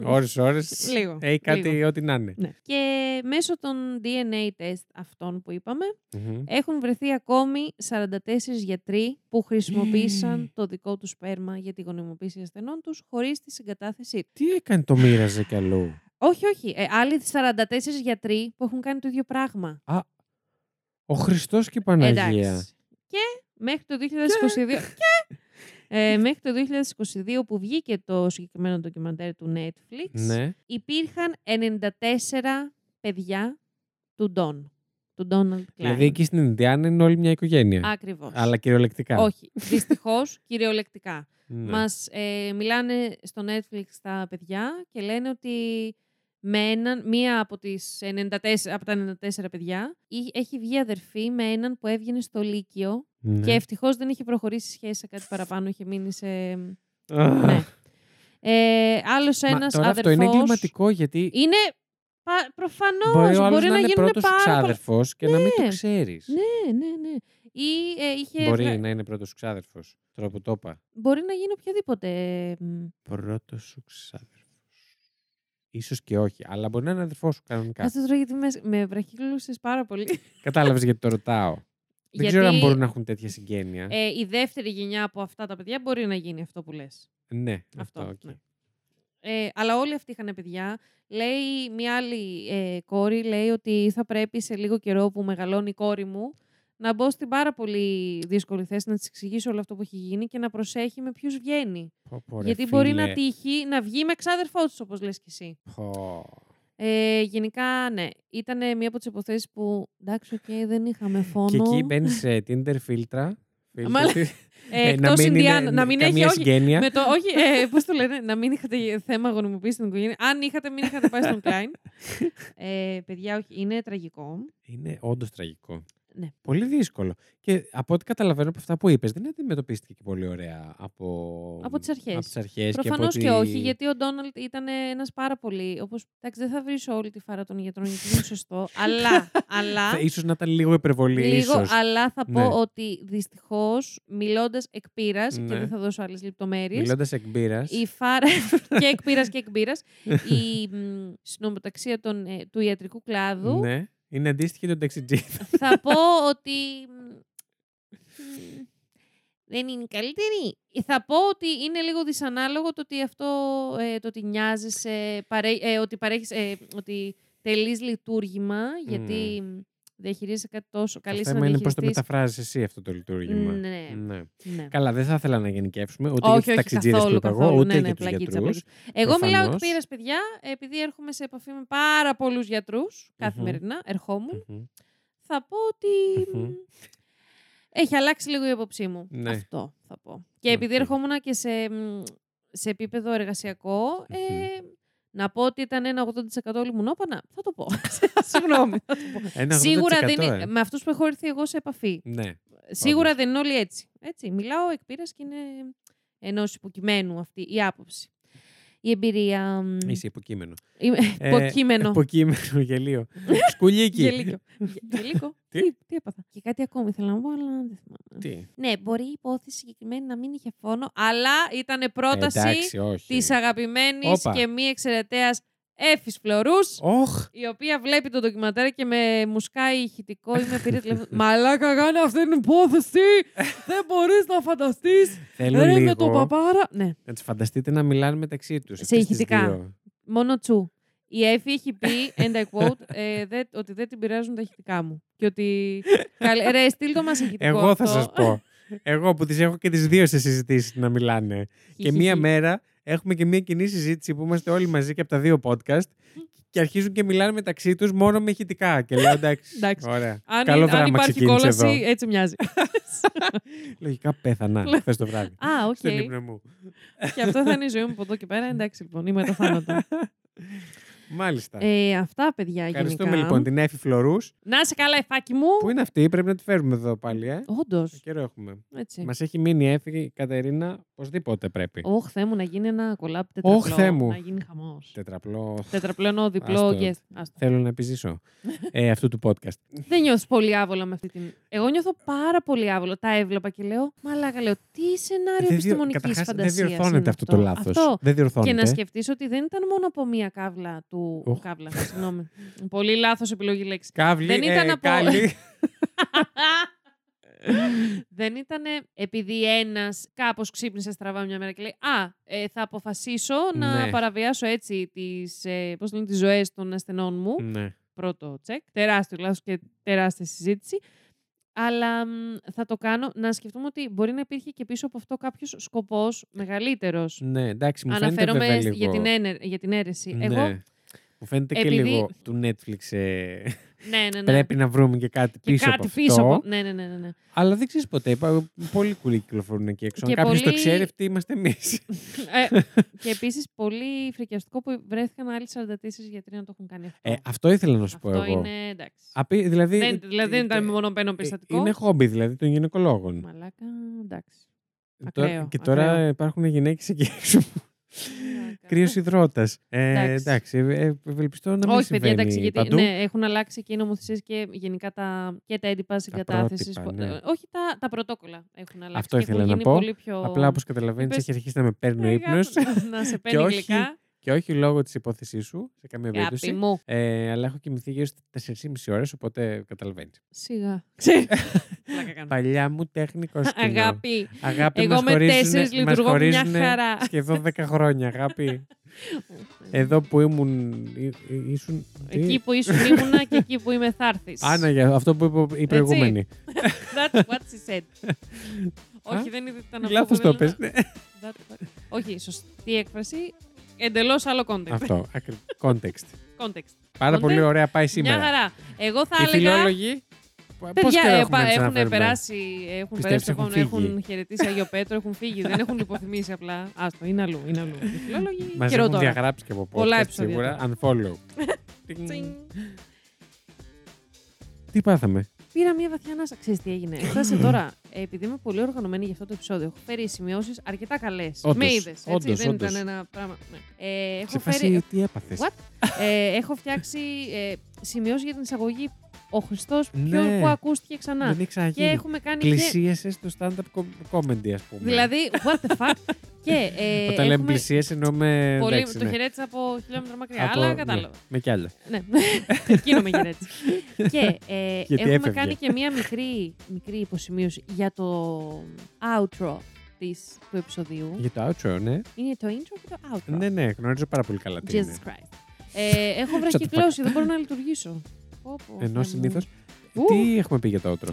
ώρες-ώρες Λίγο, έχει κάτι λίγο. ό,τι να είναι. Ναι. Και μέσω των DNA test αυτών που είπαμε, Μμμ. έχουν βρεθεί ακόμη 44 γιατροί που χρησιμοποίησαν το δικό τους σπέρμα για τη γονιμοποίηση ασθενών τους χωρίς τη συγκατάθεσή τους. Τι έκανε το μοίραζε κι αλλού; Όχι, όχι. Ε, άλλοι 44 γιατροί που έχουν κάνει το ίδιο πράγμα. Ο Χριστός και η Παναγία. Εντάξει. Και μέχρι το 2022... Και... Ε, μέχρι το 2022 που βγήκε το συγκεκριμένο ντοκιμαντέρ του Netflix, Ναι. υπήρχαν 94 παιδιά του Ντόν. Του Ντόναλτ Κλάιν. Δηλαδή εκεί στην Ινδιάνα είναι όλη μια οικογένεια. Ακριβώς. Αλλά κυριολεκτικά. Όχι. Δυστυχώς, κυριολεκτικά. Ναι. Μας ε, μιλάνε στο Netflix τα παιδιά και λένε ότι με έναν, μία από, τις 94, από τα 94 παιδιά εί- έχει βγει αδερφή με έναν που έβγαινε στο Λύκειο Ναι. και ευτυχώς δεν είχε προχωρήσει σχέση σε κάτι παραπάνω, είχε μείνει σε... Αχ. ναι. Ε, άλλος Μα ένας τώρα αυτό αδερφός... είναι εγκληματικό γιατί Είναι πα... προφανώς, μπορεί ο άλλος μπορεί να, να, είναι γίνουν πρώτος πάρα πολλά... ξάδερφος και να μην το Ναι. ξέρεις. Ναι, ναι, ναι. ή ε, είχε. Μπορεί βγα- να είναι πρώτος σου ξάδερφος. Τώρα που το είπα. Μπορεί να γίνει οποιοδήποτε. μ, Πρώτος σου ξάδερφος. Ίσως και όχι, αλλά μπορεί να είναι αδερφός σου κανονικά. Κάτσε τώρα γιατί με, με βραχύκλωσες πάρα πολύ. *laughs* Κατάλαβες γιατί το ρωτάω. Δεν ξέρω αν μπορούν να έχουν τέτοια συγγένεια. ε, η δεύτερη γενιά από αυτά τα παιδιά μπορεί να γίνει αυτό που λες. ναι, Αυτό. αυτό. οκ. ναι. Ε, αλλά όλοι αυτοί είχαν παιδιά. Λέει μια άλλη ε, κόρη, λέει ότι θα πρέπει σε λίγο καιρό που μεγαλώνει η κόρη μου να μπω στην πάρα πολύ δύσκολη θέση να της εξηγήσω όλο αυτό που έχει γίνει και να προσέχει με ποιους βγαίνει. Πω, πω, ρε Γιατί μπορεί να φίλε. τύχει να βγει με ξάδερφό τους, όπως λες και εσύ. Πω. Ε, γενικά, ναι. Ήταν μία από τις υποθέσεις που εντάξει, οκ, δεν είχαμε φόνο. Και εκεί μπαίνεις σε Tinder φίλτρα. Μάλα- φίλτρα, ε, ε, εκτός μην είναι Ινδιάνα, να μην έχει, καμίας όχι, συγγένεια. με το, όχι, ε, πώς το λένε, να μην είχατε θέμα γονιμοποίησης στην οικογένεια. Αν είχατε, μην είχατε πάει στον *laughs* Cline. ε, παιδιά, όχι, είναι τραγικό. Είναι όντως τραγικό. Ναι. Πολύ δύσκολο. Και από ό,τι καταλαβαίνω από αυτά που είπες, δεν αντιμετωπίστηκε και πολύ ωραία από, Από τις αρχές. Από τις αρχές Προφανώς και, και, από ότι- όχι, γιατί ο Ντόναλτ ήταν ένας πάρα πολύ. Όπως, εντάξει, δεν θα βρεις όλη τη φάρα των γιατρών, γιατί δεν είναι σωστό. *laughs* αλλά, αλλά, Θα- ίσως να ήταν λίγο υπερβολή. λίγο, ίσως. αλλά θα πω Ναι. ότι δυστυχώς, μιλώντας εκ πείρας, Ναι. και δεν θα δώσω άλλες λεπτομέρειες. Μιλώντας εκ μπύρας, Η φάρα *laughs* και εκπείρας και εκπείρας. *laughs* η μ, συνομοταξία των, ε, του ιατρικού κλάδου Ναι, είναι αντίστοιχη των ταξιτζίδων. θα πω ότι μ, μ, δεν είναι η καλύτερη. Θα πω ότι είναι λίγο δυσανάλογο το ότι αυτό ε, το ότι νοιάζεσαι, παρέ, ε, ότι παρέχεις, ε, ότι τελείς λειτουργήμα, γιατί μ, διαχειρίζεσαι κάτι τόσο Το καλή θέμα είναι πώς το διαχειριστείς. μεταφράζεις εσύ αυτό το λειτουργήμα. Ναι. ναι. Ναι. Καλά, δεν θα ήθελα να γενικεύσουμε ούτε όχι, για όχι, του ταξιτζίδες που καθόλου, είπα εγώ, καθόλου. ούτε ναι, για ναι, τους πλακίτσα, γιατρούς. πλακίτσα. Εγώ μιλάω εκ Προφανώς. πείρας, παιδιά, επειδή έρχομαι σε επαφή με πάρα πολλούς γιατρούς καθημερινά, ερχόμουν, θα πω ότι Μμμ. μ, έχει αλλάξει λίγο η άποψή μου. Ναι. Αυτό θα πω. Και επειδή Οκ. ερχόμουν και σε, μ, σε επίπεδο εργασιακό, ε, να πω ότι ήταν ένα 80% λιμουνόπανα, θα το πω. *laughs* Συγγνώμη. θα το πω. Ένα Σίγουρα 80%, δεν είναι, ε. με αυτούς που έχω έρθει εγώ σε επαφή. Ναι. Σίγουρα Όντως. δεν είναι όλοι έτσι. έτσι. Μιλάω εκ πείρας και είναι ενός υποκειμένου αυτή η άποψη. Η εμπειρία. μ, Είσαι υποκείμενο. Είμαι Ε, υποκείμενο. Υποκείμενο, γελίο. *laughs* Σκουλίκι. Γελίκιο. Γε- Γελίκο. *laughs* Τι; τι, τι έπαθα. Και κάτι ακόμη θέλω να πω, αλλά δεν θυμάμαι. Τι; Ναι, μπορεί η υπόθεση συγκεκριμένη να μην είχε φόνο, αλλά ήταν πρόταση Εντάξει, όχι. της αγαπημένης Όπα. και μη εξαιρεταία Έφης Φλωρούς, Όχ. η οποία βλέπει το ντοκιματέρ και με μουσκάει ηχητικό ή με πήρε τηλέφωνο. Μαλάκα, κάνει αυτή την υπόθεση! Δεν μπορείς να φανταστείς! Θέλω Ρε λίγο με τον παπάρα. Ναι, να τους φανταστείτε να μιλάνε μεταξύ τους. Σε ηχητικά. μόνο τσου. Η Εφη έχει πει, and I quote, ε, δε- ότι δεν την πειράζουν τα ηχητικά μου. Και ότι. καλέ- Ρε, στείλ το μας ηχητικό. Εγώ θα αυτό. σας πω. Εγώ που τις έχω και τις δύο σε συζητήσεις να μιλάνε. και Χι, μία χι, χι. μέρα έχουμε και μία κοινή συζήτηση που είμαστε όλοι μαζί και από τα δύο podcast και αρχίζουν και μιλάνε μεταξύ τους μόνο με ηχητικά. Και λέω εντάξει. Εντάξει. Ωραία. Αν, Καλό αν δράμα υπάρχει ξεκίνησε κόλαση, εδώ. έτσι μοιάζει. *laughs* Λογικά πέθανα χθες το βράδυ. Α, οκ. Στον ύπνο μου. και αυτό θα είναι η ζωή μου από εδώ και πέρα. Εντάξει, λοιπόν, είμαι το θάνατο. *laughs* Μάλιστα. ε, αυτά, παιδιά, Ευχαριστούμε γενικά. λοιπόν την Έφη Φλωρούς. Να είσαι καλά, εφάκι μου. Πού είναι αυτή, πρέπει να τη φέρουμε εδώ πάλι, ε. Όντως. Καιρό έχουμε. Έτσι. Μας έχει μείνει η Έφη η Κατερίνα, οπωσδήποτε πρέπει. Ωχ, Θεέ μου, να γίνει ένα κολλάπ τετραπλό. Ωχ, Θεέ μου. Να γίνει χαμός. Τετραπλό. Τετραπλό εννοώ διπλό Άστο. guest. Άστο. Θέλω να επιζήσω ε, αυτού του podcast. Δεν νιώθω πολύ άβολα με αυτή την. Εγώ νιώθω πάρα πολύ άβολα. Τα έβλεπα και λέω, Μαλάκα, λέω, τι σενάριο Δεν διο- επιστημονικής καταρχάς, φαντασίας. Δεν διορθώνεται αυτό το λάθος. Αυτό. Δεν Και διορθώνεται. να σκεφτείς ότι δεν ήταν μόνο από μία κάβλα του. Οχ. Κάβλα, συγγνώμη. πολύ λάθος επιλογή λέξη. Κάβλη, Δεν ήταν ε, από- κάλλη. *laughs* δεν ήταν επειδή ένας κάπως ξύπνησε στραβά μια μέρα και λέει Α, ε, θα αποφασίσω να Ναι. παραβιάσω έτσι τις ε, πώς λένε, τις ζωές των ασθενών μου. ναι. Πρώτο τσεκ. Τεράστιο λάθος και τεράστια συζήτηση. Αλλά μ, θα το κάνω να σκεφτούμε ότι μπορεί να υπήρχε και πίσω από αυτό κάποιος σκοπός μεγαλύτερος. ναι, εντάξει, μου φαίνεται Αναφέρομαι βέβαια σ- λίγο. για την, ένε- για την αίρεση. Ναι. Εγώ. Μου φαίνεται και επειδή- λίγο του Netflix. ε, Ναι, ναι, ναι. Πρέπει να βρούμε και κάτι και πίσω κάτι από πίσω αυτό. από. Ναι, ναι, ναι. ναι, ναι. Αλλά δεν ξέρεις ποτέ. Υπά- Πολλοί κουλοί κυκλοφορούν εκεί έξω. Αν Και κάποιος το πολλοί- ξέρει, αυτοί είμαστε εμείς. ε, και επίσης πολύ φρικιαστικό που βρέθηκαν άλλοι 44 γιατροί να το έχουν κάνει αυτό. Ε, αυτό ήθελα να σου πω αυτό εγώ. είναι εντάξει. Απί- δηλαδή, δεν, δηλαδή δεν ήταν ε, μονοπένο ε, περιστατικό. Είναι χόμπι δηλαδή των γυναικολόγων. Μαλάκα, εντάξει. Τώρα- ακραίο, και τώρα ακραίο. υπάρχουν γυναίκες εκεί έξω που Κρύος υδρότας. Ε, Εντάξει. εντάξει, ε, ε, ευελπιστώ να μην Όχι, παιδιά, συμβαίνει εντάξει, γιατί παντού. ναι, έχουν αλλάξει και οι νομοθεσίες και γενικά τα, και τα έντυπα συγκατάθεσης. πρότυπα, ναι. Όχι, τα, τα πρωτόκολλα έχουν αλλάξει. Αυτό και ήθελα έχουν να γίνει πω. Πολύ πιο... Απλά όπως καταλαβαίνεις, Είπες- έχει αρχίσει να με παίρνει ο Ε, ύπνος. γάπη, Να σε *laughs* παίρνει όχι γλυκά. Και όχι λόγω της υπόθεσής σου, σε καμία Αγάπη περίπτωση. μου. Ε, αλλά έχω κοιμηθεί γύρω στις 4,5 ώρες, οπότε καταλαβαίνεις. Σιγά. Πλάκα κάνω. Παλιά μου τέχνικος σκηνό. Αγάπη. Αγάπη Εγώ μας με χωρίζουνε- τέσσερις μας λειτουργώ μια χωρίζουνε χαρά. Σχεδόν 10 χρόνια, αγάπη. *laughs* Εδώ που ήμουν. εί- εί- ήσουν. τι; Εκεί που ήσουν ήμουνα και εκεί που είμαι θα έρθεις. Άνα, για αυτό που είπε η προηγούμενη. *laughs* That's what she said. Όχι, δεν ήταν αυτό Λάθος που το ήθελα πες. να- That- that- Όχι, σωστή έκφραση. Εντελώς άλλο context. Αυτό. ακρι- Context. Context. Πάρα Context. πολύ ωραία πάει Μια σήμερα. χαρά. Εγώ θα Οι έλεγα. φιλόλογοι. Πώς Παιδιά, καιρό ε, έχουμε πα- να τους έχουν αναφέρουμε; περάσει, έχουν Πιστεύεις περάσει το έχουν επόμενο, φύγει; έχουν χαιρετήσει Αγίο Πέτρο, έχουν φύγει, δεν έχουν υποθυμίσει απλά. Άστο, είναι αλλού, είναι αλλού. Οι φιλόλογοι Μας καιρό έχουν τώρα. διαγράψει και από Πολλά podcast επεισόδια σίγουρα. τώρα. Unfollow. *laughs* Τσινγκ. Τι πάθαμε; Πήρα μια βαθιά ανάσα. Ξέρεις τι έγινε; Έφτασε τώρα, ε, επειδή είμαι πολύ οργανωμένη για αυτό το επεισόδιο, έχω φέρει σημειώσεις αρκετά καλές. Όντως, Με είδες. όντως, Δεν όντως. ήταν ένα πράγμα. Ναι. Ε, έχω Σε φέρει. φάση τι έπαθες. What? ε, έχω φτιάξει ε, σημειώσεις για την εισαγωγή ο Χριστός Ναι. που ακούστηκε ξανά. Δεν έχει Και ξαναγίνει. έχουμε κάνει. Και... Πλησίασε στο stand-up com- comedy, ας πούμε. Δηλαδή, what the fuck; *laughs* και ε, Όταν λέμε έχουμε... πλησίασε εννοούμε. Πολύ, εντάξει, το ναι. χαιρέτησα από χιλιόμετρα μακριά. Από- αλλά ναι, κατάλαβα. Με κι άλλα. Ναι, εκείνο με χαιρέτησε. *laughs* και ε, Γιατί έχουμε έφευγε. κάνει και μία μικρή, μικρή υποσημείωση για το outro της, του επεισοδίου. Για το outro, ναι. Είναι το intro και το outro. Ναι, ναι, γνωρίζω πάρα πολύ καλά τι είναι. Jesus Christ. Ε, έχω *laughs* βραχυκλώσει, δεν μπορώ να λειτουργήσω. Πω, πω, Ενώ Θεέ μου. συνήθως. Ου. Τι έχουμε πει για το outro;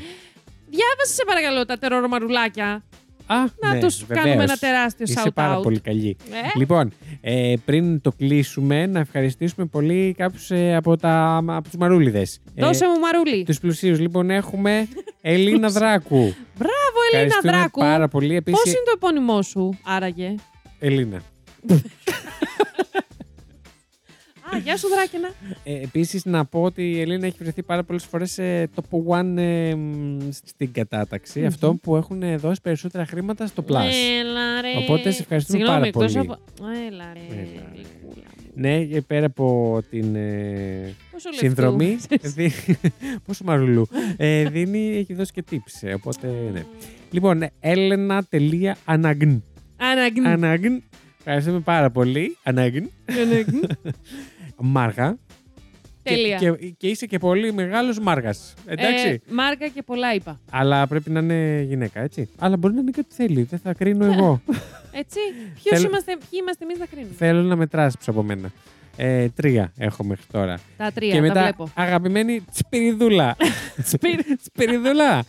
Διάβασε σε παρακαλώ τα τερορομαρουλάκια. Α, Να ναι, τους βεβαίως. κάνουμε ένα τεράστιο Είσαι shout πάρα out. πολύ καλή. Ε, Λοιπόν, ε, πριν το κλείσουμε, να ευχαριστήσουμε πολύ κάποιους ε, από, τα, από τους μαρούλιδες. Δώσε μου μαρούλι. Τους πλουσίους. Λοιπόν, έχουμε Ελίνα Δράκου. Μπράβο, Ελίνα Ευχαριστούμε Δράκου. πάρα πολύ. Πώς Επίσης, είναι το επώνυμό σου, άραγε; Ελίνα. *laughs* Α, γεια σου Δράκαινα. Ε, Επίσης, να πω ότι η Ελίνα έχει βρεθεί πάρα πολλές φορές σε top one ε, μ, στην κατάταξη Μμμ. αυτών που έχουν δώσει περισσότερα χρήματα στο Plus. Έλα, ρε. Οπότε, σε ευχαριστούμε Συγγνώμη, πάρα εκτός πολύ. Από... Έλα, ρε. Έλα, ρε. γλυκούλα μου. Ναι, και πέρα από την ε, Πόσο λεφτού. συνδρομή. *laughs* δι... Πόσο μαρουλού. ε, δίνει, έχει δώσει και tips. ε, Οπότε, ναι. Λοιπόν, έλενα.αναγκν. Αναγκν. Αναγκν. Ευχαριστούμε πάρα πολύ. Αναγκν. *laughs* Αναγκν. Μάργα. Τέλεια. Και, και, και είσαι και πολύ μεγάλος μάργας. Εντάξει. Ε, μάρκα και πολλά είπα. Αλλά πρέπει να είναι γυναίκα, έτσι. Αλλά μπορεί να είναι και ό,τι θέλει. Δεν θα κρίνω εγώ. *laughs* Έτσι. Ποιος Θέλω- είμαστε, ποιοι είμαστε εμείς να κρίνουμε. Θέλω να μετράσει από μένα. Ε, τρία έχω μέχρι τώρα. Τα τρία, και τα μετά, βλέπω. αγαπημένη Τσπυριδούλα. *laughs* Τσπυριδούλα.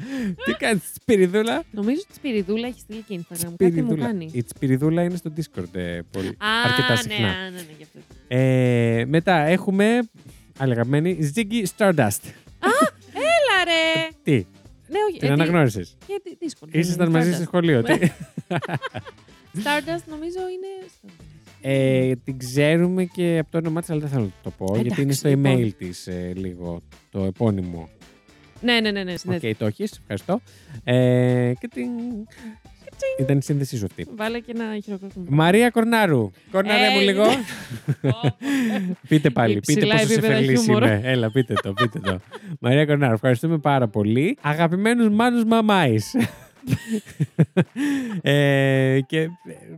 Τι κάνεις, Τσπυριδούλα; Νομίζω ότι η Σπυριδούλα έχει στείλει και Instagram. Κάτι μου Σπυριδούλα. κάνει. Η Τσπυριδούλα είναι στο Discord ε, πολύ. Α, αρκετά ναι, συχνά. ναι, ναι, γι' αυτό. Ε, μετά έχουμε. Άλλη αγαπημένη, Ziggy Stardust. Έλα ρε! Τι, Ναι, όχι. την ε, τι- αναγνώρισες; και τι- δύσκολο. Ήσασταν μαζί στο Stardust. σχολείο. τι; *laughs* Stardust νομίζω είναι. Ε, την ξέρουμε και από το όνομά της, αλλά δεν θέλω να το πω. Εντάξει, γιατί είναι στο λοιπόν. email της λίγο το επώνυμο. Ναι, ναι, ναι. ναι, Οκ, συνδέεται. το έχεις. Ευχαριστώ. Ε, και την... Ήταν η σύνδεσή σου αυτή. Βάλε και ένα χειροκρότημα. Μαρία Κορνάρου. Κορνάρε μου Ε, λίγο. *laughs* πείτε πάλι, πείτε Υψηλά πόσο επίπεδα Σεφερλής χιούμορ. είμαι. Έλα, πείτε το, πείτε το. Μαρία Κορνάρου, ευχαριστούμε πάρα πολύ. Αγαπημένους Μάνους Μαμάης. Ε, και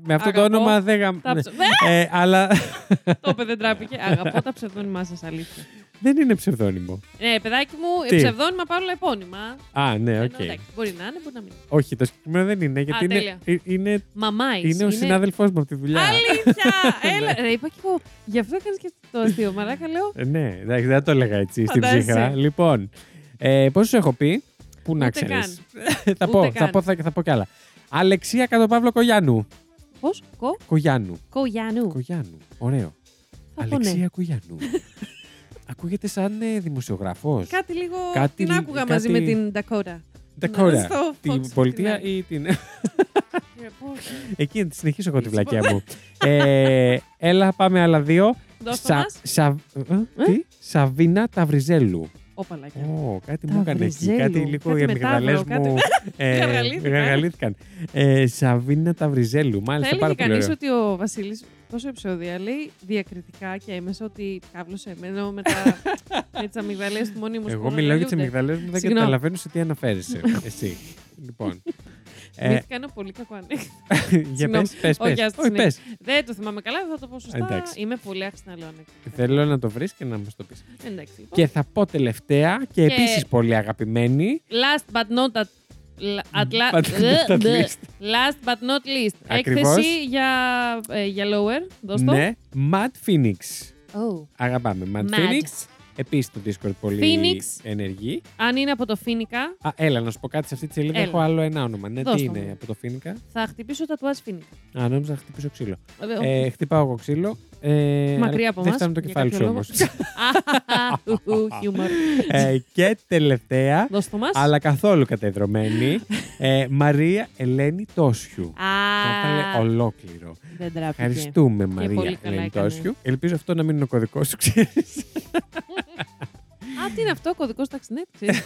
με αυτό το Αγαπώ όνομα δεν γαμ... Τα ναι. ψ- ε, αλλά *laughs* Το είπε, δεν ντράπηκε. Αγαπώ τα ψευδόνυμά σας, αλήθεια. δεν είναι ψευδόνυμο. Ναι, παιδάκι μου, Τι; ψευδόνυμα παρόλα επώνυμα. Α, ναι, Ενώ, οκ. εντάξει, Μπορεί να είναι, μπορεί να μην είναι. Όχι, το συγκεκριμένο δεν είναι, γιατί είναι, τέλεια. ε, είναι, Μαμάη. είναι ο συνάδελφός μου από τη δουλειά. Αλήθεια! *laughs* Έλα, ρε, είπα και εγώ. Γι' αυτό έκανε και το αστείο. Μαλάκα λέω. Ε, ναι, εντάξει, δεν το έλεγα έτσι στην Φαντάζεσαι. ψύχρα. Λοιπόν, ε, πώς σου έχω πει, πού να Ούτε ξέρεις. καν. *laughs* θα, Ούτε πω, θα, καν. πω, θα, θα πω κι άλλα. Αλεξία Κατοπαύλο Κογιάννου. Πώς, κο, Κογιάννου. κογιανού. Κογιάννου. Ωραίο. Θα πω ναι. Αλεξία Κογιάννου. *laughs* Ακούγεται σαν ε, δημοσιογράφος. Κάτι λίγο. Κάτι την λι- άκουγα κάτι- μαζί με την Dakota. Dakota. στο Την Fox πολιτεία 59. ή την. Ε, πώς. Εκεί να τη συνεχίσω εγώ τη βλακιά μου. ε, έλα, πάμε άλλα δύο. Δώστε μας. Σα- ε, τι; Σαβίνα Ταβριζέλου. Όπαλάκια. Ω, κάτι μου έκανε εκεί. Ταβριζέλου. Κάτι λίγο Κάτι οι αμυγδαλές μετάβρο, μου *laughs* ε, Γαργαλήθηκαν. γαργαλήθηκαν. Ε, Σαβίνα Ταβριζέλου. Θα Μάλιστα, έλεγε πάρα πολύ κανείς ωραίο. ότι ο Βασίλης τόσο επεισόδια λέει διακριτικά και έμεσα ότι κάβλωσε εμένα με, τα, *laughs* με τις αμυγδαλίες του μόνιμου Εγώ μιλάω για τις αμυγδαλές μου, δεν Συγγνώμη. καταλαβαίνω σε τι αναφέρεσαι. *laughs* Εσύ. λοιπόν. Ε, Θυμήθηκα ένα πολύ κακό *laughs* ανέκδοτο. για Συγγνώμη. πες, πες, Όχι, πες. ας τη Όχι, συνέχεια. πες. Δεν το θυμάμαι καλά, δεν θα το πω σωστά. Εντάξει. Είμαι πολύ άχρηστη να λέω ανέκδοτα. Θέλω να το βρεις και να μας το πεις. Εντάξει. λοιπόν. Και θα πω τελευταία και, Και- επίσης πολύ αγαπημένη. Last but not at, at, la- But not at least. Last but not least. Ακριβώς. Έκθεση για, ε, για lower. Δώσ' το. Ναι, Mad Phoenix. Oh. Αγαπάμε. Mad, Mad. Phoenix. Επίσης στο Discord πολύ Phoenix. ενεργή. Αν είναι από το Φίνικα, Α, έλα, να σου πω κάτι σε αυτή τη σελίδα. Έλα. Έχω άλλο ένα όνομα. Ναι, Δώσ' τι το είναι μου. από το Φίνικα; θα χτυπήσω τα τουάζ Φίνικα. Α, νόμιζα να χτυπήσω ξύλο. Ε, Ε, χτυπάω εγώ ξύλο. Ε, Μακριά αλλά από Δεν μας, φτάνω το για κεφάλι κάποιο σου λόγο. όμως. *laughs* Χιούμορ. ε, και τελευταία, Δώσ' το μας. αλλά καθόλου κατεδρωμένη, ε, Μαρία Ελένη Τόσιου. Το Α, έβαλε ολόκληρο. δεν τράπηκε. Ευχαριστούμε, πολύ Μαρία καλά Ελένη έκανε. Τόσιου. Ελπίζω αυτό να μην είναι ο κωδικός σου, *laughs* ξέρεις. *laughs* Α, τι είναι αυτό, κωδικός ταξινέτ, ξέρεις.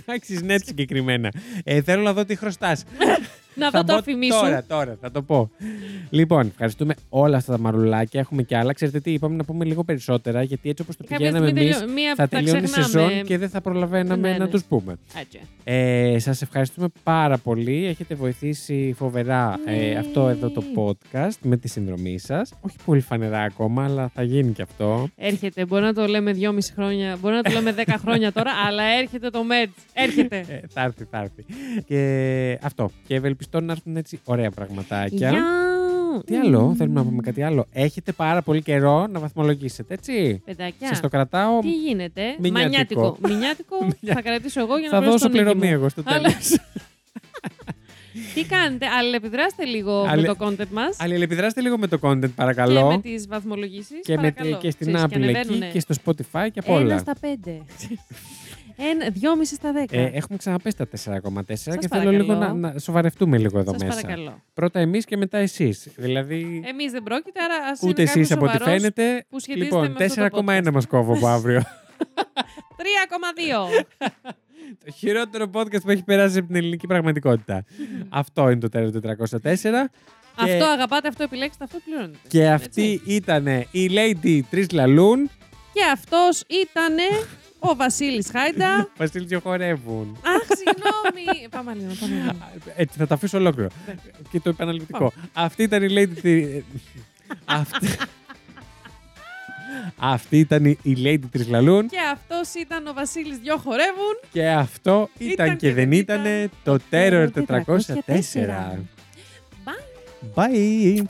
Εντάξει, ναι, συγκεκριμένα. Ε, θέλω να δω τι χρωστάς. Να Θα δω το μπω αφημί σου. Τώρα, τώρα, θα το πω. Λοιπόν, ευχαριστούμε όλα αυτά τα μαρουλάκια. Έχουμε και άλλα. Ξέρετε τι, είπαμε να πούμε λίγο περισσότερα, γιατί έτσι όπως το Κάποια πηγαίναμε στιγμή εμείς, τελειώ- μία θα τα τελειώνει η ξεχνάμε. σεζόν και δεν θα προλαβαίναμε Ναι, να ναι. τους πούμε. Έτσι. Ε, σας ευχαριστούμε πάρα πολύ. Έχετε βοηθήσει φοβερά ε, Ναι. αυτό εδώ το podcast με τη συνδρομή σας. Όχι πολύ φανερά ακόμα, αλλά θα γίνει και αυτό. Έρχεται, μπορεί να το λέμε δυόμιση χρόνια, μπορεί να το λέμε δέκα *laughs* χρόνια τώρα, αλλά έρχεται το merch. Έρχεται. Ε, θα έρθει, θα έρθει. Και αυτό. Και ευελπιστώ να έρθουν έτσι ωραία πραγματάκια. Γεια. Τι άλλο, θέλουμε να πούμε κάτι άλλο. Έχετε πάρα πολύ καιρό να βαθμολογήσετε, έτσι. Παιδάκια. Σας το κρατάω. Τι γίνεται; Μηνιάτικο. Μανιάτικο. *laughs* Μηνιάτικο θα κρατήσω εγώ για να Θα πληρώσω δώσω τον νίκη πληρωμή μου. εγώ στο Αλλά- τέλος. *laughs* Τι κάνετε, αλληλεπιδράστε λίγο Αλλη- με το content μας Αλληλεπιδράστε λίγο με το content, και παρακαλώ. με τις βαθμολογήσεις. Και, με, παρακαλώ. και στην Ξέρεις, Apple εκεί ανεβαίνουνε. και στο Spotify και από Ένα όλα. στα πέντε. *laughs* Ένα, δυόμιση στα δέκα. Ε, έχουμε ξαναπέσει τα 4,4 και θέλω παρακαλώ. λίγο να, να σοβαρευτούμε λίγο εδώ Σας μέσα. παρακαλώ. Πρώτα εμείς και μετά εσείς. Δηλαδή, Εμείς δεν πρόκειται, άρα ας ούτε είναι εσείς κάποιος από ό,τι σοβαρός. φαίνεται. που σχετίζεται Λοιπόν, με αυτό το 4,1 podcast. μας κόβω από αύριο. *laughs* 3,2. το χειρότερο podcast που έχει περάσει από την ελληνική πραγματικότητα. *laughs* αυτό είναι το τέλος 404. Και- Αυτό αγαπάτε, αυτό επιλέξτε, αυτό πληρώνετε. Και αυτή ήταν η Lady Τρεις Λαλούν. Και αυτός ήταν ο Βασίλης Χάιντα. *laughs* Βασίλης και χορεύουν. Αχ, συγγνώμη. πάμε λίγο, πάμε λίγο. Έτσι, θα το αφήσω ολόκληρο. και το επαναληπτικό. Αυτή ήταν η Lady. Τρι- Αυτή... Αυτή ήταν η Lady Τρισλαλούν Και αυτός ήταν ο Βασίλης Δυο χορεύουν. και αυτό ήταν, και δεν ήταν το Terror 404. Bye. Bye!